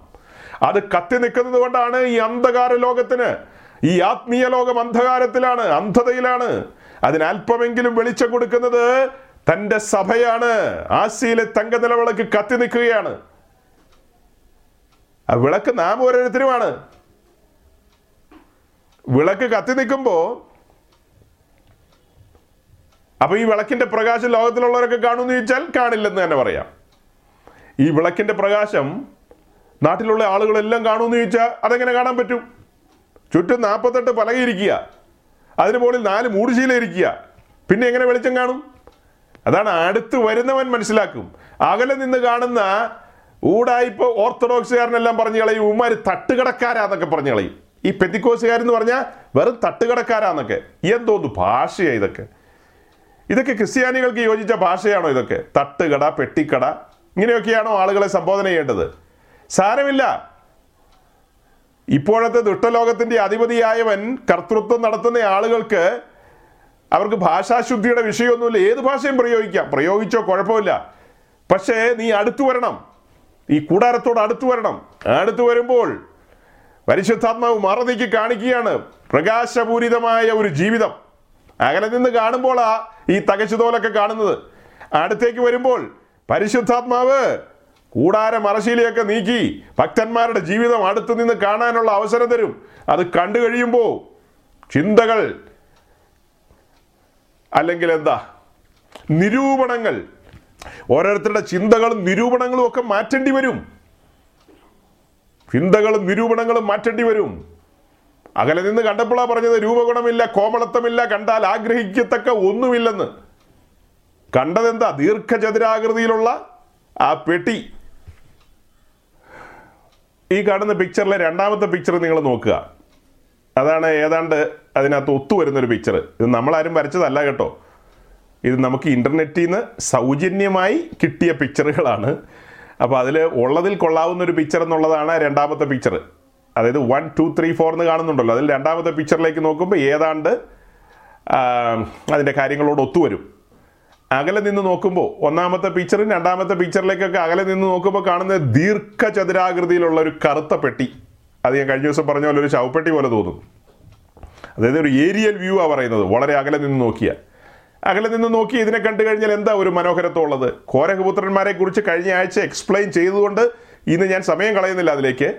Speaker 1: അത് കത്തി നിൽക്കുന്നത് കൊണ്ടാണ് ഈ അന്ധകാര ലോകത്തിന്. ഈ ആത്മീയ ലോകം അന്ധകാരത്തിലാണ് അന്ധതയിലാണ്. അതിനല്പമെങ്കിലും വെളിച്ചം കൊടുക്കുന്നത് തന്റെ സഭയാണ്. ആസിയിലെ തങ്ക നിലവിളക്ക് കത്തി നിൽക്കുകയാണ്. ആ വിളക്ക് നാം ഓരോരുത്തരുമാണ്. വിളക്ക് കത്തി നിൽക്കുമ്പോൾ അപ്പൊ ഈ വിളക്കിന്റെ പ്രകാശം ലോകത്തിലുള്ളവരൊക്കെ കാണുമെന്ന് ചോദിച്ചാൽ കാണില്ലെന്ന് തന്നെ പറയാം. ഈ വിളക്കിന്റെ പ്രകാശം നാട്ടിലുള്ള ആളുകളെല്ലാം കാണുമെന്ന് ചോദിച്ചാൽ അതെങ്ങനെ കാണാൻ പറ്റും? ചുറ്റും നാൽപ്പത്തെട്ട് പലകയിരിക്കുക. അതിന് മുകളിൽ നാല് മൂടുശീല ഇരിക്കുക. പിന്നെ എങ്ങനെ വെളിച്ചം കാണും? അതാണ് അടുത്ത് വരുന്നവൻ മനസ്സിലാക്കും. അകലെ നിന്ന് കാണുന്ന ഊടായിപ്പോ ഓർത്തഡോക്സുകാരനെല്ലാം പറഞ്ഞു കളയും. ഉമ്മാര് തട്ടുകടക്കാരാന്നൊക്കെ പറഞ്ഞു കളയും. ഈ പെത്തിക്കോസുകാരെന്ന് പറഞ്ഞാൽ വെറും തട്ടുകടക്കാരാന്നൊക്കെ. എന്തോന്നു ഭാഷയാ ഇതൊക്കെ. ഇതൊക്കെ ക്രിസ്ത്യാനികൾക്ക് യോജിച്ച ഭാഷയാണോ ഇതൊക്കെ? തട്ടുകട പെട്ടിക്കട. ഇങ്ങനെയൊക്കെയാണോ ആളുകളെ സംബോധന ചെയ്യേണ്ടത്? സാരമില്ല. ഇപ്പോഴത്തെ ദുഷ്ടലോകത്തിന്റെ അധിപതിയായവൻ കർത്തൃത്വം നടത്തുന്ന ആളുകൾക്ക് അവർക്ക് ഭാഷാശുദ്ധിയുടെ വിഷയമൊന്നുമില്ല. ഏത് ഭാഷയും പ്രയോഗിക്കാം. പ്രയോഗിച്ചോ കുഴപ്പമില്ല. പക്ഷേ നീ അടുത്തു വരണം. ഈ കൂടാരത്തോട് അടുത്തു വരണം. അടുത്തു വരുമ്പോൾ പരിശുദ്ധാത്മാവ് മറുതിക്ക് കാണിക്കുകയാണ്. പ്രകാശപൂരിതമായ ഒരു ജീവിതം. അകലെ നിന്ന് കാണുമ്പോളാ ഈ തകച്ചുതോലൊക്കെ കാണുന്നത്. അടുത്തേക്ക് വരുമ്പോൾ പരിശുദ്ധാത്മാവ് കൂടാര മറശീലയൊക്കെ നീക്കി ഭക്തന്മാരുടെ ജീവിതം അടുത്തു നിന്ന് കാണാനുള്ള അവസരം തരും. അത് കണ്ടു കഴിയുമ്പോൾ ചിന്തകൾ അല്ലെങ്കിൽ എന്താ? നിരൂപണങ്ങൾ. ഓരോരുത്തരുടെ ചിന്തകളും നിരൂപണങ്ങളും ഒക്കെ മാറ്റേണ്ടി വരും. ചിന്തകളും നിരൂപണങ്ങളും മാറ്റേണ്ടി വരും. അകലെ നിന്ന് കണ്ടപ്പോഴാണ് പറഞ്ഞത് രൂപഗുണമില്ല കോമളത്വമില്ല കണ്ടാൽ ആഗ്രഹിക്കത്തക്ക ഒന്നുമില്ലെന്ന്. കണ്ടതെന്താ? ദീർഘചതുരാകൃതിയിലുള്ള ആ പെട്ടി. ഈ കാണുന്ന പിക്ചറിലെ രണ്ടാമത്തെ പിക്ചർ നിങ്ങൾ നോക്കുക. അതാണ് ഏതാണ്ട് അതിനകത്ത് ഒത്തുവരുന്നൊരു പിക്ചർ ഇത് നമ്മളാരും വരച്ചതല്ല കേട്ടോ. ഇത് നമുക്ക് ഇന്റർനെറ്റിൽ നിന്ന് സൗജന്യമായി കിട്ടിയ പിക്ചറുകളാണ് അപ്പോൾ അതിൽ ഉള്ളതിൽ കൊള്ളാവുന്ന ഒരു പിക്ചർ എന്നുള്ളതാണ് രണ്ടാമത്തെ പിക്ചർ അതായത് വൺ ടു ത്രീ ഫോർ എന്ന് കാണുന്നുണ്ടല്ലോ. അതിൽ രണ്ടാമത്തെ പിക്ചറിലേക്ക് നോക്കുമ്പോൾ ഏതാണ്ട് അതിന്റെ കാര്യങ്ങളോട് ഒത്തുവരും അകലെ നിന്ന് നോക്കുമ്പോൾ ഒന്നാമത്തെ പിക്ചറും രണ്ടാമത്തെ പിക്ചറിലേക്കൊക്കെ അകലെ നിന്ന് നോക്കുമ്പോൾ കാണുന്ന ദീർഘചതുരാകൃതിയിലുള്ള ഒരു കറുത്ത പെട്ടി. അത് ഞാൻ കഴിഞ്ഞ ദിവസം പറഞ്ഞ പോലെ ഒരു ശവപ്പെട്ടി പോലെ തോന്നും. അതായത് ഒരു ഏരിയൽ വ്യൂ ആ പറയുന്നത് വളരെ അകലെ നിന്ന് നോക്കിയ അകലെ നിന്ന് നോക്കി ഇതിനെ കണ്ടു കഴിഞ്ഞാൽ എന്താ ഒരു മനോഹരത്വം ഉള്ളത്? കോരകപുത്രന്മാരെ കുറിച്ച് കഴിഞ്ഞ ആഴ്ച എക്സ്പ്ലെയിൻ ചെയ്തുകൊണ്ട് ഇന്ന് ഞാൻ സമയം കളയുന്നില്ല അതിലേക്ക്.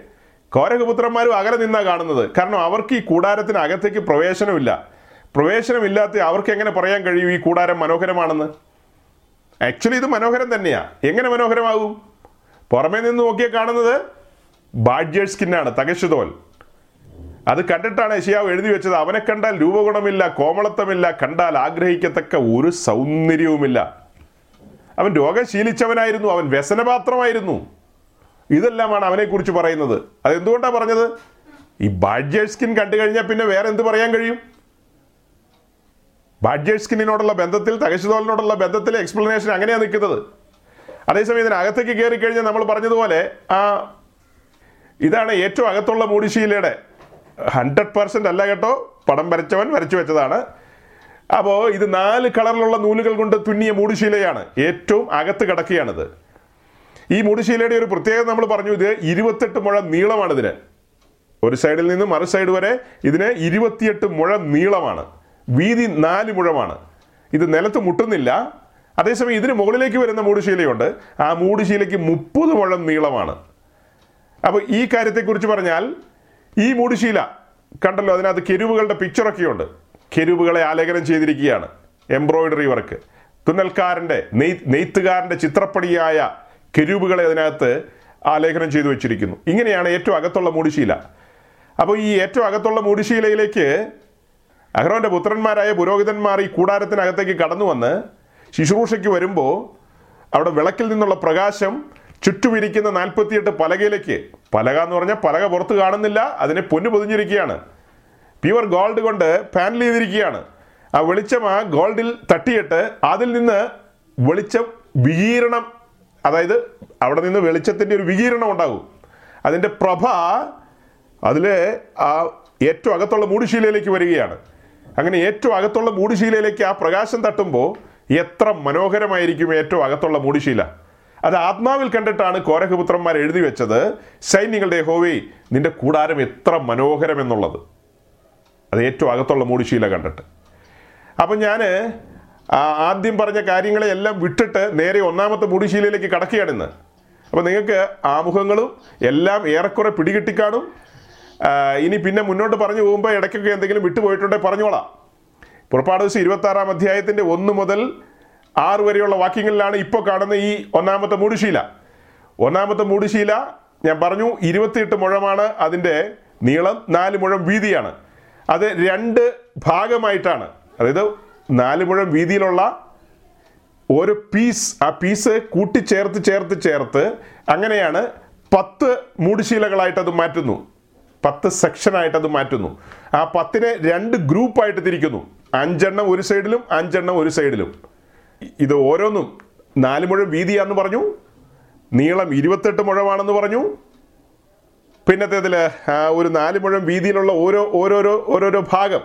Speaker 1: കോരകപുത്രന്മാരും അകലെ നിന്നാണ് കാണുന്നത്. കാരണം അവർക്ക് ഈ കൂടാരത്തിന് അകത്തേക്ക് പ്രവേശനമില്ല. പ്രവേശനമില്ലാത്ത അവർക്ക് എങ്ങനെ പറയാൻ കഴിയും ഈ കൂടാരം മനോഹരമാണെന്ന്? ആക്ച്വലി ഇത് മനോഹരം തന്നെയാ. എങ്ങനെ മനോഹരമാകും? പുറമേ നിന്ന് നോക്കിയാൽ കാണുന്നത് ബാഡ്ജേഴ്സ് സ്കിന്നാണ് തകശുതോൽ അത് കണ്ടിട്ടാണ് യശിയാവ് എഴുതി വെച്ചത്. അവനെ കണ്ടാൽ രൂപഗുണമില്ല കോമളത്വമില്ല കണ്ടാൽ ആഗ്രഹിക്കത്തക്ക ഒരു സൗന്ദര്യവുമില്ല. അവൻ രോഗം ശീലിച്ചവനായിരുന്നു അവൻ വ്യസനപാത്രമായിരുന്നു. ഇതെല്ലാമാണ് അവനെക്കുറിച്ച് പറയുന്നത്. അതെന്തുകൊണ്ടാണ് പറഞ്ഞത്? ഈ ബാഡ്ജേഴ്സ് സ്കിൻ കണ്ടു കഴിഞ്ഞാൽ പിന്നെ വേറെ എന്ത് പറയാൻ കഴിയും? ബാഡ്ജേഴ്സ് സ്കിന്നിനോടുള്ള ബന്ധത്തിൽ തകശുതോലിനോടുള്ള ബന്ധത്തിലെ എക്സ്പ്ലനേഷൻ അങ്ങനെയാണ് നിൽക്കുന്നത്. അതേസമയം ഇതിനകത്തേക്ക് കയറി കഴിഞ്ഞാൽ നമ്മൾ പറഞ്ഞതുപോലെ ആ ഇതാണ് ഏറ്റവും അകത്തുള്ള മൂടിശീലയുടെ ഹൺഡ്രഡ് പെർസെന്റ് അല്ല കേട്ടോ പടം വരച്ചവൻ വരച്ചു വെച്ചതാണ്. അപ്പോൾ ഇത് നാല് കളറിലുള്ള നൂലുകൾ കൊണ്ട് തുന്നിയ മൂടുശീലയാണ് ഏറ്റവും അകത്ത് കിടക്കുകയാണിത്. ഈ മൂടുശീലയുടെ ഒരു പ്രത്യേകത നമ്മൾ പറഞ്ഞു ഇത് ഇരുപത്തെട്ട് മുഴ നീളമാണ് ഇതിന്. ഒരു സൈഡിൽ നിന്ന് മറു സൈഡ് വരെ ഇതിന് ഇരുപത്തിയെട്ട് മുഴ നീളമാണ്. വീതി നാല് മുഴമാണ്. ഇത് നിലത്ത് മുട്ടുന്നില്ല. അതേസമയം ഇതിന് മുകളിലേക്ക് വരുന്ന മൂടുശീലയുണ്ട്. ആ മൂടുശീലയ്ക്ക് മുപ്പത് മുഴം നീളമാണ്. അപ്പോൾ ഈ കാര്യത്തെക്കുറിച്ച് പറഞ്ഞാൽ ഈ മൂടുശീല കണ്ടല്ലോ അതിനകത്ത് കെരുവുകളുടെ പിക്ചറൊക്കെയുണ്ട് കെരുവുകളെ ആലേഖനം ചെയ്തിരിക്കുകയാണ് എംബ്രോയിഡറി വർക്ക്. തുന്നൽക്കാരന്റെ നെയ് നെയ്ത്തുകാരന്റെ ചിത്രപ്പണിയായ കെരുവുകളെ അതിനകത്ത് ആലേഖനം ചെയ്തു വെച്ചിരിക്കുന്നു. ഇങ്ങനെയാണ് ഏറ്റവും അകത്തുള്ള മൂടുശീല. അപ്പോൾ ഈ ഏറ്റവും അകത്തുള്ള മൂടുശീലയിലേക്ക് അഹ്റോന്റെ പുത്രന്മാരായ പുരോഹിതന്മാർ ഈ കൂടാരത്തിനകത്തേക്ക് കടന്നു വന്ന് ശുശ്രൂഷയ്ക്ക് വരുമ്പോൾ അവിടെ വിളക്കിൽ നിന്നുള്ള പ്രകാശം ചുറ്റുമിരിക്കുന്ന നാൽപ്പത്തിയെട്ട് പലകയിലേക്ക് പലക എന്ന് പറഞ്ഞാൽ പലക പുറത്ത് കാണുന്നില്ല അതിനെ പൊന്നു പൊതിഞ്ഞിരിക്കുകയാണ്. പ്യുവർ ഗോൾഡ് കൊണ്ട് പാനൽ ചെയ്തിരിക്കുകയാണ്. ആ വെളിച്ചം ആ ഗോൾഡിൽ തട്ടിയിട്ട് അതിൽ നിന്ന് വെളിച്ചം വികീരണം അതായത് അവിടെ നിന്ന് വെളിച്ചത്തിന്റെ ഒരു വികീരണം ഉണ്ടാകും. അതിന്റെ പ്രഭ അതിൽ ആ ഏറ്റവും അകത്തുള്ള മൂടിശീലയിലേക്ക് വരികയാണ്. അങ്ങനെ ഏറ്റവും അകത്തുള്ള മൂടിശീലയിലേക്ക് ആ പ്രകാശം തട്ടുമ്പോൾ എത്ര മനോഹരമായിരിക്കും ഏറ്റവും അകത്തുള്ള മൂടിശീല. അത് ആത്മാവിൽ കണ്ടിട്ടാണ് കോരഹപുത്രന്മാർ എഴുതി വെച്ചത് സൈന്യങ്ങളുടെ ഹോവേ നിന്റെ കൂടാരം എത്ര മനോഹരം എന്നുള്ളത് അത് ഏറ്റവും അകത്തുള്ള മൂടിശീല കണ്ടിട്ട്. അപ്പം ഞാൻ ആദ്യം പറഞ്ഞ കാര്യങ്ങളെ എല്ലാം വിട്ടിട്ട് നേരെ ഒന്നാമത്തെ മൂടിശീലയിലേക്ക് കടക്കുകയാണിന്ന് അപ്പം നിങ്ങൾക്ക് ആമുഖങ്ങളും എല്ലാം ഏറെക്കുറെ പിടികിട്ടിക്കാണും ഇനി പിന്നെ മുന്നോട്ട് പറഞ്ഞു പോകുമ്പോൾ ഇടയ്ക്കൊക്കെ എന്തെങ്കിലും വിട്ടുപോയിട്ടുണ്ടെങ്കിൽ പറഞ്ഞോളാം. പുറപ്പാട് ദിവസം ഇരുപത്തി ആറാം അധ്യായത്തിന്റെ ഒന്ന് മുതൽ ആറ് വരെയുള്ള വാക്യങ്ങളിലാണ് ഇപ്പോൾ കാണുന്ന ഈ ഒന്നാമത്തെ മൂടുശീല. ഒന്നാമത്തെ മൂടുശീല ഞാൻ പറഞ്ഞു ഇരുപത്തിയെട്ട് മുഴമാണ് അതിന്റെ നീളം നാല് മുഴം വീതിയാണ്. അത് രണ്ട് ഭാഗമായിട്ടാണ്. അതായത് നാല് മുഴം വീതിയിലുള്ള ഓരോ പീസ് ആ പീസ് കൂട്ടിച്ചേർത്ത് ചേർത്ത് ചേർത്ത് അങ്ങനെയാണ് പത്ത് മൂടുശീലകളായിട്ട് അത് മാറ്റുന്നു. പത്ത് സെക്ഷനായിട്ട് അത് മാറ്റുന്നു. ആ പത്തിനെ രണ്ട് ഗ്രൂപ്പായിട്ട് തിരിക്കുന്നു. അഞ്ചെണ്ണം ഒരു സൈഡിലും അഞ്ചെണ്ണം ഒരു സൈഡിലും ഇത് ഓരോന്നും നാല് മുഴം വീതിയാന്ന് പറഞ്ഞു നീളം ഇരുപത്തെട്ട് മുഴമാണെന്ന് പറഞ്ഞു. പിന്നത്തേതിൽ ഒരു നാല് മുഴം വീതിയിലുള്ള ഓരോ ഓരോരോ ഓരോരോ ഭാഗം.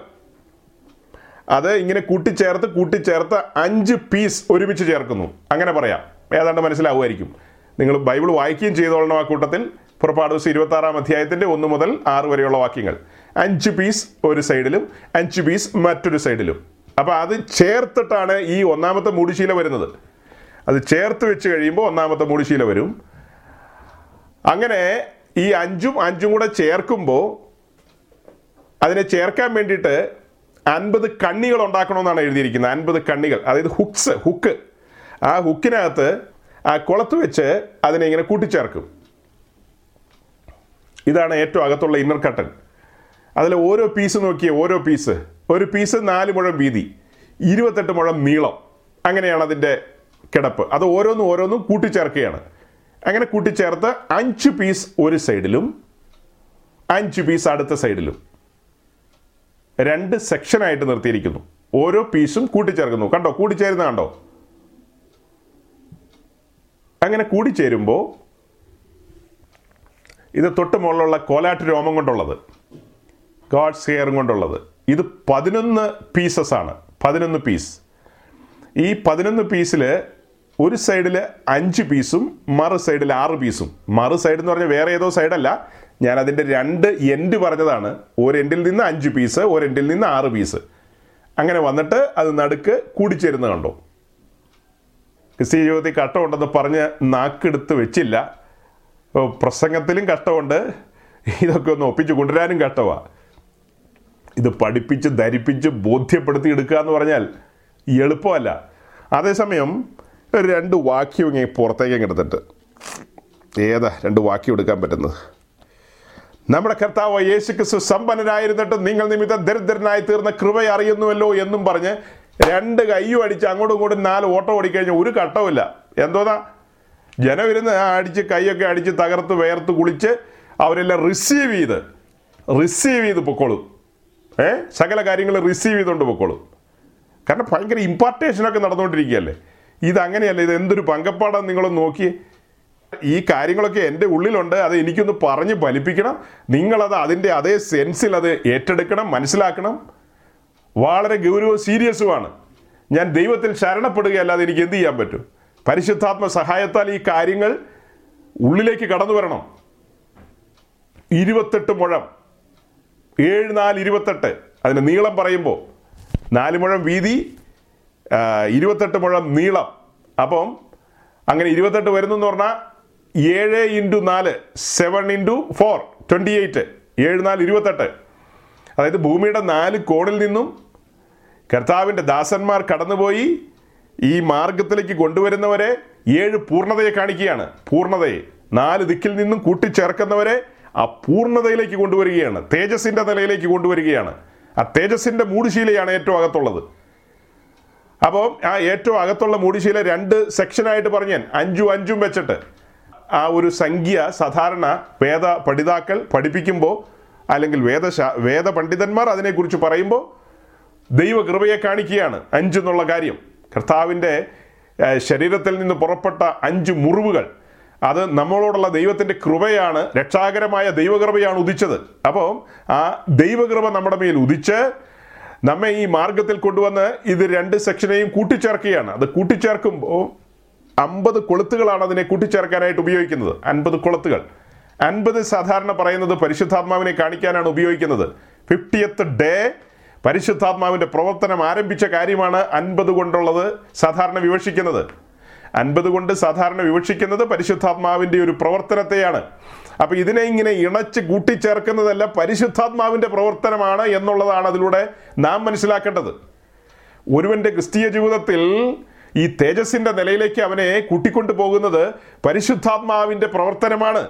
Speaker 1: അത് ഇങ്ങനെ കൂട്ടിച്ചേർത്ത് കൂട്ടിച്ചേർത്ത് അഞ്ച് പീസ് ഒരുമിച്ച് ചേർക്കുന്നു. അങ്ങനെ പറയാം. ഏതാണ്ട് മനസ്സിലാവുമായിരിക്കും. നിങ്ങൾ ബൈബിൾ വായിക്കുകയും ചെയ്തോളണം ആ കൂട്ടത്തിൽ. പുറപ്പാട് ദിവസം ഇരുപത്തി ആറാം അധ്യായത്തിന്റെ ഒന്ന് മുതൽ ആറ് വരെയുള്ള വാക്യങ്ങൾ. അഞ്ച് പീസ് ഒരു സൈഡിലും അഞ്ച് പീസ് മറ്റൊരു സൈഡിലും അപ്പോൾ അത് ചേർത്തിട്ടാണ് ഈ ഒന്നാമത്തെ മൂടിശീല വരുന്നത്. അത് ചേർത്ത് വെച്ച് കഴിയുമ്പോൾ ഒന്നാമത്തെ മൂടിശീല വരും. അങ്ങനെ ഈ അഞ്ചും അഞ്ചും കൂടെ ചേർക്കുമ്പോൾ അതിനെ ചേർക്കാൻ വേണ്ടിയിട്ട് അൻപത് കണ്ണികൾ ഉണ്ടാക്കണമെന്നാണ് എഴുതിയിരിക്കുന്നത്. അൻപത് കണ്ണികൾ. അതായത് ഹുക്സ് ഹുക്ക് ആ ഹുക്കിനകത്ത് ആ കുളത്ത് വെച്ച് അതിനെ ഇങ്ങനെ കൂട്ടിച്ചേർക്കും. ഇതാണ് ഏറ്റവും അകത്തുള്ള ഇന്നർ കട്ടൻ അതിൽ ഓരോ പീസ് നോക്കിയേ ഓരോ പീസ് ഒരു പീസ് നാല് മുഴം വീതി ഇരുപത്തെട്ട് മുഴം നീളം. അങ്ങനെയാണ് അതിന്റെ കിടപ്പ്. അത് ഓരോന്നും ഓരോന്നും കൂട്ടിച്ചേർക്കുകയാണ്. അങ്ങനെ കൂട്ടിച്ചേർത്ത് അഞ്ച് പീസ് ഒരു സൈഡിലും അഞ്ച് പീസ് അടുത്ത സൈഡിലും രണ്ട് സെക്ഷനായിട്ട് നിർത്തിയിരിക്കുന്നു. ഓരോ പീസും കൂട്ടിച്ചേർക്കുന്നു. കണ്ടോ? കൂട്ടിച്ചേരുന്ന കണ്ടോ? അങ്ങനെ കൂടിച്ചേരുമ്പോൾ ഇത് തൊട്ട് മുകളിലുള്ള കോലാട്ട് രോമം കൊണ്ടുള്ളത്. God's hair കൊണ്ടുള്ളത്. ഇത് പതിനൊന്ന് പീസസ് ആണ്. പതിനൊന്ന് പീസ് ഈ പതിനൊന്ന് പീസിൽ ഒരു സൈഡിൽ അഞ്ച് പീസും മറു സൈഡിൽ ആറ് പീസും മറു സൈഡ് എന്ന് പറഞ്ഞാൽ വേറെ ഏതോ സൈഡല്ല ഞാൻ അതിന്റെ രണ്ട് എൻഡ് പറഞ്ഞതാണ്. ഒരു എൻഡിൽ നിന്ന് അഞ്ച് പീസ് ഒരു എൻഡിൽ നിന്ന് ആറ് പീസ് അങ്ങനെ വന്നിട്ട് അത് നടുക്ക് കൂടിച്ചേരുന്ന കണ്ടോ. ക്രിസ്തീയ ജീവിതത്തിൽ കട്ടമുണ്ടെന്ന് പറഞ്ഞ് നാക്കെടുത്ത് വെച്ചില്ല. പ്രസംഗത്തിലും കഷ്ടമുണ്ട്. ഇതൊക്കെ ഒന്ന് ഒപ്പിച്ച് കൊണ്ടുവരാനും കഷ്ടമാണ് ഇത് പഠിപ്പിച്ച് ധരിപ്പിച്ച് ബോധ്യപ്പെടുത്തി എടുക്കുക എന്ന് പറഞ്ഞാൽ എളുപ്പമല്ല. അതേസമയം ഒരു രണ്ട് വാക്യം ഇങ്ങനെ പുറത്തേക്ക് എടുത്തിട്ട് ഏതാ രണ്ട് വാക്യം എടുക്കാൻ പറ്റുന്നത്? നമ്മുടെ കർത്താവ് യേശു ക്രിസ്തു സമ്പന്നനായിരുന്നിട്ട് നിങ്ങൾ നിമിത്തം ദരിദ്രനായി തീർന്ന കൃപ അറിയുന്നുവല്ലോ എന്നും പറഞ്ഞ് രണ്ട് കയ്യും അടിച്ച് അങ്ങോട്ടും ഇങ്ങോട്ടും നാല് ഓട്ടം ഓടിക്കഴിഞ്ഞാൽ ഒരു കട്ടവുമില്ല. എന്തോന്നാ? ജനം ഇരുന്ന് ആ അടിച്ച് കൈയൊക്കെ അടിച്ച് തകർത്ത് വേർത്ത് കുളിച്ച് അവരെല്ലാം റിസീവ് ചെയ്ത് റിസീവ് ചെയ്ത് പൊക്കോളും. ഏ? സകല കാര്യങ്ങൾ റിസീവ് ചെയ്തുകൊണ്ട് പൊക്കോളും. കാരണം ഭയങ്കര ഇമ്പാർട്ടേഷനൊക്കെ നടന്നുകൊണ്ടിരിക്കുകയല്ലേ? ഇതങ്ങനെയല്ല? ഇത് എന്തൊരു പങ്കപ്പാടാന്ന് നിങ്ങളൊന്ന് നോക്കി ഈ കാര്യങ്ങളൊക്കെ എന്റെ ഉള്ളിലുണ്ട്. അത് എനിക്കൊന്ന് പറഞ്ഞ് ഫലിപ്പിക്കണം. നിങ്ങളത് അതിന്റെ അതേ സെൻസിൽ അത് ഏറ്റെടുക്കണം മനസ്സിലാക്കണം. വളരെ ഗൗരവവും സീരിയസുമാണ് ഞാൻ ദൈവത്തിൽ ശരണപ്പെടുകയല്ലാതെ എനിക്ക് എന്ത് ചെയ്യാൻ പറ്റും? പരിശുദ്ധാത്മ സഹായത്താൽ ഈ കാര്യങ്ങൾ ഉള്ളിലേക്ക് കടന്നു വരണം. ഇരുപത്തെട്ട് മുഴം. ഏഴ് നാല് ഇരുപത്തെട്ട്. അതിന് നീളം പറയുമ്പോൾ നാല് മുഴം വീതി ഇരുപത്തെട്ട് മുഴം നീളം. അപ്പം അങ്ങനെ ഇരുപത്തെട്ട് വരുന്നു എന്ന് പറഞ്ഞാൽ ഏഴ് ഇന്റു നാല് seven into four twenty eight. ഏഴ് നാല് ഇരുപത്തെട്ട്. അതായത് ഭൂമിയുടെ നാല് കോണിൽ നിന്നും കർത്താവിന്റെ ദാസന്മാർ കടന്നുപോയി ഈ മാർഗത്തിലേക്ക് കൊണ്ടുവരുന്നവരെ ഏഴ് പൂർണതയെ കാണിക്കുകയാണ്. പൂർണതയെ നാല് ദിക്കിൽ നിന്നും കൂട്ടിച്ചേർക്കുന്നവരെ ആ പൂർണതയിലേക്ക് കൊണ്ടുവരികയാണ്. തേജസ്സിന്റെ നിലയിലേക്ക് കൊണ്ടുവരികയാണ്. ആ തേജസ്സിന്റെ മൂടുശീലയാണ് ഏറ്റവും അകത്തുള്ളത്. അപ്പോൾ ആ ഏറ്റവും അകത്തുള്ള മൂടിശീല രണ്ട് സെക്ഷനായിട്ട് പറഞ്ഞു ഞാൻ അഞ്ചും അഞ്ചും വെച്ചിട്ട് ആ ഒരു സംഖ്യ സാധാരണ വേദ പഠിതാക്കൾ പഠിപ്പിക്കുമ്പോൾ അല്ലെങ്കിൽ വേദശാ വേദ പണ്ഡിതന്മാർ അതിനെക്കുറിച്ച് പറയുമ്പോൾ ദൈവകൃപയെ കാണിക്കുകയാണ് അഞ്ചെന്നുള്ള കാര്യം. കർത്താവിന്റെ ശരീരത്തിൽ നിന്ന് പുറപ്പെട്ട അഞ്ച് മുറിവുകൾ അത് നമ്മളോടുള്ള ദൈവത്തിന്റെ കൃപയാണ് രക്ഷാകരമായ ദൈവകൃപയാണ് ഉദിച്ചത്. അപ്പോൾ ആ ദൈവകൃപ നമ്മുടെ മേൽ ഉദിച്ച് നമ്മെ ഈ മാർഗത്തിൽ കൊണ്ടുവന്ന് ഇത് രണ്ട് സെക്ഷനെയും കൂട്ടിച്ചേർക്കുകയാണ്. അത് കൂട്ടിച്ചേർക്കുമ്പോൾ അമ്പത് കൊളുത്തുകളാണ് അതിനെ കൂട്ടിച്ചേർക്കാനായിട്ട് ഉപയോഗിക്കുന്നത്. അൻപത് കൊളുത്തുകൾ. അൻപത് സാധാരണ പറയുന്നത് പരിശുദ്ധാത്മാവിനെ കാണിക്കാനാണ് ഉപയോഗിക്കുന്നത്. ഫിഫ്റ്റിയത്ത് ഡേ പരിശുദ്ധാത്മാവിന്റെ പ്രവർത്തനം ആരംഭിച്ച കാര്യമാണ് അൻപത് കൊണ്ടുള്ളത് സാധാരണ വിവക്ഷിക്കുന്നത്. അൻപത് കൊണ്ട് സാധാരണ വിവക്ഷിക്കുന്നത് പരിശുദ്ധാത്മാവിന്റെ ഒരു പ്രവർത്തനത്തെയാണ്. അപ്പോൾ ഇതിനെ ഇങ്ങനെ ഇണച്ച് കൂട്ടിച്ചേർക്കുന്നതല്ല പരിശുദ്ധാത്മാവിന്റെ പ്രവർത്തനമാണ് എന്നുള്ളതാണ് അതിലൂടെ നാം മനസ്സിലാക്കേണ്ടത്. ഒരുവന്റെ ക്രിസ്തീയ ജീവിതത്തിൽ ഈ തേജസ്സിന്റെ നിലയിലേക്ക് അവനെ കൂട്ടിക്കൊണ്ടു പോകുന്നത് പരിശുദ്ധാത്മാവിന്റെ പ്രവർത്തനമാണ്.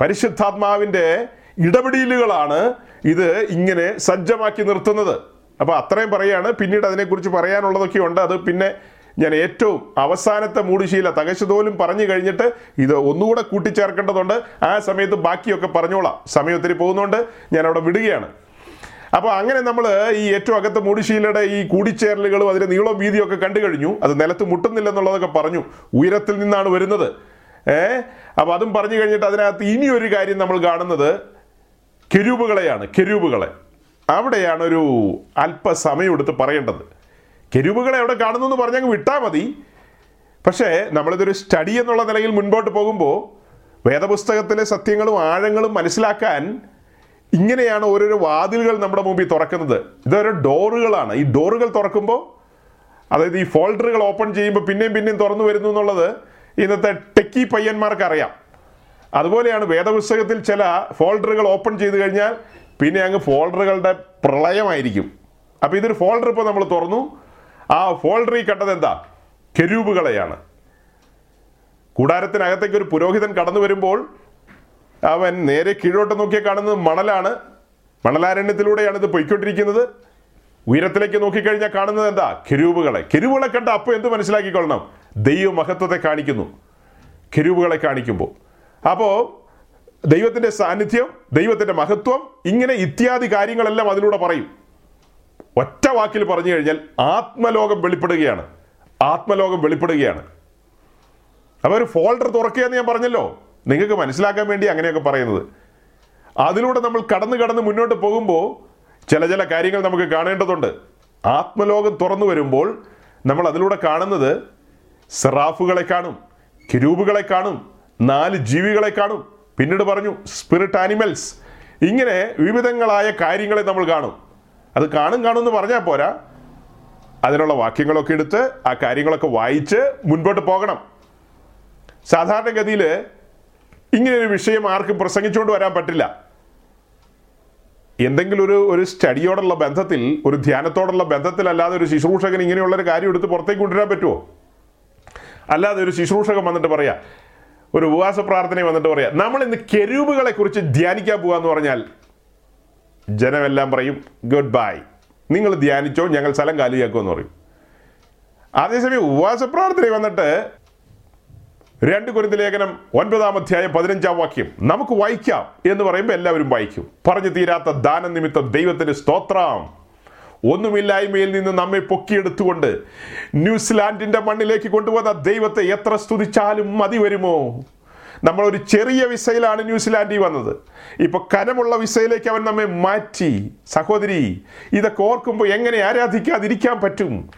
Speaker 1: പരിശുദ്ധാത്മാവിന്റെ ഇടപെടലുകളാണ് ഇത് ഇങ്ങനെ സജ്ജമാക്കി നിർത്തുന്നത്. അപ്പോൾ അത്രയും പറയാണ്. പിന്നീട് അതിനെക്കുറിച്ച് പറയാനുള്ളതൊക്കെ ഉണ്ട്. അത് പിന്നെ ഞാൻ ഏറ്റവും അവസാനത്തെ മൂടുശീല തകശതോലും പറഞ്ഞു കഴിഞ്ഞിട്ട് ഇത് ഒന്നുകൂടെ കൂട്ടിച്ചേർക്കേണ്ടതുണ്ട്. ആ സമയത്ത് ബാക്കിയൊക്കെ പറഞ്ഞോളാം. സമയം ഒത്തിരി പോകുന്നുണ്ട്. ഞാൻ അവിടെ വിടുകയാണ്. അപ്പോൾ അങ്ങനെ നമ്മൾ ഈ ഏറ്റവും അകത്തെ മൂടിശീലയുടെ ഈ കൂടിച്ചേരലുകളും അതിന്റെ നീളവും വീതിയും ഒക്കെ കണ്ടു കഴിഞ്ഞു. അത് നിലത്ത് മുട്ടുന്നില്ലെന്നുള്ളതൊക്കെ പറഞ്ഞു. ഉയരത്തിൽ നിന്നാണ് വരുന്നത്. ഏഹ് അപ്പോൾ അതും പറഞ്ഞു കഴിഞ്ഞിട്ട് അതിനകത്ത് ഇനിയൊരു കാര്യം നമ്മൾ കാണുന്നത്. കെരൂബുകളെയാണ് കെരൂബുകളെ അവിടെയാണ് ഒരു അല്പസമയം എടുത്ത് പറയേണ്ടത്. കെരൂബുകളെ അവിടെ കാണുന്നു എന്ന് പറഞ്ഞങ്ങ് വിട്ടാൽ മതി. പക്ഷേ നമ്മളിതൊരു സ്റ്റഡി എന്നുള്ള നിലയിൽ മുൻപോട്ട് പോകുമ്പോൾ വേദപുസ്തകത്തിലെ സത്യങ്ങളും ആഴങ്ങളും മനസ്സിലാക്കാൻ ഇങ്ങനെയാണ് ഓരോരോ വാതിലുകൾ നമ്മുടെ മുമ്പിൽ തുറക്കുന്നത്. ഇതൊരു ഡോറുകളാണ്. ഈ ഡോറുകൾ തുറക്കുമ്പോൾ അതായത് ഈ ഫോൾഡറുകൾ ഓപ്പൺ ചെയ്യുമ്പോൾ പിന്നെയും പിന്നെയും തുറന്നു വരുന്നു എന്നുള്ളത് ഇന്നത്തെ ടെക്കി പയ്യന്മാർക്ക് അതുപോലെയാണ് വേദപുസ്തകത്തിൽ ചില ഫോൾഡറുകൾ ഓപ്പൺ ചെയ്ത് കഴിഞ്ഞാൽ പിന്നെ അങ്ങ് ഫോൾഡറുകളുടെ പ്രളയമായിരിക്കും. അപ്പോൾ ഇതൊരു ഫോൾഡർ ഇപ്പോൾ നമ്മൾ തുറന്നു. ആ ഫോൾഡറിൽ കണ്ടത് എന്താ? കെരൂബുകളെയാണ് കൂടാരത്തിനകത്തേക്ക് ഒരു പുരോഹിതൻ കടന്നു വരുമ്പോൾ അവൻ നേരെ കീഴോട്ട് നോക്കിയാൽ കാണുന്നത് മണലാണ്. മണലാരണ്യത്തിലൂടെയാണ് ഇത് പൊയ്ക്കൊണ്ടിരിക്കുന്നത്. ഉയരത്തിലേക്ക് നോക്കിക്കഴിഞ്ഞാൽ കാണുന്നത് എന്താ? കെരൂബുകളെ കെരൂബുകളെ കണ്ട അപ്പോൾ എന്ത് മനസ്സിലാക്കിക്കൊള്ളണം? ദൈവ മഹത്വത്തെ കാണിക്കുന്നു. കെരൂബുകളെ കാണിക്കുമ്പോൾ. അപ്പോൾ ദൈവത്തിന്റെ സാന്നിധ്യം ദൈവത്തിന്റെ മഹത്വം ഇങ്ങനെ ഇത്യാദി കാര്യങ്ങളെല്ലാം അതിലൂടെ പറയും. ഒറ്റ വാക്കിൽ പറഞ്ഞു കഴിഞ്ഞാൽ ആത്മലോകം വെളിപ്പെടുകയാണ്. ആത്മലോകം വെളിപ്പെടുകയാണ്. അപ്പോൾ ഒരു ഫോൾഡർ തുറക്കുകയെന്ന് ഞാൻ പറഞ്ഞല്ലോ. നിങ്ങൾക്ക് മനസ്സിലാക്കാൻ വേണ്ടി അങ്ങനെയൊക്കെ പറയുന്നത്. അതിലൂടെ നമ്മൾ കടന്ന് കടന്ന് മുന്നോട്ട് പോകുമ്പോൾ ചില ചില കാര്യങ്ങൾ നമുക്ക് കാണേണ്ടതുണ്ട്. ആത്മലോകം തുറന്നു വരുമ്പോൾ നമ്മൾ അതിലൂടെ കാണുന്നത് സെറാഫുകളെ കാണും കിരൂബുകളെ കാണും നാല് ജീവികളെ കാണും. പിന്നീട് പറഞ്ഞു സ്പിരിറ്റ് ആനിമൽസ് ഇങ്ങനെ വിവിധങ്ങളായ കാര്യങ്ങളെ നമ്മൾ കാണും. അത് കാണും കാണും എന്ന് പറഞ്ഞാൽ പോരാ. അതിനുള്ള വാക്യങ്ങളൊക്കെ എടുത്ത് ആ കാര്യങ്ങളൊക്കെ വായിച്ച് മുൻപോട്ട് പോകണം. സാധാരണഗതിയിൽ ഇങ്ങനെ ഒരു വിഷയം ആർക്കും പ്രസംഗിച്ചുകൊണ്ട് വരാൻ പറ്റില്ല. എന്തെങ്കിലും ഒരു ഒരു സ്റ്റഡിയോടുള്ള ബന്ധത്തിൽ ഒരു ധ്യാനത്തോടുള്ള ബന്ധത്തിലല്ലാതെ ഒരു ശുശ്രൂഷകൻ ഇങ്ങനെയുള്ളൊരു കാര്യം എടുത്ത് പുറത്തേക്ക് കൊണ്ടുവരാൻ പറ്റുമോ അല്ലാതെ ഒരു ശുശ്രൂഷകൻ വന്നിട്ട് പറയാ ഒരു ഉപവാസ പ്രാർത്ഥന വന്നിട്ട് പറയാം നമ്മൾ ഇന്ന് കെരൂബുകളെ കുറിച്ച് ധ്യാനിക്കാൻ പോകാന്ന് പറഞ്ഞാൽ ജനമെല്ലാം പറയും ഗുഡ് ബൈ നിങ്ങൾ ധ്യാനിച്ചോ ഞങ്ങൾ സ്ഥലം കാലിയാക്കുമെന്ന് പറയും. അതേസമയം ഉപവാസ പ്രാർത്ഥന വന്നിട്ട് രണ്ട് കുരുന്ന ലേഖനം ഒൻപതാം അധ്യായം പതിനഞ്ചാം വാക്യം നമുക്ക് വായിക്കാം എന്ന് പറയുമ്പോൾ എല്ലാവരും വായിക്കും. പറഞ്ഞു തീരാത്ത ദാന നിമിത്തം ദൈവത്തിന് സ്തോത്രം. ഒന്നുമില്ലായ്മയിൽ നിന്ന് നമ്മെ പൊക്കിയെടുത്തുകൊണ്ട് ന്യൂസിലാൻഡിന്റെ മണ്ണിലേക്ക് കൊണ്ടുവന്ന ദൈവത്തെ എത്ര സ്തുതിച്ചാലും മതി വരുമോ? നമ്മളൊരു ചെറിയ വിസയിലാണ് ന്യൂസിലാൻഡിൽ വന്നത്. ഇപ്പോൾ കനമുള്ള വിസയിലേക്ക് അവൻ നമ്മെ മാറ്റി. സഹോദരി ഇതൊക്കെ ഓർക്കുമ്പോൾ എങ്ങനെ ആരാധിക്കാതിരിക്കാൻ പറ്റും?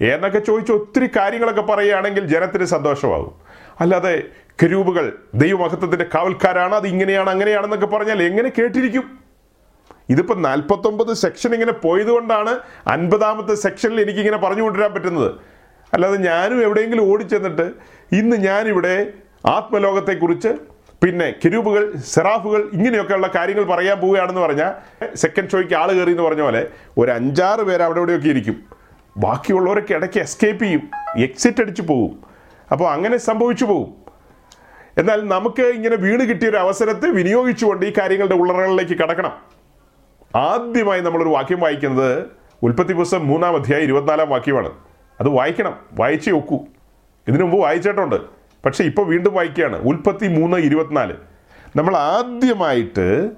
Speaker 1: എന്നൊക്കെ ചോദിച്ച് ഒത്തിരി കാര്യങ്ങളൊക്കെ പറയുകയാണെങ്കിൽ ജനത്തിന് സന്തോഷമാകും. അല്ലാതെ കരൂപുകൾ ദൈവമഹത്വത്തിന്റെ കാവൽക്കാരാണ് അത് ഇങ്ങനെയാണ് അങ്ങനെയാണെന്നൊക്കെ പറഞ്ഞാൽ എങ്ങനെ കേട്ടിരിക്കും? ഇതിപ്പോൾ നാൽപ്പത്തൊമ്പത് സെക്ഷൻ ഇങ്ങനെ പോയത് കൊണ്ടാണ് അൻപതാമത്തെ സെക്ഷനിൽ എനിക്കിങ്ങനെ പറഞ്ഞു കൊണ്ടുവരാൻ പറ്റുന്നത്. അല്ലാതെ ഞാനും എവിടെയെങ്കിലും ഓടിച്ചെന്നിട്ട് ഇന്ന് ഞാനിവിടെ ആത്മലോകത്തെക്കുറിച്ച് പിന്നെ കിരൂപുകൾ സെറാഫുകൾ ഇങ്ങനെയൊക്കെയുള്ള കാര്യങ്ങൾ പറയാൻ പോവുകയാണെന്ന് പറഞ്ഞാൽ സെക്കൻഡ് ഷോയ്ക്ക് ആൾ കയറി എന്ന് പറഞ്ഞ പോലെ ഒരു അഞ്ചാറ് പേര് അവിടെ ഇവിടെയൊക്കെ ഇരിക്കും. ബാക്കിയുള്ളവരൊക്കെ ഇടയ്ക്ക് എസ്കേപ്പ് ചെയ്യും എക്സിറ്റ് അടിച്ചു പോകും. അപ്പോൾ അങ്ങനെ സംഭവിച്ചു പോകും. എന്നാൽ നമുക്ക് ഇങ്ങനെ വീട് കിട്ടിയ ഒരു അവസരത്തെ വിനിയോഗിച്ചുകൊണ്ട് ഈ കാര്യങ്ങളുടെ ഉള്ളറകളിലേക്ക് കടക്കണം. ആദ്യമായി നമ്മളൊരു വാക്യം വായിക്കുന്നത് ഉൽപ്പത്തി പുസ്തകം മൂന്നാം അധ്യായം ഇരുപത്തിനാലാം വാക്യമാണ്. അത് വായിക്കണം. വായിച്ചേ ഒക്കൂ. ഇതിനു മുമ്പ് വായിച്ചിട്ടുണ്ട്. പക്ഷെ ഇപ്പോൾ വീണ്ടും വായിക്കുകയാണ്. ഉൽപ്പത്തി മൂന്ന് ഇരുപത്തിനാല്. നമ്മൾ ആദ്യമായിട്ട്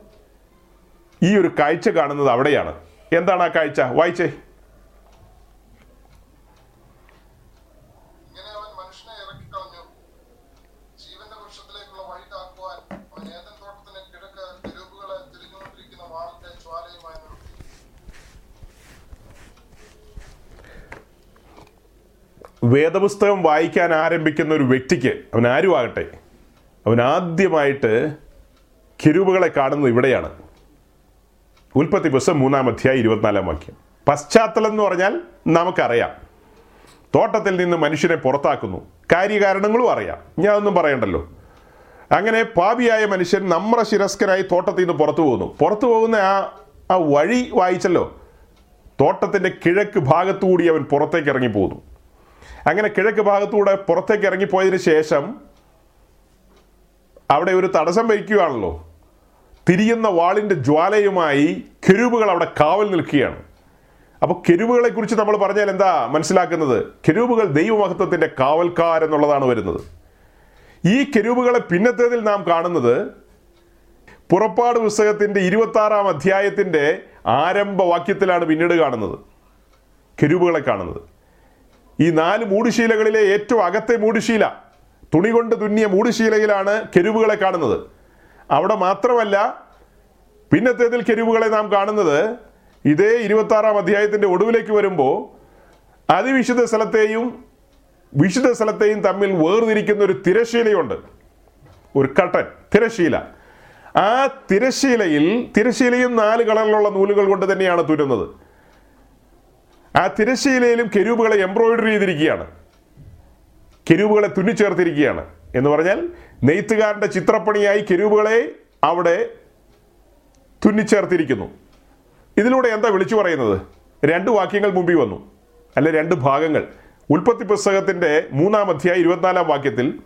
Speaker 1: ഈ ഒരു കാഴ്ച കാണുന്നത് അവിടെയാണ്. എന്താണ് ആ കാഴ്ച? വായിച്ചേ
Speaker 3: ഇങ്ങനെ അവൻ മനുഷ്യനെ ഇറക്കിക്കളഞ്ഞു ജീവന്റെ വൃക്ഷത്തിലേക്കുള്ള വഴി കാക്കുവാൻ അവൻ ഏതൻ തോട്ടത്തിന് കിഴക്ക് തെരുവുകളെ തിരിഞ്ഞുകൊണ്ടിരിക്കുന്ന വാളിന്റെ ജ്വാലയുമായി നിർത്തി
Speaker 1: വേദപുസ്തകം വായിക്കാൻ ആരംഭിക്കുന്ന ഒരു വ്യക്തിക്ക് അവൻ ആരും ആകട്ടെ അവൻ ആദ്യമായിട്ട് കിരുവുകളെ കാണുന്നത് ഇവിടെയാണ്. ഉൽപ്പത്തി പുസ്തകം മൂന്നാം അധ്യായം ഇരുപത്തിനാലാം വാക്യം. പശ്ചാത്തലം എന്ന് പറഞ്ഞാൽ നമുക്കറിയാം. തോട്ടത്തിൽ നിന്ന് മനുഷ്യനെ പുറത്താക്കുന്നു. കാര്യകാരണങ്ങളും അറിയാം. ഞാൻ ഒന്നും പറയണ്ടല്ലോ. അങ്ങനെ പാപിയായ മനുഷ്യൻ നമ്മുടെ ശിരസ്കരായി തോട്ടത്തിൽ നിന്ന് പുറത്തു പോകുന്നു. പുറത്തു പോകുന്ന ആ ആ വഴി വായിച്ചല്ലോ. തോട്ടത്തിന്റെ കിഴക്ക് ഭാഗത്തുകൂടി അവൻ പുറത്തേക്ക് ഇറങ്ങി പോകുന്നു. അങ്ങനെ കിഴക്ക് ഭാഗത്തൂടെ പുറത്തേക്ക് ഇറങ്ങിപ്പോയതിന് ശേഷം അവിടെ ഒരു തടസ്സം വയ്ക്കുകയാണല്ലോ. തിരിയുന്ന വാളിന്റെ ജ്വാലയുമായി കെരുവുകൾ അവിടെ കാവൽ നിൽക്കുകയാണ്. അപ്പോൾ കെരുവുകളെ കുറിച്ച് നമ്മൾ പറഞ്ഞാൽ എന്താ മനസ്സിലാക്കുന്നത്? കെരുവുകൾ ദൈവമഹത്വത്തിന്റെ കാവൽക്കാർ എന്നുള്ളതാണ് വരുന്നത്. ഈ കെരുവുകളെ പിന്നത്തേതിൽ നാം കാണുന്നത് പുറപ്പാട് പുസ്തകത്തിന്റെ ഇരുപത്താറാം അധ്യായത്തിന്റെ ആരംഭ വാക്യത്തിലാണ് പിന്നീട് കാണുന്നത്. കെരുവുകളെ കാണുന്നത്. ഈ നാല് മൂടുശീലകളിലെ ഏറ്റവും അകത്തെ മൂടുശീല തുണി കൊണ്ട് തുന്നിയ മൂടുശീലയിലാണ് കെരുവുകളെ കാണുന്നത്. അവിടെ മാത്രമല്ല പിന്നത്തേതിൽ കെരുവുകളെ നാം കാണുന്നത് ഇതേ ഇരുപത്തി ആറാം അധ്യായത്തിന്റെ ഒടുവിലേക്ക് വരുമ്പോൾ അതിവിശുദ്ധ സ്ഥലത്തെയും വിശുദ്ധ സ്ഥലത്തെയും തമ്മിൽ വേർതിരിക്കുന്ന ഒരു തിരശീലയുണ്ട്. ഒരു കട്ടൻ തിരശീല. ആ തിരശീലയിൽ തിരശീലയും നാല് കളറിലുള്ള നൂലുകൾ കൊണ്ട് തന്നെയാണ് തുരുന്നത് ആ തിരശ്ശീലയിലും കെരൂബുകളെ എംബ്രോയിഡറി ചെയ്തിരിക്കുകയാണ്. കെരൂബുകളെ തുന്നിച്ചേർത്തിരിക്കുകയാണ്. എന്ന് പറഞ്ഞാൽ നെയ്ത്തുകാരന്റെ ചിത്രപ്പണിയായി കെരൂബുകളെ അവിടെ തുന്നിച്ചേർത്തിരിക്കുന്നു. ഇതിലൂടെ എന്താ വിളിച്ചു പറയുന്നത്? രണ്ട് വാക്യങ്ങൾ മുമ്പിൽ വന്നു. അല്ല രണ്ട് ഭാഗങ്ങൾ. ഉൽപ്പത്തി പുസ്തകത്തിന്റെ മൂന്നാം അധ്യായം ഇരുപത്തിനാലാം വാക്യത്തിൽ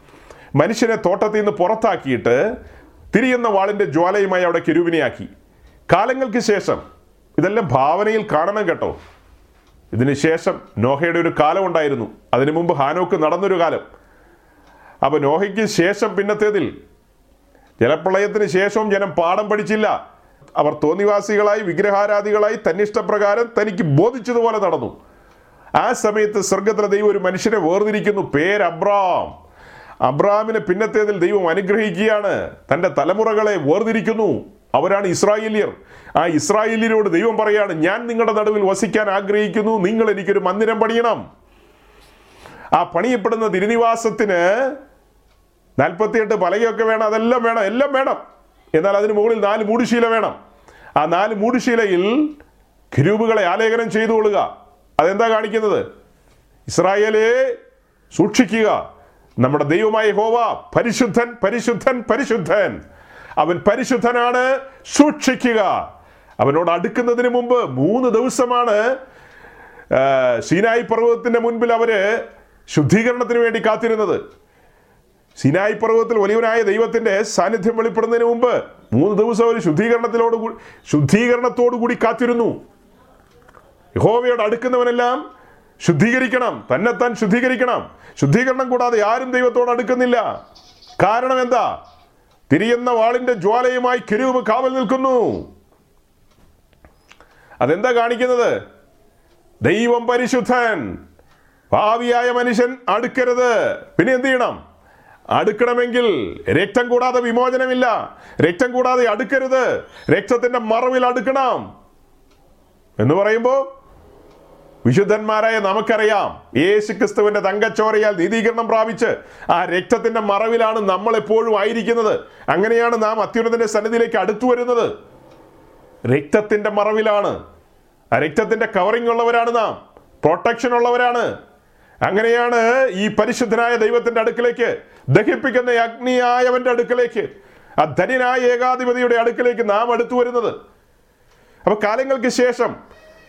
Speaker 1: മനുഷ്യനെ തോട്ടത്തിൽ നിന്ന് പുറത്താക്കിയിട്ട് തിരിയുന്ന വാളിന്റെ ജ്വാലയുമായി അവിടെ കെരൂബിനെയാക്കി കാലങ്ങൾക്ക് ശേഷം ഇതെല്ലാം ഭാവനയിൽ കാണണം കേട്ടോ. ഇതിന് ശേഷം നോഹയുടെ ഒരു കാലം ഉണ്ടായിരുന്നു. അതിനു മുമ്പ് ഹാനോക്ക് നടന്നൊരു കാലം. അപ്പൊ നോഹയ്ക്ക് ശേഷം പിന്നത്തേതിൽ ജലപ്രളയത്തിന് ശേഷവും ജനം പാഠം പഠിച്ചില്ല. അവർ തോന്നിവാസികളായി വിഗ്രഹാരാധികളായി തന്നിഷ്ടപ്രകാരം തനിക്ക് ബോധിച്ചതുപോലെ നടന്നു. ആ സമയത്ത് സ്വർഗത്തിലെ ദൈവം ഒരു മനുഷ്യനെ വേർതിരിക്കുന്നു. പേര് അബ്രാം. അബ്രാമിനെ പിന്നത്തേതിൽ ദൈവം അനുഗ്രഹിക്കുകയാണ്. തന്റെ തലമുറകളെ വേർതിരിക്കുന്നു. അവരാണ് ഇസ്രായേലിയർ. ആ ഇസ്രായേലിയരോട് ദൈവം പറയാണ് ഞാൻ നിങ്ങളുടെ നടുവിൽ വസിക്കാൻ ആഗ്രഹിക്കുന്നു. നിങ്ങൾ എനിക്കൊരു മന്ദിരം പണിയണം. ആ പണിയപ്പെടുന്ന തിരുനിവാസത്തിന് നാൽപ്പത്തിയെട്ട് പലകയൊക്കെ വേണം. അതെല്ലാം വേണം എല്ലാം വേണം. എന്നാൽ അതിന് മുകളിൽ നാല് മൂടുശീല വേണം. ആ നാല് മൂടുശീലയിൽ കിരൂപുകളെ ആലേഖനം ചെയ്തുകൊള്ളുക അതെന്താ കാണിക്കുന്നത്? ഇസ്രായേലെ സൂക്ഷിക്കുക. നമ്മുടെ ദൈവമായ ഹോവ പരിശുദ്ധൻ പരിശുദ്ധൻ പരിശുദ്ധൻ. അവൻ പരിശുദ്ധനാണ്. സൂക്ഷിക്കുക. അവനോട് അടുക്കുന്നതിന് മുമ്പ് മൂന്ന് ദിവസമാണ് സീനായി പർവതത്തിന്റെ മുൻപിൽ അവർ ശുദ്ധീകരണത്തിന് വേണ്ടി കാത്തിരുന്നത്. സിനായി പർവതത്തിൽ വലിയവനായ ദൈവത്തിന്റെ സാന്നിധ്യം വെളിപ്പെടുന്നതിന് മുമ്പ് മൂന്ന് ദിവസം ഒരു ശുദ്ധീകരണത്തിലോട് ശുദ്ധീകരണത്തോടു കൂടി കാത്തിരുന്നു. യഹോവയോട് അടുക്കുന്നവനെല്ലാം ശുദ്ധീകരിക്കണം തന്നെത്താൻ ശുദ്ധീകരിക്കണം. ശുദ്ധീകരണം കൂടാതെ ആരും ദൈവത്തോട് അടുക്കുന്നില്ല. കാരണം എന്താ? തിരിയുന്ന വാളിന്റെ ജ്വാലയുമായി കിരൂപ് കാവൽ നിൽക്കുന്നു. അതെന്താ കാണിക്കുന്നത്? ദൈവം പരിശുദ്ധൻ. ഭാവിയായ മനുഷ്യൻ അടുക്കരുത്. പിന്നെ എന്ത് ചെയ്യണം? അടുക്കണമെങ്കിൽ രക്തം കൂടാതെ വിമോചനമില്ല. രക്തം കൂടാതെ അടുക്കരുത്. രക്തത്തിന്റെ മറവിൽ അടുക്കണം. എന്ന് പറയുമ്പോൾ വിശുദ്ധന്മാരായ നമുക്കറിയാം. യേശു ക്രിസ്തുവിന്റെ തങ്കച്ചോരയാൽ നീതീകരണം പ്രാപിച്ച് ആ രക്തത്തിന്റെ മറവിലാണ് നമ്മൾ എപ്പോഴും ആയിരിക്കുന്നത്. അങ്ങനെയാണ് നാം അത്യുന്നതന്റെ സന്നിധിയിലേക്ക് അടുത്തു വരുന്നത്. രക്തത്തിന്റെ മറവിലാണ്. ആ രക്തത്തിന്റെ കവറിംഗ് ഉള്ളവരാണ് നാം. പ്രൊട്ടക്ഷൻ ഉള്ളവരാണ്. അങ്ങനെയാണ് ഈ പരിശുദ്ധനായ ദൈവത്തിന്റെ അടുക്കിലേക്ക് ദഹിപ്പിക്കുന്ന അഗ്നിയായവന്റെ അടുക്കിലേക്ക് ആ ധന്യനായ ഏകാധിപതിയുടെ അടുക്കിലേക്ക് നാം അടുത്തു വരുന്നത്. അപ്പൊ കാലങ്ങൾക്ക് ശേഷം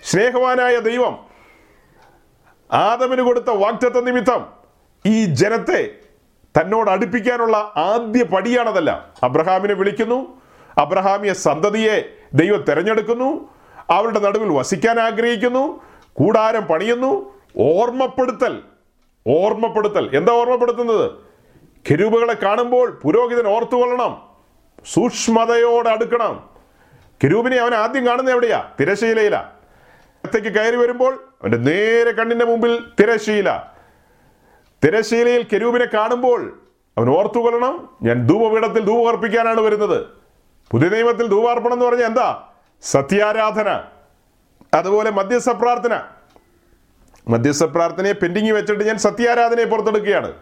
Speaker 1: സ്നേഹവാനായ ദൈവം ആദമിന് കൊടുത്ത വാഗ്ദത്ത നിമിത്തം ഈ ജനത്തെ തന്നോട് അടുപ്പിക്കാനുള്ള ആദ്യ പടിയാണതല്ല. അബ്രഹാമിനെ വിളിക്കുന്നു. അബ്രഹാമിയ സന്തതിയെ ദൈവം തിരഞ്ഞെടുക്കുന്നു. അവരുടെ നടുവിൽ വസിക്കാൻ ആഗ്രഹിക്കുന്നു. കൂടാരം പണിയുന്നു. ഓർമ്മപ്പെടുത്തൽ. ഓർമ്മപ്പെടുത്തൽ. എന്താ ഓർമ്മപ്പെടുത്തുന്നത്? കെരൂബുകളെ കാണുമ്പോൾ പുരോഹിതൻ ഓർത്തുകൊള്ളണം. സൂക്ഷ്മതയോടെ അടുക്കണം. കെരൂബിനെ അവൻ ആദ്യം കാണുന്നത് എവിടെയാ? തിരശീലയില ത്തേക്ക് കയറി വരുമ്പോൾ അവന്റെ നേരെ കണ്ണിന്റെ മുമ്പിൽ തിരശീല തിരശീലയിൽ കെരൂബിനെ കാണുമ്പോൾ അവൻ ഓർത്തുകൊള്ളണം ഞാൻ ധൂപപീഠത്തിൽ ധൂപകർപ്പിക്കാനാണ് വരുന്നത്. പുതിയ നിയമത്തിൽ ധൂപാർപ്പണം എന്ന് പറഞ്ഞാൽ എന്താ? സത്യാരാധന അതുപോലെ മധ്യസ്ഥ പ്രാർത്ഥന മധ്യസ്ഥ പ്രാർത്ഥനയെ പെൻഡിങ് വെച്ചിട്ട് ഞാൻ സത്യാരാധനയെ പുറത്തെടുക്കുകയാണ്.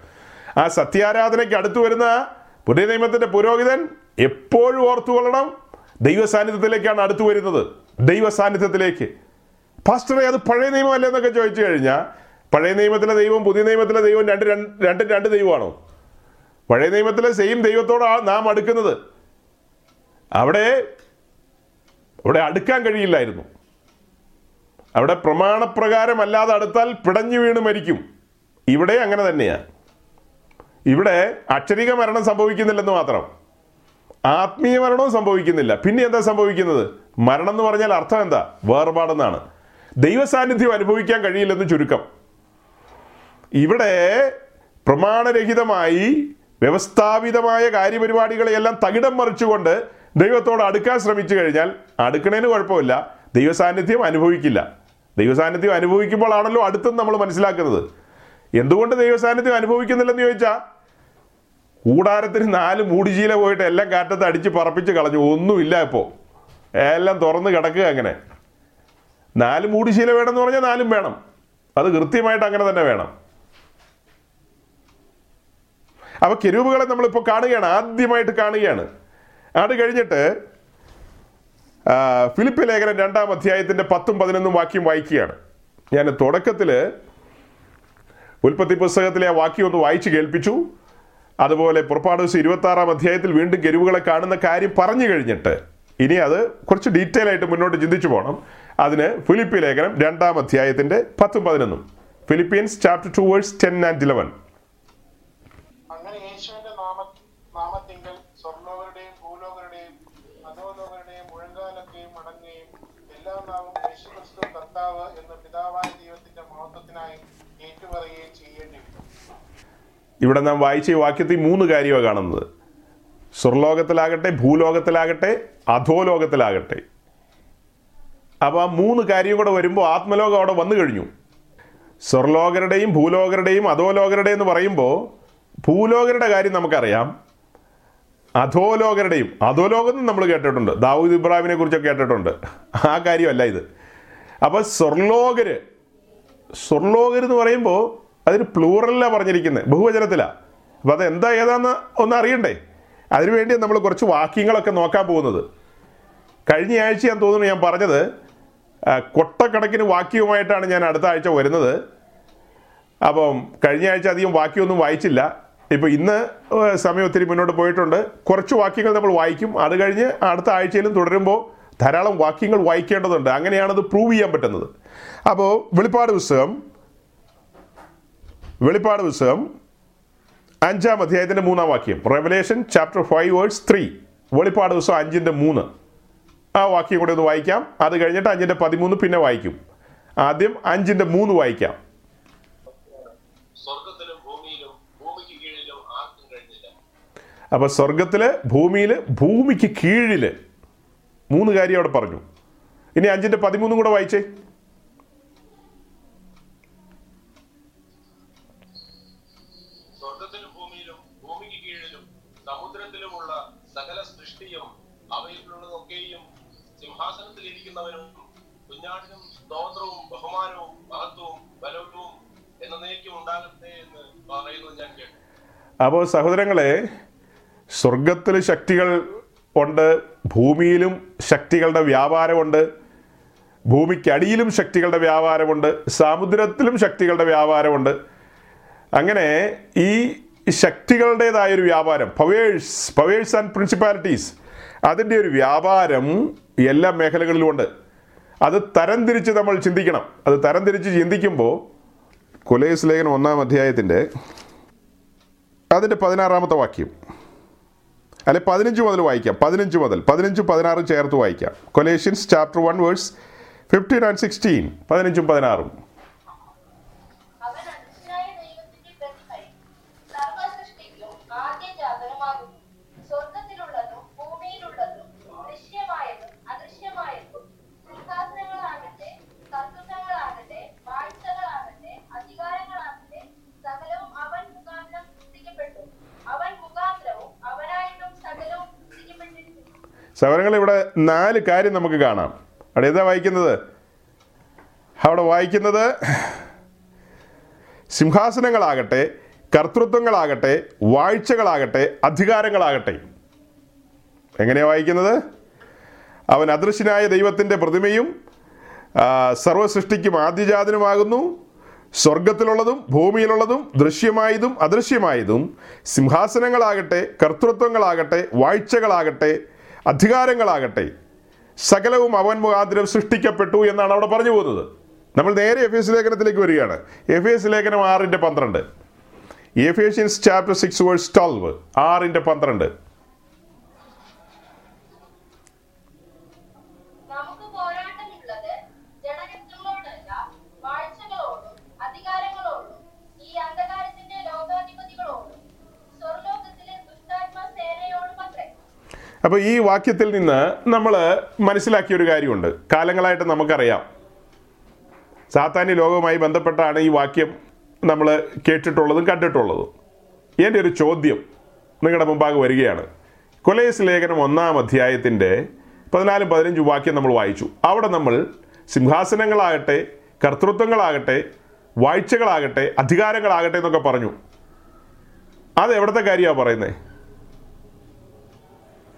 Speaker 1: ആ സത്യാരാധനയ്ക്ക് അടുത്തു വരുന്ന പുതിയ നിയമത്തിന്റെ പുരോഹിതൻ എപ്പോഴും ഓർത്തുകൊള്ളണം ദൈവ സാന്നിധ്യത്തിലേക്കാണ് അടുത്തു വരുന്നത്. ദൈവ സാന്നിധ്യത്തിലേക്ക് പാസ്റ്ററെ അത് പഴയ നിയമമല്ലേ എന്നൊക്കെ ചോദിച്ചു കഴിഞ്ഞാൽ പഴയ നിയമത്തിലെ ദൈവം പുതിയ നിയമത്തിലെ ദൈവം രണ്ട് രണ്ട് രണ്ടും ദൈവമാണോ? പഴയ നിയമത്തിലെ സെയിം ദൈവത്തോടാണ് നാം അടുക്കുന്നത്. അവിടെ അവിടെ അടുക്കാൻ കഴിയില്ലായിരുന്നു. അവിടെ പ്രമാണപ്രകാരം അല്ലാതെ അടുത്താൽ പിടഞ്ഞു വീണ് മരിക്കും. ഇവിടെ അങ്ങനെ തന്നെയാണ് ഇവിടെ അക്ഷരിക മരണം സംഭവിക്കുന്നില്ലെന്ന് മാത്രം. ആത്മീയ മരണവും സംഭവിക്കുന്നില്ല. പിന്നെ എന്താ സംഭവിക്കുന്നത്? മരണം എന്ന് പറഞ്ഞാൽ അർത്ഥം എന്താ? വേർപാടെന്നാണ്. ദൈവ സാന്നിധ്യം അനുഭവിക്കാൻ കഴിയില്ലെന്ന് ചുരുക്കം. ഇവിടെ പ്രമാണരഹിതമായി വ്യവസ്ഥാപിതമായ കാര്യപരിപാടികളെയെല്ലാം തകിടം മറിച്ചുകൊണ്ട് ദൈവത്തോട് അടുക്കാൻ ശ്രമിച്ചു കഴിഞ്ഞാൽ അടുക്കണേന് കുഴപ്പമില്ല. ദൈവസാന്നിധ്യം അനുഭവിക്കില്ല. ദൈവസാന്നിധ്യം അനുഭവിക്കുമ്പോഴാണല്ലോ അടുത്തെന്ന് നമ്മൾ മനസ്സിലാക്കുന്നത്. എന്തുകൊണ്ട് ദൈവസാന്നിധ്യം അനുഭവിക്കുന്നില്ലെന്ന് ചോദിച്ചാൽ കൂടാരത്തിന് നാല് മൂടിശീല പോയിട്ട് എല്ലാം കാറ്റത്ത് അടിച്ച് പറപ്പിച്ച് കളഞ്ഞു. ഒന്നുമില്ല ഇപ്പോൾ എല്ലാം തുറന്ന് കിടക്കുക അങ്ങനെ. നാല് മൂടിശീല വേണമെന്ന് പറഞ്ഞാൽ നാലും വേണം. അത് കൃത്യമായിട്ട് അങ്ങനെ തന്നെ വേണം. അപ്പൊ കെരൂബുകളെ നമ്മളിപ്പോൾ കാണുകയാണ് ആദ്യമായിട്ട് കാണുകയാണ്. അത് കഴിഞ്ഞിട്ട് ഫിലിപ്പ് ലേഖനം രണ്ടാം അധ്യായത്തിന്റെ പത്തും പതിനൊന്നും വാക്യം വായിക്കുകയാണ്. ഞാൻ തുടക്കത്തിൽ ഉൽപ്പത്തി പുസ്തകത്തിലെ ആ വാക്യം ഒന്ന് വായിച്ചു കേൾപ്പിച്ചു. അതുപോലെ പുറപ്പാട് ദിവസം ഇരുപത്തി ആറാം അധ്യായത്തിൽ വീണ്ടും കെരുവുകളെ കാണുന്ന കാര്യം പറഞ്ഞു കഴിഞ്ഞിട്ട് ഇനി അത് കുറച്ച് ഡീറ്റെയിൽ ആയിട്ട് മുന്നോട്ട് ചിന്തിച്ചു പോകണം അതിന് ഫിലിപ്പി ലേഖനം രണ്ടാം അധ്യായത്തിന്റെ പത്തും പതിനൊന്നും. Philippians chapter two verse ten and eleven
Speaker 3: അങ്ങനെ യേശുവിന്റെ നാമ നാമത്തിങ്കൽ സ്വർലോകരുടെയും ഭൂലോകരുടെയും അധോലോകരുടെയും എല്ലാ നാവും കർത്താവ് എന്ന പിതാവായ ദൈവത്തിന്റെ മഹത്വത്തിനായി ഏറ്റുപറയുകയും ചെയ്യേണ്ടി
Speaker 1: ഇവിടെ നാം വായിച്ച ഈ വാക്യത്തിൽ മൂന്ന് കാര്യമാണ് കാണുന്നത്. സ്വർലോകത്തിലാകട്ടെ ഭൂലോകത്തിലാകട്ടെ അധോലോകത്തിലാകട്ടെ. അപ്പോൾ ആ മൂന്ന് കാര്യം കൂടെ വരുമ്പോൾ ആത്മലോകം അവിടെ വന്നു കഴിഞ്ഞു. സ്വർലോകരുടെയും ഭൂലോകരുടെയും അധോലോകരുടെയും എന്ന് പറയുമ്പോൾ ഭൂലോകരുടെ കാര്യം നമുക്കറിയാം. അധോലോകരുടെയും അധോലോകം നമ്മൾ കേട്ടിട്ടുണ്ട്. ദാവൂദ് ഇബ്രാഹിമിനെ കുറിച്ചൊക്കെ കേട്ടിട്ടുണ്ട്. ആ കാര്യമല്ല ഇത്. അപ്പോൾ സ്വർലോകര് സ്വർലോകർ എന്ന് പറയുമ്പോൾ അതിന് പ്ലൂറലിലാണ് പറഞ്ഞിരിക്കുന്നത്. ബഹുവചനത്തിലാണ് അപ്പോൾ അത് എന്താ ഏതാന്ന് ഒന്ന് അറിയണ്ടേ? അതിനുവേണ്ടി നമ്മൾ കുറച്ച് വാക്യങ്ങളൊക്കെ നോക്കാൻ പോകുന്നത്. കഴിഞ്ഞ ആഴ്ച ഞാൻ തോന്നുന്നു ഞാൻ പറഞ്ഞത് കൊട്ടക്കണക്കിന് വാക്യവുമായിട്ടാണ് ഞാൻ അടുത്ത ആഴ്ച വരുന്നത്. അപ്പം കഴിഞ്ഞ ആഴ്ച അധികം വാക്യമൊന്നും വായിച്ചില്ല. ഇപ്പം ഇന്ന് സമയം ഒത്തിരി മുന്നോട്ട് പോയിട്ടുണ്ട്. കുറച്ച് വാക്യങ്ങൾ നമ്മൾ വായിക്കും. അത് കഴിഞ്ഞ് അടുത്ത ആഴ്ചയിലും തുടരുമ്പോൾ ധാരാളം വാക്യങ്ങൾ വായിക്കേണ്ടതുണ്ട്. അങ്ങനെയാണത് പ്രൂവ് ചെയ്യാൻ പറ്റുന്നത്. അപ്പോൾ വെളിപ്പാട് പുസ്തകം വെളിപ്പാട് പുസ്തകം അഞ്ചാം അധ്യായത്തിന്റെ മൂന്നാം വാക്യം Revelation chapter five verse three വെളിപ്പാട് പുസ്തകം അഞ്ചിന്റെ മൂന്ന്. ആ വാക്യം കൂടെ ഒന്ന് വായിക്കാം. അത് കഴിഞ്ഞിട്ട് അഞ്ചിന്റെ പതിമൂന്ന് പിന്നെ വായിക്കും. ആദ്യം അഞ്ചിന്റെ മൂന്ന് വായിക്കാം.
Speaker 2: സ്വർഗത്തിലും ഭൂമിയിലും ഭൂമിക്ക് ആർക്കും കഴിഞ്ഞില്ല.
Speaker 1: അപ്പൊ സ്വർഗത്തിൽ ഭൂമിയിൽ ഭൂമിക്ക് കീഴിൽ മൂന്ന് കാര്യം അവിടെ പറഞ്ഞു. ഇനി അഞ്ചിന്റെ പതിമൂന്നും കൂടെ വായിച്ചേ.
Speaker 4: ഇരിക്കുന്നവനും കുഞ്ഞാടിനും സ്തോത്രവും ബഹുമാനവും മഹത്വവും ബലവും എന്നേക്കും ഉണ്ടാകട്ടെ എന്ന് പറയുന്നത് ഞാൻ കേട്ടു.
Speaker 1: അപ്പോൾ സഹോദരങ്ങളെ സ്വർഗത്തിൽ ശക്തികൾ ഉണ്ട് ഭൂമിയിലും ശക്തികളുടെ വ്യാപാരമുണ്ട് ഭൂമിക്കടിയിലും ശക്തികളുടെ വ്യാപാരമുണ്ട് സമുദ്രത്തിലും ശക്തികളുടെ വ്യാപാരമുണ്ട്. അങ്ങനെ ഈ ശക്തികളുടേതായൊരു വ്യാപാരം പവേഴ്സ് പവേഴ്സ് ആൻഡ് പ്രിൻസിപ്പാലിറ്റീസ് അതിന്റെ ഒരു വ്യാപാരം എല്ലാ മേഖലകളിലും ഉണ്ട് അത് തരംതിരിച്ച് നമ്മൾ ചിന്തിക്കണം. അത് തരംതിരിച്ച് ചിന്തിക്കുമ്പോൾ കൊലേസ് ലേഖനം ഒന്നാം അധ്യായത്തിന്റെ അതിന്റെ പതിനാറാമത്തെ വാക്യം. അല്ലെ പതിനഞ്ച് മുതൽ വായിക്കാം. പതിനഞ്ച് മുതൽ. പതിനഞ്ചും പതിനാറും ചേർത്ത് വായിക്കാം. Colossians chapter one verse fifteen and sixteen പതിനഞ്ചും പതിനാറും
Speaker 5: അവൻ അദൃശ്യനായ ദൈവത്തിന്റെ പ്രതിഫലം സർവസൃഷ്ടിക്കും ആദ്യജാതനമാകുന്നു സ്വർഗത്തിലുള്ളതും ഭൂമിയിലുള്ളതും ദൃശ്യമായതും അദൃശ്യമായതും സിംഹാസനങ്ങളാകട്ടെ കർത്തൃത്വങ്ങളാകട്ടെ വാഴ്ചകളാകട്ടെ അധികാരങ്ങളാകട്ടെ സകലവും അവൻ മുഖാന്തരം സൃഷ്ടിക്കപ്പെട്ടു അവൻ മുഖാന്തരവും അവനായിട്ടും സകലവും സൃഷ്ടിക്കപ്പെട്ടിരിക്കുന്നു
Speaker 1: സവരങ്ങൾ ഇവിടെ നാല് കാര്യം നമുക്ക് കാണാം. അവിടെ എന്താ വായിക്കുന്നത്? അവിടെ വായിക്കുന്നത് സിംഹാസനങ്ങളാകട്ടെ കർത്തൃത്വങ്ങളാകട്ടെ വാഴ്ചകളാകട്ടെ അധികാരങ്ങളാകട്ടെ. എങ്ങനെയാണ് വായിക്കുന്നത്? അവൻ അദൃശ്യനായ ദൈവത്തിന്റെ പ്രതിമയും സർവസൃഷ്ടിക്കും ആദ്യജാതനുമാകുന്നു. സ്വർഗത്തിലുള്ളതും ഭൂമിയിലുള്ളതും ദൃശ്യമായതും അദൃശ്യമായതും സിംഹാസനങ്ങളാകട്ടെ കർത്തൃത്വങ്ങളാകട്ടെ വാഴ്ചകളാകട്ടെ അധികാരങ്ങളാകട്ടെ. സകലവും അവൻ മുഖാന്തരം സൃഷ്ടിക്കപ്പെട്ടു എന്നാണ് അവിടെ പറഞ്ഞു പോകുന്നത്. നമ്മൾ നേരെ എഫ് എസ് ലേഖനത്തിലേക്ക് വരികയാണ്. എഫ് എസ് ലേഖനം ആറിന്റെ പന്ത്രണ്ട്. Ephesians chapter six verse twelve ആറിന്റെ പന്ത്രണ്ട്. അപ്പോൾ ഈ വാക്യത്തിൽ നിന്ന് നമ്മൾ മനസ്സിലാക്കിയ ഒരു കാര്യമുണ്ട്. കാലങ്ങളായിട്ട് നമുക്കറിയാം. സാത്താന്യ ലോകവുമായി ബന്ധപ്പെട്ടാണ് ഈ വാക്യം നമ്മൾ കേട്ടിട്ടുള്ളതും കണ്ടിട്ടുള്ളതും. എന്റെ ഒരു ചോദ്യം നിങ്ങളുടെ മുമ്പാകെ വരികയാണ്. കൊലേസ് ലേഖനം ഒന്നാം അധ്യായത്തിന്റെ പതിനാലും പതിനഞ്ചും വാക്യം നമ്മൾ വായിച്ചു. അവിടെ നമ്മൾ സിംഹാസനങ്ങളാകട്ടെ കർത്തൃത്വങ്ങളാകട്ടെ വാഴ്ചകളാകട്ടെ അധികാരങ്ങളാകട്ടെ എന്നൊക്കെ പറഞ്ഞു. അത് എവിടുത്തെ കാര്യമാണ് പറയുന്നത്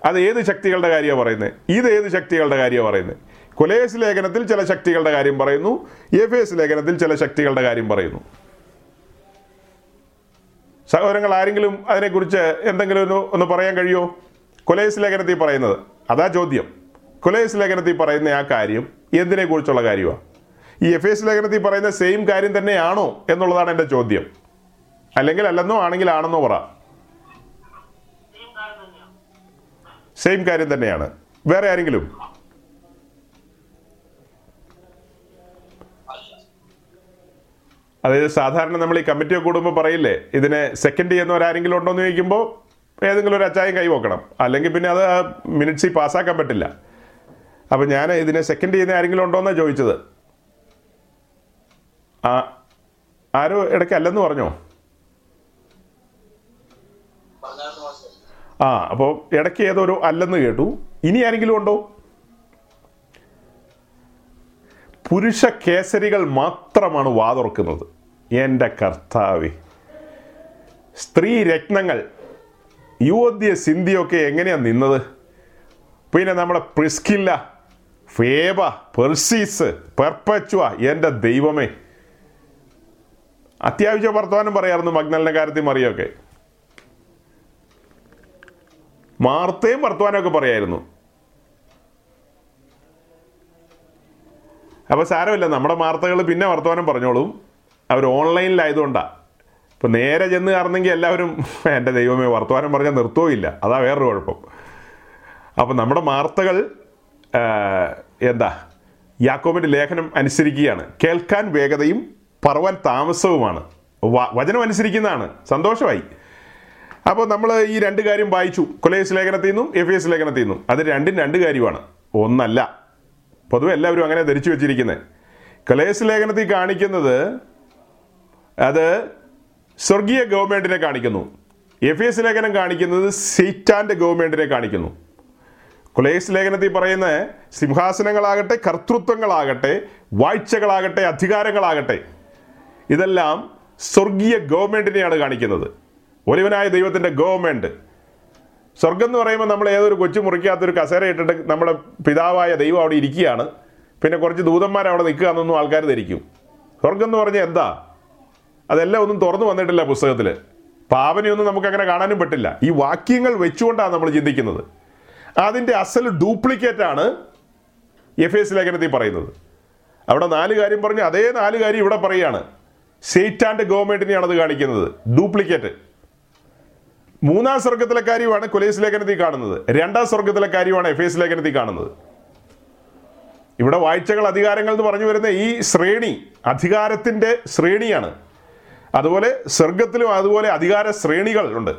Speaker 1: അത് ഏത് ശക്തികളുടെ കാര്യമാണ് പറയുന്നത്? ഇത് ഏത് ശക്തികളുടെ കാര്യമാണ് പറയുന്നത്? കൊലേസ് ലേഖനത്തിൽ ചില ശക്തികളുടെ കാര്യം പറയുന്നു എഫ് എസ് ലേഖനത്തിൽ ചില ശക്തികളുടെ കാര്യം പറയുന്നു. സഹോദരങ്ങൾ ആരെങ്കിലും അതിനെക്കുറിച്ച് എന്തെങ്കിലും ഒന്ന് ഒന്ന് പറയാൻ കഴിയുമോ? കൊലേസ് ലേഖനത്തിൽ പറയുന്നത്. അതാ ചോദ്യം. കൊലേസ് ലേഖനത്തിൽ പറയുന്ന ആ കാര്യം എന്തിനെക്കുറിച്ചുള്ള കാര്യമാണ്? ഈ എഫ് എസ് ലേഖനത്തിൽ പറയുന്ന സെയിം കാര്യം തന്നെയാണോ എന്നുള്ളതാണ് എന്റെ ചോദ്യം. അല്ലെങ്കിൽ അല്ലെന്നോ ആണെങ്കിൽ ആണെന്നോ പറ. സെയിം കാര്യം തന്നെയാണ്. വേറെ ആരെങ്കിലും? അതായത് സാധാരണ നമ്മൾ ഈ കമ്മിറ്റി കൂടുമ്പോൾ പറയില്ലേ ഇതിനെ സെക്കൻഡ് ചെയ്യുന്നവരാരെങ്കിലും ഉണ്ടോ എന്ന് ചോദിക്കുമ്പോൾ ഏതെങ്കിലും ഒരു അച്ചായം കൈവോക്കണം അല്ലെങ്കിൽ പിന്നെ അത് മിനിറ്റ്സിൽ പാസ്സാക്കാൻ പറ്റില്ല. അപ്പം ഞാൻ ഇതിനെ സെക്കൻഡ് ചെയ്യുന്ന ആരെങ്കിലും ഉണ്ടോ എന്നാണ് ചോദിച്ചത്. ആ ആരോ ഇടയ്ക്ക് അല്ലെന്ന് പറഞ്ഞോ? ആ അപ്പോൾ ഇടയ്ക്ക് ഏതൊരു അല്ലെന്ന് കേട്ടു. ഇനി ആരെങ്കിലും ഉണ്ടോ? പുരുഷ കേസരികൾ മാത്രമാണ് വാതുറക്കുന്നത്. എന്റെ കർത്താവേ. സ്ത്രീ രത്നങ്ങൾ യുവദ്യ സിന്ധിയൊക്കെ എങ്ങനെയാണ് നിന്നത്? പിന്നെ നമ്മുടെ പ്രിസ്കില്ല ഫേബ പെർസീസ് പെർപ്പച്വ എന്റെ ദൈവമേ. അത്യാവശ്യ വർത്തമാനം പറയാറുണ്ട് മഗ്നലിന്റെ കാര്യത്തിൽ മറിയൊക്കെ. മാർത്തയും വർത്തമാനമൊക്കെ പറയായിരുന്നു. അപ്പോൾ സാരമില്ല നമ്മുടെ വാർത്തകൾ പിന്നെ വർത്തമാനം പറഞ്ഞോളും. അവർ ഓൺലൈനിലായതുകൊണ്ടാണ് ഇപ്പം നേരെ ചെന്ന് കയറുന്നെങ്കിൽ എല്ലാവരും എന്റെ ദൈവമേ വർത്തമാനം പറഞ്ഞാൽ നിർത്തുകയില്ല അതാ വേറൊരു കുഴപ്പം. അപ്പം നമ്മുടെ വാർത്തകൾ എന്താ യാക്കോബിന്റെ ലേഖനം അനുസരിക്കുകയാണ്. കേൾക്കാൻ വേഗതയും പറവാൻ താമസവുമാണ്. വചനം അനുസരിക്കുന്നതാണ്. സന്തോഷമായി. അപ്പോൾ നമ്മൾ ഈ രണ്ട് കാര്യം വായിച്ചു. കൊലേസ് ലേഖനത്തിൽ നിന്നും എഫ് എസ് ലേഖനത്തിൽ നിന്നും അത് രണ്ടും രണ്ട് കാര്യമാണ്. ഒന്നല്ല. പൊതുവെ എല്ലാവരും അങ്ങനെ ധരിച്ചു വെച്ചിരിക്കുന്നത് കൊലേസ് ലേഖനത്തിൽ കാണിക്കുന്നത് അത് സ്വർഗീയ ഗവൺമെന്റിനെ കാണിക്കുന്നു. എഫ് എസ് ലേഖനം കാണിക്കുന്നത് സീറ്റാന്റെ ഗവൺമെന്റിനെ കാണിക്കുന്നു. കൊലേസ് ലേഖനത്തിൽ പറയുന്ന സിംഹാസനങ്ങളാകട്ടെ കർത്തൃത്വങ്ങളാകട്ടെ വാഴ്ചകളാകട്ടെ അധികാരങ്ങളാകട്ടെ ഇതെല്ലാം സ്വർഗീയ ഗവൺമെന്റിനെയാണ് കാണിക്കുന്നത്. ഒലിവനായ ദൈവത്തിന്റെ ഗവൺമെന്റ് സ്വർഗം എന്ന് പറയുമ്പോൾ നമ്മൾ ഏതൊരു കൊച്ചു മുറിക്കാത്തൊരു കസേര ഇട്ടിട്ട് നമ്മുടെ പിതാവായ ദൈവം അവിടെ ഇരിക്കുകയാണ്. പിന്നെ കുറച്ച് ദൂതന്മാർ അവിടെ നിൽക്കുക എന്നൊന്നും ആൾക്കാർ ധരിക്കും. സ്വർഗം എന്ന് പറഞ്ഞാൽ എന്താ? അതെല്ലാം ഒന്നും തുറന്നു വന്നിട്ടില്ല പുസ്തകത്തിൽ പാവനയൊന്നും നമുക്ക് അങ്ങനെ കാണാനും പറ്റില്ല. ഈ വാക്യങ്ങൾ വെച്ചുകൊണ്ടാണ് നമ്മൾ ചിന്തിക്കുന്നത്. അതിന്റെ അസൽ ഡ്യൂപ്ലിക്കേറ്റ് ആണ് എഫ് എസ് ലേഖനത്തിൽ പറയുന്നത്. അവിടെ നാല് കാര്യം പറഞ്ഞ് അതേ നാല് കാര്യം ഇവിടെ പറയുകയാണ്. സേറ്റാന്റെ ഗവൺമെന്റിനെയാണ് അത് കാണിക്കുന്നത്. ഡ്യൂപ്ലിക്കേറ്റ് മൂന്നാം സ്വർഗത്തിലെ കാര്യമാണ് കൊലേസ് ലേഖനത്തിൽ കാണുന്നത്. രണ്ടാം സ്വർഗത്തിലെ കാര്യമാണ് എഫ് എസ് ലേഖനത്തിൽ കാണുന്നത്. ഇവിടെ വാഴ്ചകൾ അധികാരങ്ങൾ എന്ന് പറഞ്ഞു വരുന്ന ഈ ശ്രേണി അധികാരത്തിന്റെ ശ്രേണിയാണ്. അതുപോലെ സ്വർഗത്തിലും അതുപോലെ അധികാര ശ്രേണികൾ ഉണ്ട്.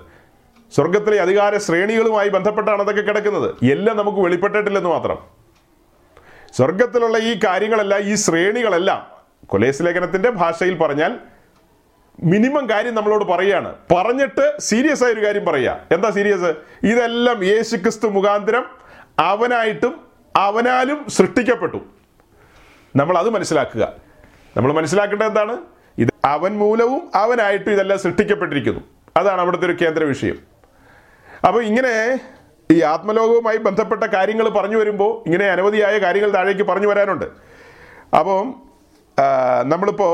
Speaker 1: സ്വർഗത്തിലെ അധികാര ശ്രേണികളുമായി ബന്ധപ്പെട്ടാണ് അതൊക്കെ കിടക്കുന്നത്. എല്ലാം നമുക്ക് വെളിപ്പെട്ടിട്ടില്ലെന്ന് മാത്രം. സ്വർഗത്തിലുള്ള ഈ കാര്യങ്ങളെല്ലാം ഈ ശ്രേണികളെല്ലാം കൊലേസ് ലേഖനത്തിന്റെ ഭാഷയിൽ പറഞ്ഞാൽ മിനിമം കാര്യം നമ്മളോട് പറയാണ്. പറഞ്ഞിട്ട് സീരിയസ് ആയ ഒരു കാര്യം പറയുക എന്താ സീരിയസ്? ഇതെല്ലാം യേശു ക്രിസ്തു മുഖാന്തരം അവനായിട്ടും അവനാലും സൃഷ്ടിക്കപ്പെട്ടു. നമ്മൾ അത് മനസ്സിലാക്കുക. നമ്മൾ മനസ്സിലാക്കേണ്ടത് എന്താണ്? ഇത് അവൻ മൂലവും അവനായിട്ടും ഇതെല്ലാം സൃഷ്ടിക്കപ്പെട്ടിരിക്കുന്നു. അതാണ് അവിടുത്തെ ഒരു കേന്ദ്ര വിഷയം. അപ്പോൾ ഇങ്ങനെ ഈ ആത്മലോകവുമായി ബന്ധപ്പെട്ട കാര്യങ്ങൾ പറഞ്ഞു വരുമ്പോൾ ഇങ്ങനെ അനവധിയായ കാര്യങ്ങൾ താഴേക്ക് പറഞ്ഞു വരാനുണ്ട്. അപ്പം നമ്മളിപ്പോൾ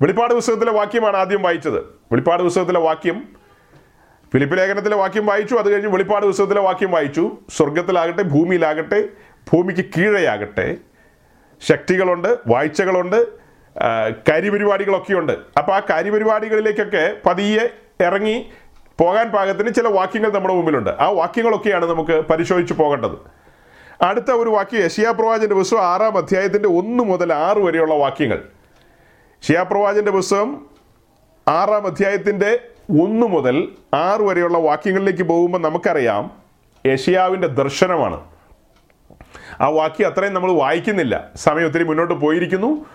Speaker 1: വെളിപ്പാട് പുസ്തകത്തിലെ വാക്യമാണ് ആദ്യം വായിച്ചത്. വെളിപ്പാട് പുസ്തകത്തിലെ വാക്യം ഫിലിപ്പ് ലേഖനത്തിലെ വാക്യം വായിച്ചു. അത് കഴിഞ്ഞ് വെളിപ്പാട് പുസ്തകത്തിലെ വാക്യം വായിച്ചു. സ്വർഗത്തിലാകട്ടെ ഭൂമിയിലാകട്ടെ ഭൂമിക്ക് കീഴെയാകട്ടെ ശക്തികളുണ്ട് വാഴ്ചകളുണ്ട് കാര്യപരിപാടികളൊക്കെയുണ്ട്. അപ്പോൾ ആ കാര്യപരിപാടികളിലേക്കൊക്കെ പതിയെ ഇറങ്ങി പോകാൻ പാകത്തിന് ചില വാക്യങ്ങൾ നമ്മുടെ മുമ്പിലുണ്ട്. ആ വാക്യങ്ങളൊക്കെയാണ് നമുക്ക് പരിശോധിച്ച് പോകേണ്ടത്. അടുത്ത ഒരു വാക്യം യശിയാ പ്രവാചന്റെ പുസ്തകം ആറാം അധ്യായത്തിന്റെ ഒന്ന് മുതൽ ആറ് വരെയുള്ള വാക്യങ്ങൾ. ഷിയാ പ്രവാചന്റെ പുസ്തകം ആറാം അധ്യായത്തിന്റെ ഒന്ന് മുതൽ ആറ് വരെയുള്ള വാക്യങ്ങളിലേക്ക് പോകുമ്പോൾ നമുക്കറിയാം യഷിയാവിന്റെ ദർശനമാണ്. ആ വാക്യം അത്രയും നമ്മൾ വായിക്കുന്നില്ല. സമയം ഒത്തിരി മുന്നോട്ട് പോയിരിക്കുന്നു.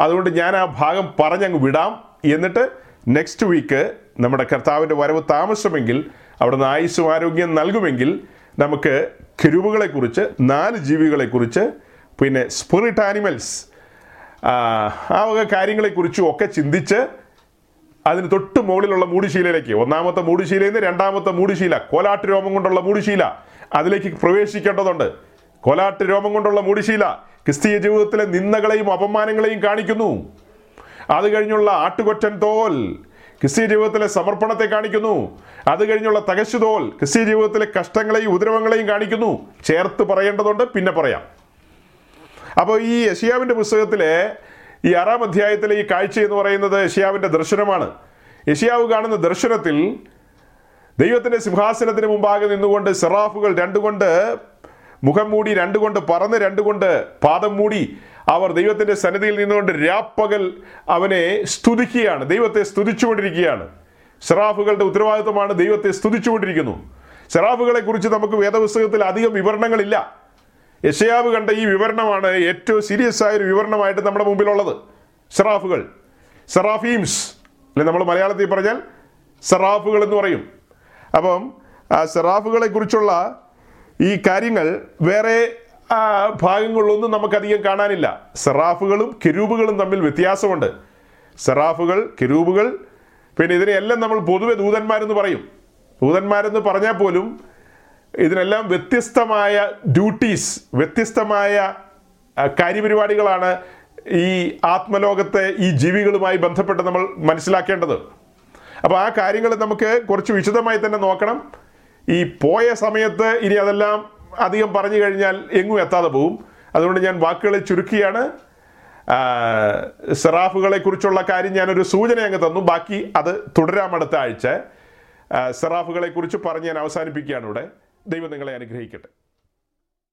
Speaker 1: അതുകൊണ്ട് ഞാൻ ആ ഭാഗം പറഞ്ഞങ്ങ് വിടാം. എന്നിട്ട് നെക്സ്റ്റ് വീക്ക് നമ്മുടെ കർത്താവിന്റെ വരവ് താമസമെങ്കിൽ അവിടുന്ന് ആയുസ്സും ആരോഗ്യം നൽകുമെങ്കിൽ നമുക്ക് കിരുവുകളെക്കുറിച്ച് നാല് ജീവികളെക്കുറിച്ച് പിന്നെ സ്പിറിറ്റ് ആനിമൽസ് ആ വക കാര്യങ്ങളെക്കുറിച്ചും ഒക്കെ ചിന്തിച്ച് അതിന് തൊട്ട് മുകളിലുള്ള മൂടിശീലയിലേക്ക് ഒന്നാമത്തെ മൂടിശീലയിൽ നിന്ന് രണ്ടാമത്തെ മൂടിശീല കോലാട്ട് രോമം കൊണ്ടുള്ള മൂടിശീല അതിലേക്ക് പ്രവേശിക്കേണ്ടതുണ്ട്. കോലാട്ട് രോമം കൊണ്ടുള്ള മൂടിശീല ക്രിസ്തീയ ജീവിതത്തിലെ നിന്ദകളെയും അപമാനങ്ങളെയും കാണിക്കുന്നു. അത് കഴിഞ്ഞുള്ള ആട്ടുകൊറ്റൻ തോൽ ക്രിസ്തീയ ജീവിതത്തിലെ സമർപ്പണത്തെ കാണിക്കുന്നു. അത് കഴിഞ്ഞുള്ള തകശുതോൽ ക്രിസ്തീയ ജീവിതത്തിലെ കഷ്ടങ്ങളെയും ഉദ്രവങ്ങളെയും കാണിക്കുന്നു. ചേർത്ത് പറയേണ്ടതുണ്ട് പിന്നെ പറയാം. അപ്പോൾ ഈ യഷിയാവിന്റെ പുസ്തകത്തിലെ ഈ ആറാം അധ്യായത്തിലെ ഈ കാഴ്ച എന്ന് പറയുന്നത് യഷിയാവിന്റെ ദർശനമാണ്. യഷിയാവ് കാണുന്ന ദർശനത്തിൽ ദൈവത്തിന്റെ സിംഹാസനത്തിന് മുമ്പാകെ നിന്നുകൊണ്ട് സെറാഫുകൾ രണ്ടുകൊണ്ട് മുഖം മൂടി രണ്ടുകൊണ്ട് പറന്ന് രണ്ടുകൊണ്ട് പാദം മൂടി അവർ ദൈവത്തിന്റെ സന്നിധിയിൽ നിന്നുകൊണ്ട് രാപ്പകൽ അവനെ സ്തുതിക്കുകയാണ്. ദൈവത്തെ സ്തുതിച്ചുകൊണ്ടിരിക്കുകയാണ്. സെറാഫുകളുടെ ഉത്തരവാദിത്വമാണ് ദൈവത്തെ സ്തുതിച്ചുകൊണ്ടിരിക്കുന്നു. സെറാഫുകളെ കുറിച്ച് നമുക്ക് വേദപുസ്തകത്തിൽ അധികം വിവരണങ്ങളില്ല. യശയാവ് കണ്ട ഈ വിവരണമാണ് ഏറ്റവും സീരിയസ് ആയ ഒരു വിവരണമായിട്ട് നമ്മുടെ മുമ്പിലുള്ളത്. സെറാഫുകൾ. സെറാഫീംസ്. അല്ലെ നമ്മൾ മലയാളത്തിൽ പറഞ്ഞാൽ സെറാഫുകൾ എന്ന് പറയും. അപ്പം ആ സെറാഫുകളെ കുറിച്ചുള്ള ഈ കാര്യങ്ങൾ വേറെ ഭാഗങ്ങളിലൊന്നും നമുക്കധികം കാണാനില്ല. സെറാഫുകളും കെരൂബുകളും തമ്മിൽ വ്യത്യാസമുണ്ട്. സെറാഫുകൾ കെരൂബുകൾ പിന്നെ ഇതിനെയെല്ലാം നമ്മൾ പൊതുവെ ദൂതന്മാരെന്ന് പറയും. ദൂതന്മാരെന്ന് പറഞ്ഞാൽ പോലും ഇതിനെല്ലാം വ്യത്യസ്തമായ ഡ്യൂട്ടീസ് വ്യത്യസ്തമായ കാര്യപരിപാടികളാണ് ഈ ആത്മലോകത്തെ ഈ ജീവികളുമായി ബന്ധപ്പെട്ട് നമ്മൾ മനസ്സിലാക്കേണ്ടത്. അപ്പോൾ ആ കാര്യങ്ങൾ നമുക്ക് കുറച്ച് വിശദമായി തന്നെ നോക്കണം. ഈ പോയ സമയത്ത് ഇനി അതെല്ലാം അധികം പറഞ്ഞു കഴിഞ്ഞാൽ എങ്ങും എത്താതെ പോവും. അതുകൊണ്ട് ഞാൻ വാക്കുകളെ ചുരുക്കിയാണ്. സെറാഫുകളെ കുറിച്ചുള്ള കാര്യം ഞാനൊരു സൂചന അങ്ങ് തന്നു. ബാക്കി അത് തുടരാം അടുത്ത ആഴ്ച. സെറാഫുകളെ കുറിച്ച് പറഞ്ഞ് ഞാൻ അവസാനിപ്പിക്കുകയാണ് ഇവിടെ. ദൈവം നിങ്ങളെ അനുഗ്രഹിക്കട്ടെ.